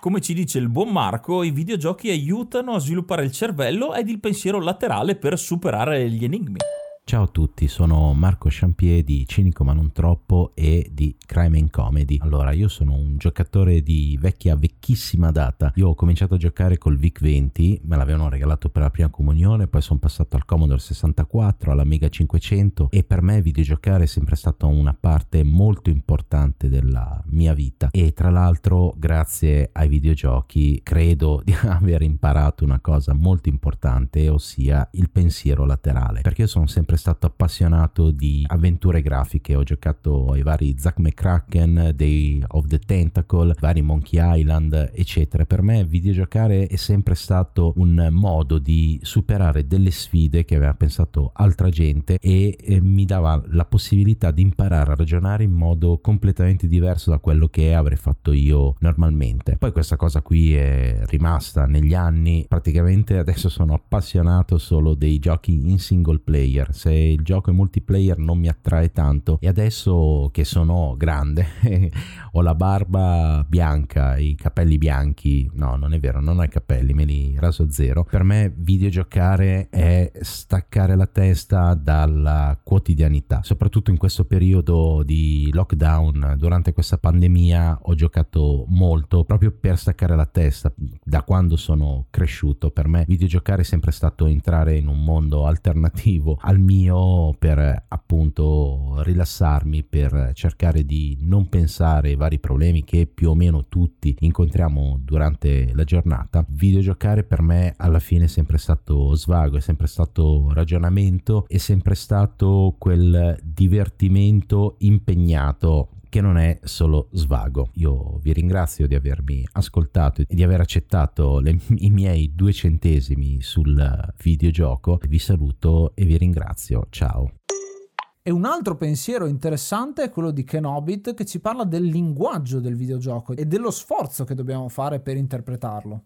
[SPEAKER 2] Come ci dice il buon Marco, i videogiochi aiutano a sviluppare il cervello ed il pensiero laterale per superare gli enigmi.
[SPEAKER 56] Ciao a tutti, sono Marco Champier di Cinico ma non troppo e di Crime and Comedy. Allora, io sono un giocatore di vecchia, vecchissima data. Io ho cominciato a giocare col VIC-20, me l'avevano regalato per la prima comunione, poi sono passato al Commodore 64, all'Amiga 500 e per me videogiocare è sempre stata una parte molto importante della mia vita. E tra l'altro, grazie ai videogiochi, credo di aver imparato una cosa molto importante, ossia il pensiero laterale. Perché io sono sempre stato appassionato di avventure grafiche, ho giocato ai vari Zack McCracken, Day of the Tentacle, vari Monkey Island, eccetera. Per me videogiocare è sempre stato un modo di superare delle sfide che aveva pensato altra gente e, e mi dava la possibilità di imparare a ragionare in modo completamente diverso da quello che avrei fatto io normalmente. Poi questa cosa qui è rimasta negli anni, praticamente adesso sono appassionato solo dei giochi in single player. Se il gioco è multiplayer non mi attrae tanto. E adesso che sono grande ho la barba bianca, i capelli bianchi, no non è vero, non ho i capelli, me li raso zero, per me videogiocare è staccare la testa dalla quotidianità, soprattutto in questo periodo di lockdown, durante questa pandemia ho giocato molto proprio per staccare la testa. Da quando sono cresciuto, per me videogiocare è sempre stato entrare in un mondo alternativo al mio mio per appunto rilassarmi, per cercare di non pensare ai vari problemi che più o meno tutti incontriamo durante la giornata. Videogiocare per me alla fine è sempre stato svago, è sempre stato ragionamento, è sempre stato quel divertimento impegnato che non è solo svago. Io vi ringrazio di avermi ascoltato e di aver accettato le, i miei due centesimi sul videogioco. Vi saluto e vi ringrazio. Ciao.
[SPEAKER 1] E un altro pensiero interessante è quello di Kenobit che ci parla del linguaggio del videogioco e dello sforzo che dobbiamo fare per interpretarlo.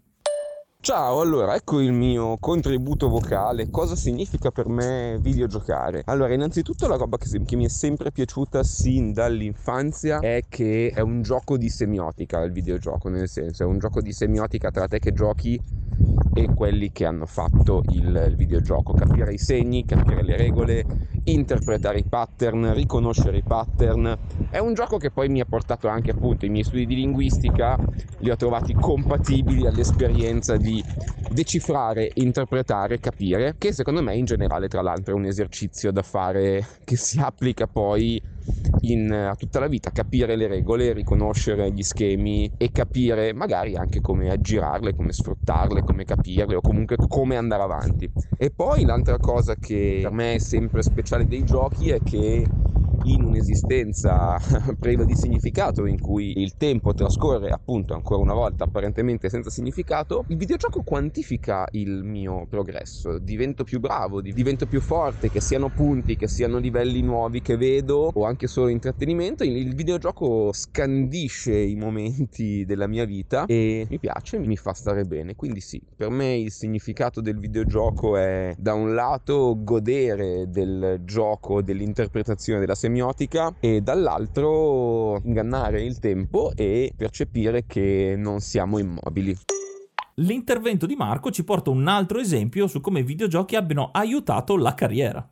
[SPEAKER 57] Ciao, allora ecco il mio contributo vocale. Cosa significa per me videogiocare? Allora, innanzitutto la roba che, che, mi è sempre piaciuta sin dall'infanzia è che è un gioco di semiotica il videogioco, nel senso è un gioco di semiotica tra te che giochi e quelli che hanno fatto il, videogioco. Capire i segni, capire le regole, interpretare i pattern, riconoscere i pattern. È un gioco che poi mi ha portato anche appunto i miei studi di linguistica, li ho trovati compatibili all'esperienza di decifrare, interpretare, capire, che secondo me in generale tra l'altro è un esercizio da fare che si applica poi in, a tutta la vita, capire le regole, riconoscere gli schemi e capire magari anche come aggirarle, come sfruttarle, come capirle o comunque come andare avanti. E poi l'altra cosa che per me è sempre speciale dei giochi è che in un'esistenza priva di significato in cui il tempo trascorre appunto ancora una volta apparentemente senza significato, il videogioco quantifica il mio progresso, divento più bravo, divento più forte, che siano punti, che siano livelli nuovi che vedo o anche solo intrattenimento, il videogioco scandisce i momenti della mia vita e mi piace, mi fa stare bene, quindi sì, per me il significato del videogioco è da un lato godere del gioco, dell'interpretazione della semiotica semiotica e dall'altro ingannare il tempo e percepire che non siamo immobili.
[SPEAKER 2] L'intervento di Marco ci porta un altro esempio su come i videogiochi abbiano aiutato la carriera.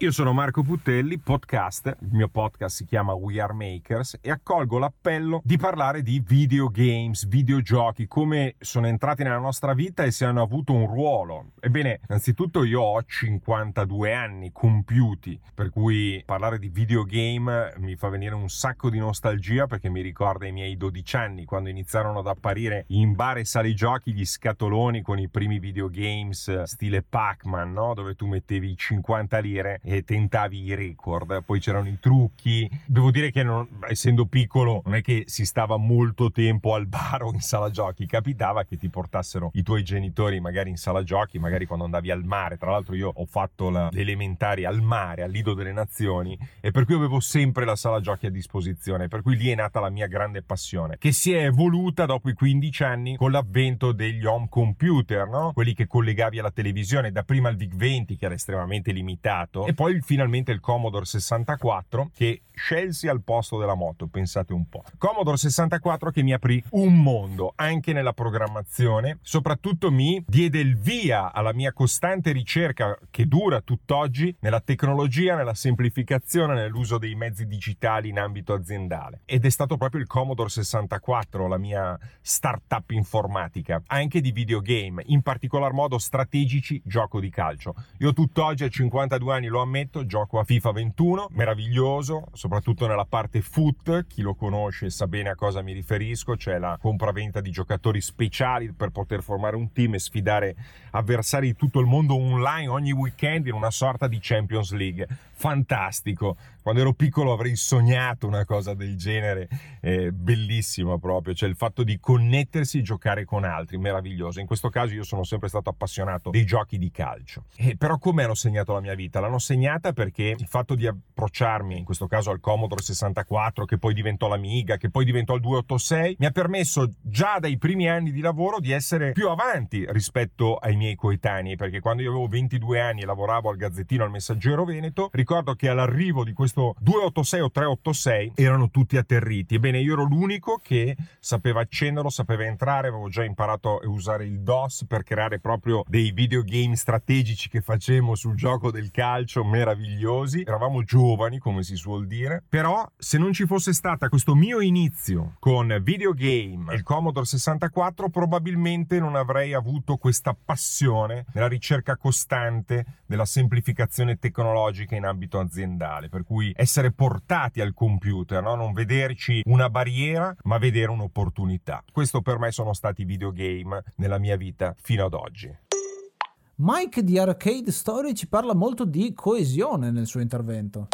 [SPEAKER 58] Io sono Marco Puttelli, podcast, il mio podcast si chiama We Are Makers e accolgo l'appello di parlare di videogames, videogiochi, come sono entrati nella nostra vita e se hanno avuto un ruolo. Ebbene, innanzitutto io ho 52 anni compiuti, per cui parlare di videogame mi fa venire un sacco di nostalgia perché mi ricorda i miei 12 anni quando iniziarono ad apparire in bar e sali giochi gli scatoloni con i primi videogames stile Pac-Man, no? dove tu mettevi 50 lire e tentavi i record, poi c'erano i trucchi. Devo dire che non, essendo piccolo non è che si stava molto tempo al bar o in sala giochi, capitava che ti portassero i tuoi genitori magari in sala giochi, magari quando andavi al mare. Tra l'altro io ho fatto la, le elementari al mare, al Lido delle Nazioni e per cui avevo sempre la sala giochi a disposizione, per cui lì è nata la mia grande passione, che si è evoluta dopo i 15 anni con l'avvento degli home computer, no? quelli che collegavi alla televisione, dapprima il VIC-20 che era estremamente limitato e poi finalmente il Commodore 64 che scelsi al posto della moto, pensate un po'. Commodore 64 che mi aprì un mondo anche nella programmazione, soprattutto mi diede il via alla mia costante ricerca che dura tutt'oggi nella tecnologia, nella semplificazione, nell'uso dei mezzi digitali in ambito aziendale. Ed è stato proprio il Commodore 64 la mia startup informatica, anche di videogame, in particolar modo strategici, gioco di calcio. Io tutt'oggi a 52 anni lo ammetto, gioco a FIFA 21, meraviglioso, soprattutto nella parte foot, chi lo conosce sa bene a cosa mi riferisco, cioè la compraventa di giocatori speciali per poter formare un team e sfidare avversari di tutto il mondo online ogni weekend in una sorta di Champions League. Fantastico. Quando ero piccolo avrei sognato una cosa del genere, eh, bellissima proprio, cioè il fatto di connettersi e giocare con altri, meraviglioso. In questo caso io sono sempre stato appassionato dei giochi di calcio. E però come hanno segnato la mia vita? L'hanno segnata perché il fatto di approcciarmi, in questo caso al Commodore 64, che poi diventò l'Amiga, che poi diventò il 286, mi ha permesso già dai primi anni di lavoro di essere più avanti rispetto ai miei coetanei, perché quando io avevo 22 anni e lavoravo al Gazzettino al Messaggero Veneto, ricordo che all'arrivo di questo 286 o 386 erano tutti atterriti. Ebbene, io ero l'unico che sapeva accenderlo, sapeva entrare, avevo già imparato a usare il DOS per creare proprio dei videogame strategici che facemmo sul gioco del calcio meravigliosi. Eravamo giovani, come si suol dire, però se non ci fosse stata questo mio inizio con videogame e il Commodore 64, probabilmente non avrei avuto questa passione nella ricerca costante della semplificazione tecnologica in ambito aziendale, per cui essere portati al computer, no? non vederci una barriera, ma vedere un'opportunità. Questo per me sono stati i videogame nella mia vita fino ad oggi.
[SPEAKER 1] Mike di Arcade Story ci parla molto di coesione nel suo intervento.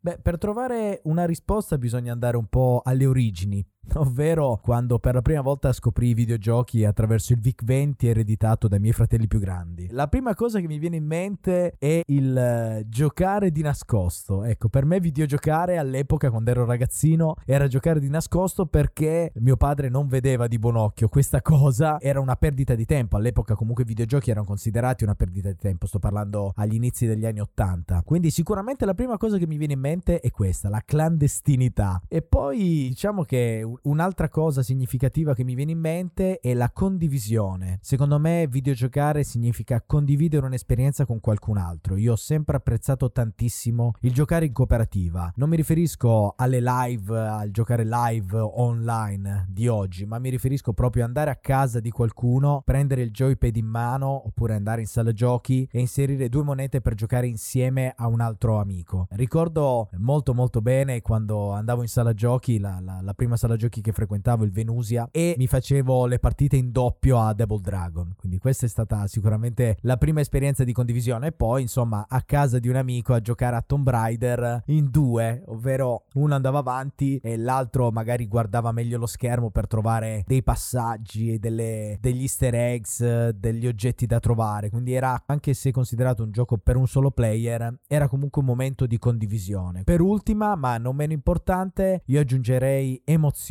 [SPEAKER 41] Beh, per trovare una risposta bisogna andare un po' alle origini, ovvero quando per la prima volta scoprì i videogiochi attraverso il VIC-20 ereditato dai miei fratelli più grandi. La prima cosa che mi viene in mente è il eh, giocare di nascosto. Ecco, per me videogiocare all'epoca quando ero ragazzino era giocare di nascosto perché mio padre non vedeva di buon occhio questa cosa, era una perdita di tempo. All'epoca comunque i videogiochi erano considerati una perdita di tempo, sto parlando agli inizi degli anni 80. Quindi sicuramente la prima cosa che mi viene in mente è questa, la clandestinità. E poi diciamo che un'altra cosa significativa che mi viene in mente è la condivisione. Secondo me videogiocare significa condividere un'esperienza con qualcun altro. Io ho sempre apprezzato tantissimo il giocare in cooperativa. Non mi riferisco alle live, al giocare live online di oggi, ma mi riferisco proprio ad andare a casa di qualcuno, prendere il joypad in mano oppure andare in sala giochi e inserire due monete per giocare insieme a un altro amico. Ricordo molto molto bene quando andavo in sala giochi, la, la, la prima sala giochi che frequentavo, il Venusia, e mi facevo le partite in doppio a Double Dragon. Quindi questa è stata sicuramente la prima esperienza di condivisione. E poi, insomma, a casa di un amico a giocare a Tomb Raider in due, ovvero uno andava avanti e l'altro magari guardava meglio lo schermo per trovare dei passaggi, delle, degli easter eggs, degli oggetti da trovare. Quindi era, anche se considerato un gioco per un solo player, era comunque un momento di condivisione. Per ultima, ma non meno importante, io aggiungerei emozione.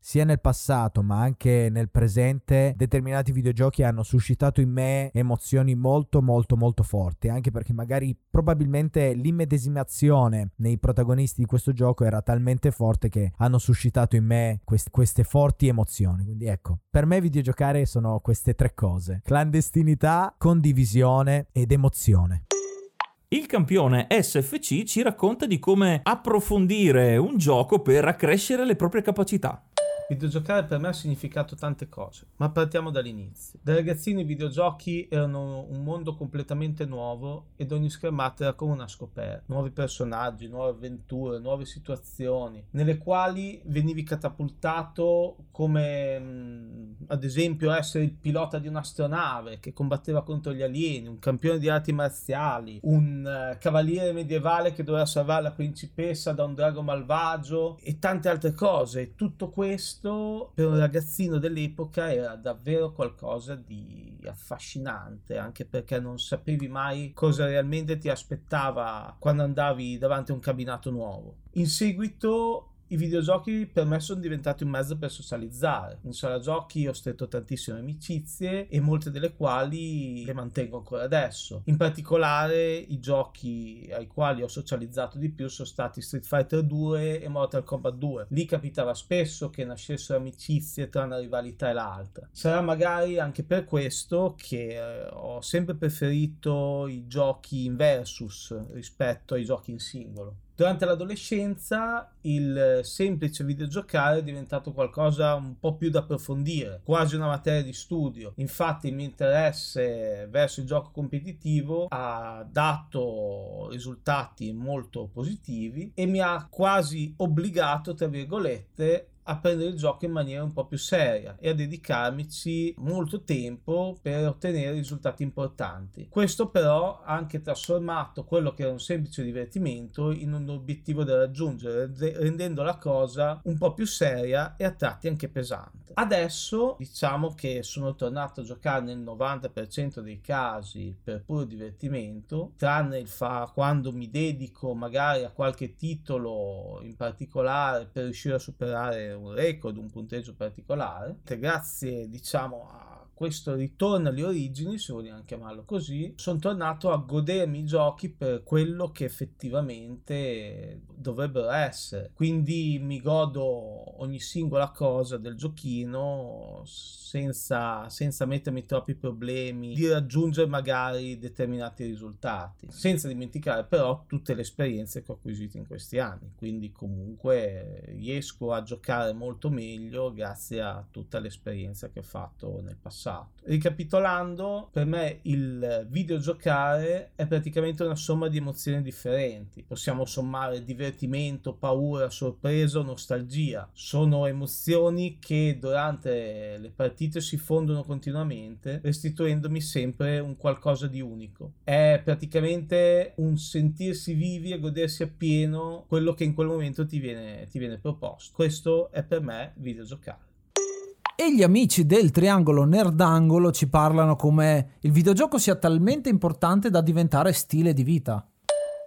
[SPEAKER 41] Sia nel passato, ma anche nel presente, determinati videogiochi hanno suscitato in me emozioni molto molto molto forti, anche perché magari probabilmente l'immedesimazione nei protagonisti di questo gioco era talmente forte che hanno suscitato in me quest- queste forti emozioni. Quindi ecco, per me videogiocare sono queste tre cose: clandestinità, condivisione ed emozione.
[SPEAKER 2] Il campione SFC ci racconta di come approfondire un gioco per accrescere le proprie capacità.
[SPEAKER 46] Videogiocare per me ha significato tante cose, ma partiamo dall'inizio. Da ragazzino i videogiochi erano un mondo completamente nuovo ed ogni schermata era come una scoperta. Nuovi personaggi, nuove avventure, nuove situazioni, nelle quali venivi catapultato come ad esempio essere il pilota di un'astronave che combatteva contro gli alieni, un campione di arti marziali, un uh, cavaliere medievale che doveva salvare la principessa da un drago malvagio e tante altre cose. Tutto questo questo per un ragazzino dell'epoca era davvero qualcosa di affascinante, anche perché non sapevi mai cosa realmente ti aspettava quando andavi davanti a un cabinato nuovo. In seguito i videogiochi per me sono diventati un mezzo per socializzare. In sala giochi ho stretto tantissime amicizie e molte delle quali le mantengo ancora adesso. In particolare i giochi ai quali ho socializzato di più sono stati Street Fighter 2 e Mortal Kombat 2. Lì capitava spesso che nascessero amicizie tra una rivalità e l'altra. Sarà magari anche per questo che eh, ho sempre preferito i giochi in versus rispetto ai giochi in singolo. Durante l'adolescenza il semplice videogiocare è diventato qualcosa un po' più da approfondire, quasi una materia di studio. Infatti il mio interesse verso il gioco competitivo ha dato risultati molto positivi e mi ha quasi obbligato, tra virgolette, a prendere il gioco in maniera un po' più seria e a dedicarmici molto tempo per ottenere risultati importanti. Questo però ha anche trasformato quello che era un semplice divertimento in un obiettivo da raggiungere, rendendo la cosa un po' più seria e a tratti anche pesante. Adesso diciamo che sono tornato a giocare nel 90% dei casi per puro divertimento, tranne il fa quando mi dedico magari a qualche titolo in particolare per riuscire a superare un record, un punteggio particolare. Grazie, diciamo, a questo ritorno alle origini, se vogliamo chiamarlo così, sono tornato a godermi i giochi per quello che effettivamente dovrebbero essere. Quindi mi godo ogni singola cosa del giochino senza, senza mettermi troppi problemi di raggiungere magari determinati risultati, senza dimenticare però tutte le esperienze che ho acquisito in questi anni. Quindi comunque riesco a giocare molto meglio grazie a tutta l'esperienza che ho fatto nel passato passato. Ricapitolando, per me il videogiocare è praticamente una somma di emozioni differenti. Possiamo sommare divertimento, paura, sorpresa, nostalgia. Sono emozioni che durante le partite si fondono continuamente, restituendomi sempre un qualcosa di unico. È praticamente un sentirsi vivi e godersi appieno quello che in quel momento ti viene, ti viene proposto. Questo è per me videogiocare
[SPEAKER 1] e gli amici del triangolo nerdangolo ci parlano come il videogioco sia talmente importante da diventare stile di vita.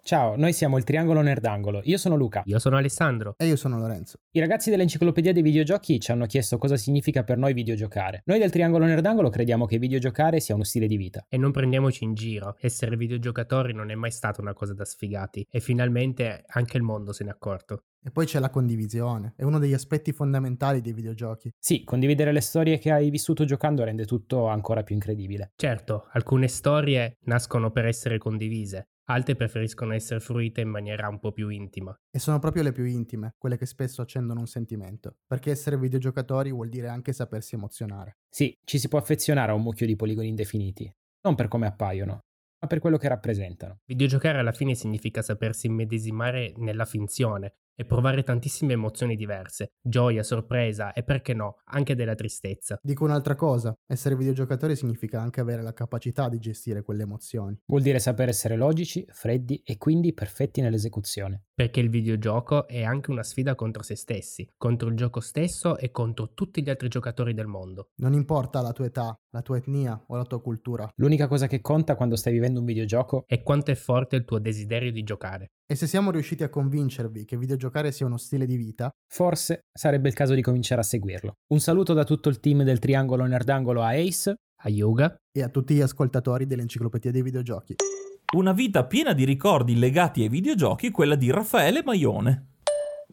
[SPEAKER 59] Ciao, noi siamo il Triangolo Nerdangolo. Io sono Luca.
[SPEAKER 60] Io sono Alessandro.
[SPEAKER 19] E io sono Lorenzo.
[SPEAKER 59] I ragazzi dell'Enciclopedia dei Videogiochi ci hanno chiesto cosa significa per noi videogiocare. Noi del Triangolo Nerdangolo crediamo che videogiocare sia uno stile di vita.
[SPEAKER 60] E non prendiamoci in giro. Essere videogiocatori non è mai stata una cosa da sfigati. E finalmente anche il mondo se n'è accorto.
[SPEAKER 19] E poi c'è la condivisione, è uno degli aspetti fondamentali dei videogiochi.
[SPEAKER 59] Sì, condividere le storie che hai vissuto giocando rende tutto ancora più incredibile.
[SPEAKER 60] Certo, alcune storie nascono per essere condivise, altre preferiscono essere fruite in maniera un po' più intima.
[SPEAKER 19] E sono proprio le più intime, quelle che spesso accendono un sentimento, perché essere videogiocatori vuol dire anche sapersi emozionare.
[SPEAKER 59] Sì, ci si può affezionare a un mucchio di poligoni indefiniti, non per come appaiono, ma per quello che rappresentano.
[SPEAKER 60] Videogiocare alla fine significa sapersi immedesimare nella finzione, e provare tantissime emozioni diverse, gioia, sorpresa e perché no, anche della tristezza.
[SPEAKER 19] Dico un'altra cosa, essere videogiocatore significa anche avere la capacità di gestire quelle emozioni.
[SPEAKER 59] Vuol dire saper essere logici, freddi e quindi perfetti nell'esecuzione.
[SPEAKER 60] Perché il videogioco è anche una sfida contro se stessi, contro il gioco stesso e contro tutti gli altri giocatori del mondo.
[SPEAKER 19] Non importa la tua età, la tua etnia o la tua cultura.
[SPEAKER 59] L'unica cosa che conta quando stai vivendo un videogioco
[SPEAKER 60] è quanto è forte il tuo desiderio di giocare.
[SPEAKER 19] E se siamo riusciti a convincervi che videogiocare sia uno stile di vita,
[SPEAKER 59] forse sarebbe il caso di cominciare a seguirlo. Un saluto da tutto il team del Triangolo Nerdangolo a Ace, a Yoga
[SPEAKER 19] e a tutti gli ascoltatori dell'Enciclopedia dei Videogiochi.
[SPEAKER 2] Una vita piena di ricordi legati ai videogiochi è quella di Raffaele Maione.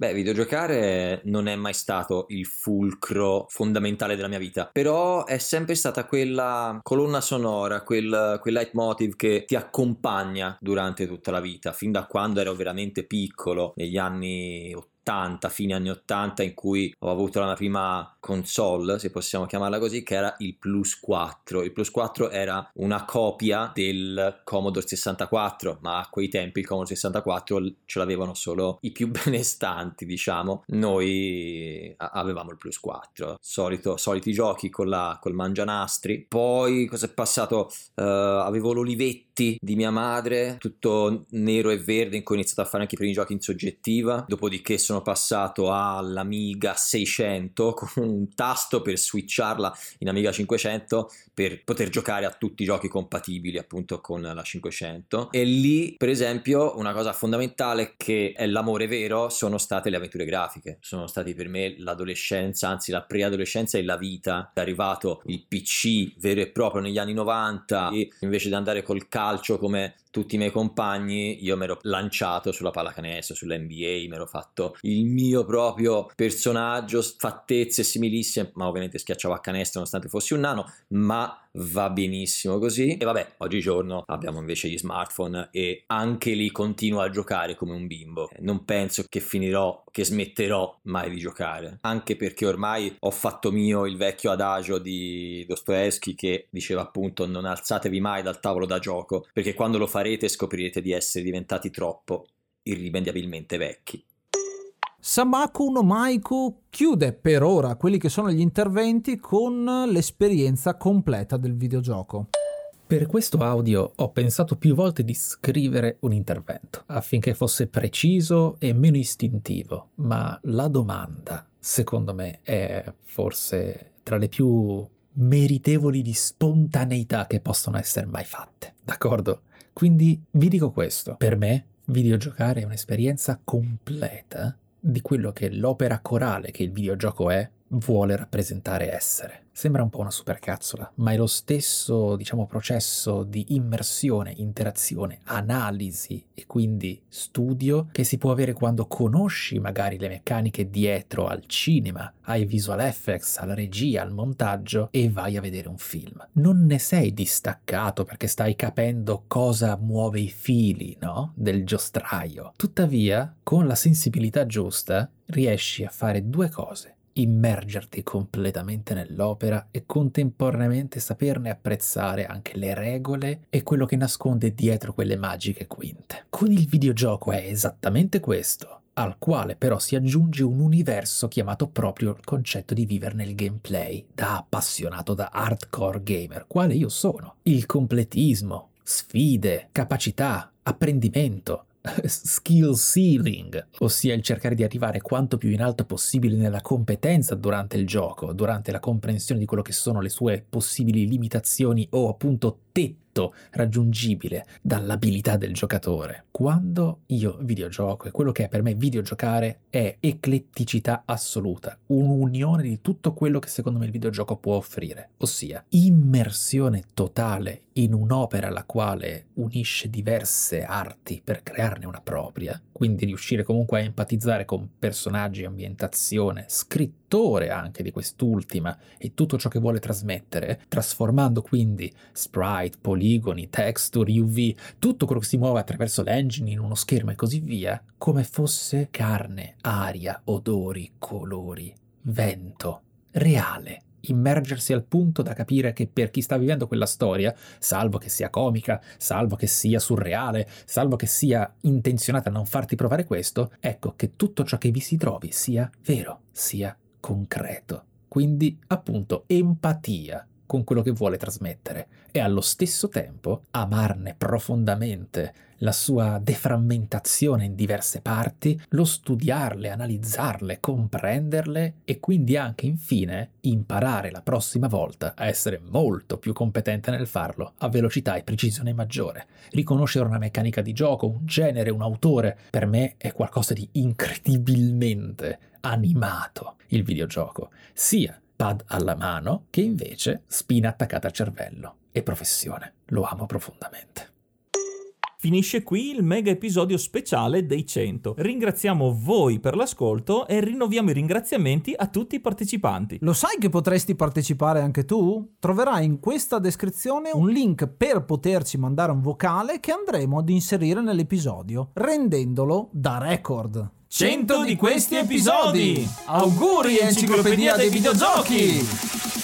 [SPEAKER 61] Beh, videogiocare non è mai stato il fulcro fondamentale della mia vita, però è sempre stata quella colonna sonora, quel, quel leitmotiv che ti accompagna durante tutta la vita, fin da quando ero veramente piccolo, negli anni 80 80, fine anni 80, in cui ho avuto la mia prima console, se possiamo chiamarla così, che era il Plus 4. Il Plus 4 era una copia del Commodore 64, ma a quei tempi il Commodore 64 ce l'avevano solo i più benestanti, diciamo. Noi avevamo il Plus 4, solito, soliti giochi con la, col mangianastri. Poi cosa è passato? Uh, avevo l'Olivetti di mia madre, tutto nero e verde, in cui ho iniziato a fare anche i primi giochi in soggettiva. Dopodiché sono passato all'Amiga 600 con un tasto per switcharla in Amiga 500 per poter giocare a tutti i giochi compatibili appunto con la 500. E lì, per esempio, una cosa fondamentale che è l'amore vero sono state le avventure grafiche. Sono stati per me l'adolescenza, anzi la preadolescenza e la vita. È arrivato il PC vero e proprio negli anni 90 e invece di andare col calcio come tutti i miei compagni, io mi ero lanciato sulla pallacanestro, sull'NBA, mi ero fatto il mio proprio personaggio, fattezze similissime, ma ovviamente schiacciavo a canestro nonostante fossi un nano, ma va benissimo così. E vabbè, oggigiorno abbiamo invece gli smartphone e anche lì continuo a giocare come un bimbo. Non penso che finirò, che smetterò mai di giocare, anche perché ormai ho fatto mio il vecchio adagio di Dostoevsky che diceva appunto non alzatevi mai dal tavolo da gioco, perché quando lo farete scoprirete di essere diventati troppo irrimediabilmente vecchi.
[SPEAKER 1] Samaku no Maiku chiude per ora quelli che sono gli interventi con l'esperienza completa del videogioco.
[SPEAKER 59] Per questo audio ho pensato più volte di scrivere un intervento affinché fosse preciso e meno istintivo, ma la domanda, secondo me, è forse tra le più meritevoli di spontaneità che possono essere mai fatte. D'accordo? Quindi vi dico questo, per me videogiocare è un'esperienza completa di quello che l'opera corale che il videogioco è vuole rappresentare essere. Sembra un po' una supercazzola, ma è lo stesso, diciamo, processo di immersione, interazione, analisi e quindi studio che si può avere quando conosci magari le meccaniche dietro al cinema, ai visual effects, alla regia, al montaggio e vai a vedere un film. Non ne sei distaccato perché stai capendo cosa muove i fili, no? Del giostraio. Tuttavia, con la sensibilità giusta, riesci a fare due cose immergerti completamente nell'opera e contemporaneamente saperne apprezzare anche le regole e quello che nasconde dietro quelle magiche quinte. Con il videogioco è esattamente questo al quale però si aggiunge un universo chiamato proprio il concetto di vivere nel gameplay, da appassionato da hardcore gamer, quale io sono. Il completismo, sfide, capacità, apprendimento, skill ceiling, ossia il cercare di arrivare quanto più in alto possibile nella competenza durante il gioco, durante la comprensione di quello che sono le sue possibili limitazioni o appunto tetti raggiungibile dall'abilità del giocatore. Quando io videogioco e quello che è per me videogiocare è ecletticità assoluta, un'unione di tutto quello che secondo me il videogioco può offrire, ossia immersione totale in un'opera la quale unisce diverse arti per crearne una propria, quindi riuscire comunque a empatizzare con personaggi, ambientazione, scrittore anche di quest'ultima e tutto ciò che vuole trasmettere, trasformando quindi sprite, poligoni, texture, UV, tutto quello che si muove attraverso l'engine in uno schermo e così via, come fosse carne, aria, odori, colori, vento, reale. Immergersi al punto da capire che per chi sta vivendo quella storia, salvo che sia comica, salvo che sia surreale, salvo che sia intenzionata a non farti provare questo, ecco che tutto ciò che vi si trovi sia vero, sia concreto. Quindi, appunto, empatia con quello che vuole trasmettere e allo stesso tempo amarne profondamente la sua deframmentazione in diverse parti, lo studiarle, analizzarle, comprenderle e quindi anche infine imparare la prossima volta a essere molto più competente nel farlo, a velocità e precisione maggiore. Riconoscere una meccanica di gioco, un genere, un autore, per me è qualcosa di incredibilmente animato il videogioco, sia pad alla mano che invece spina attaccata al cervello e professione. Lo amo profondamente.
[SPEAKER 2] Finisce qui il mega episodio speciale dei 100. Ringraziamo voi per l'ascolto e rinnoviamo i ringraziamenti a tutti i partecipanti.
[SPEAKER 1] Lo sai che potresti partecipare anche tu? Troverai in questa descrizione un link per poterci mandare un vocale che andremo ad inserire nell'episodio, rendendolo da record.
[SPEAKER 2] 100 di questi episodi. Auguri Enciclopedia dei Videogiochi!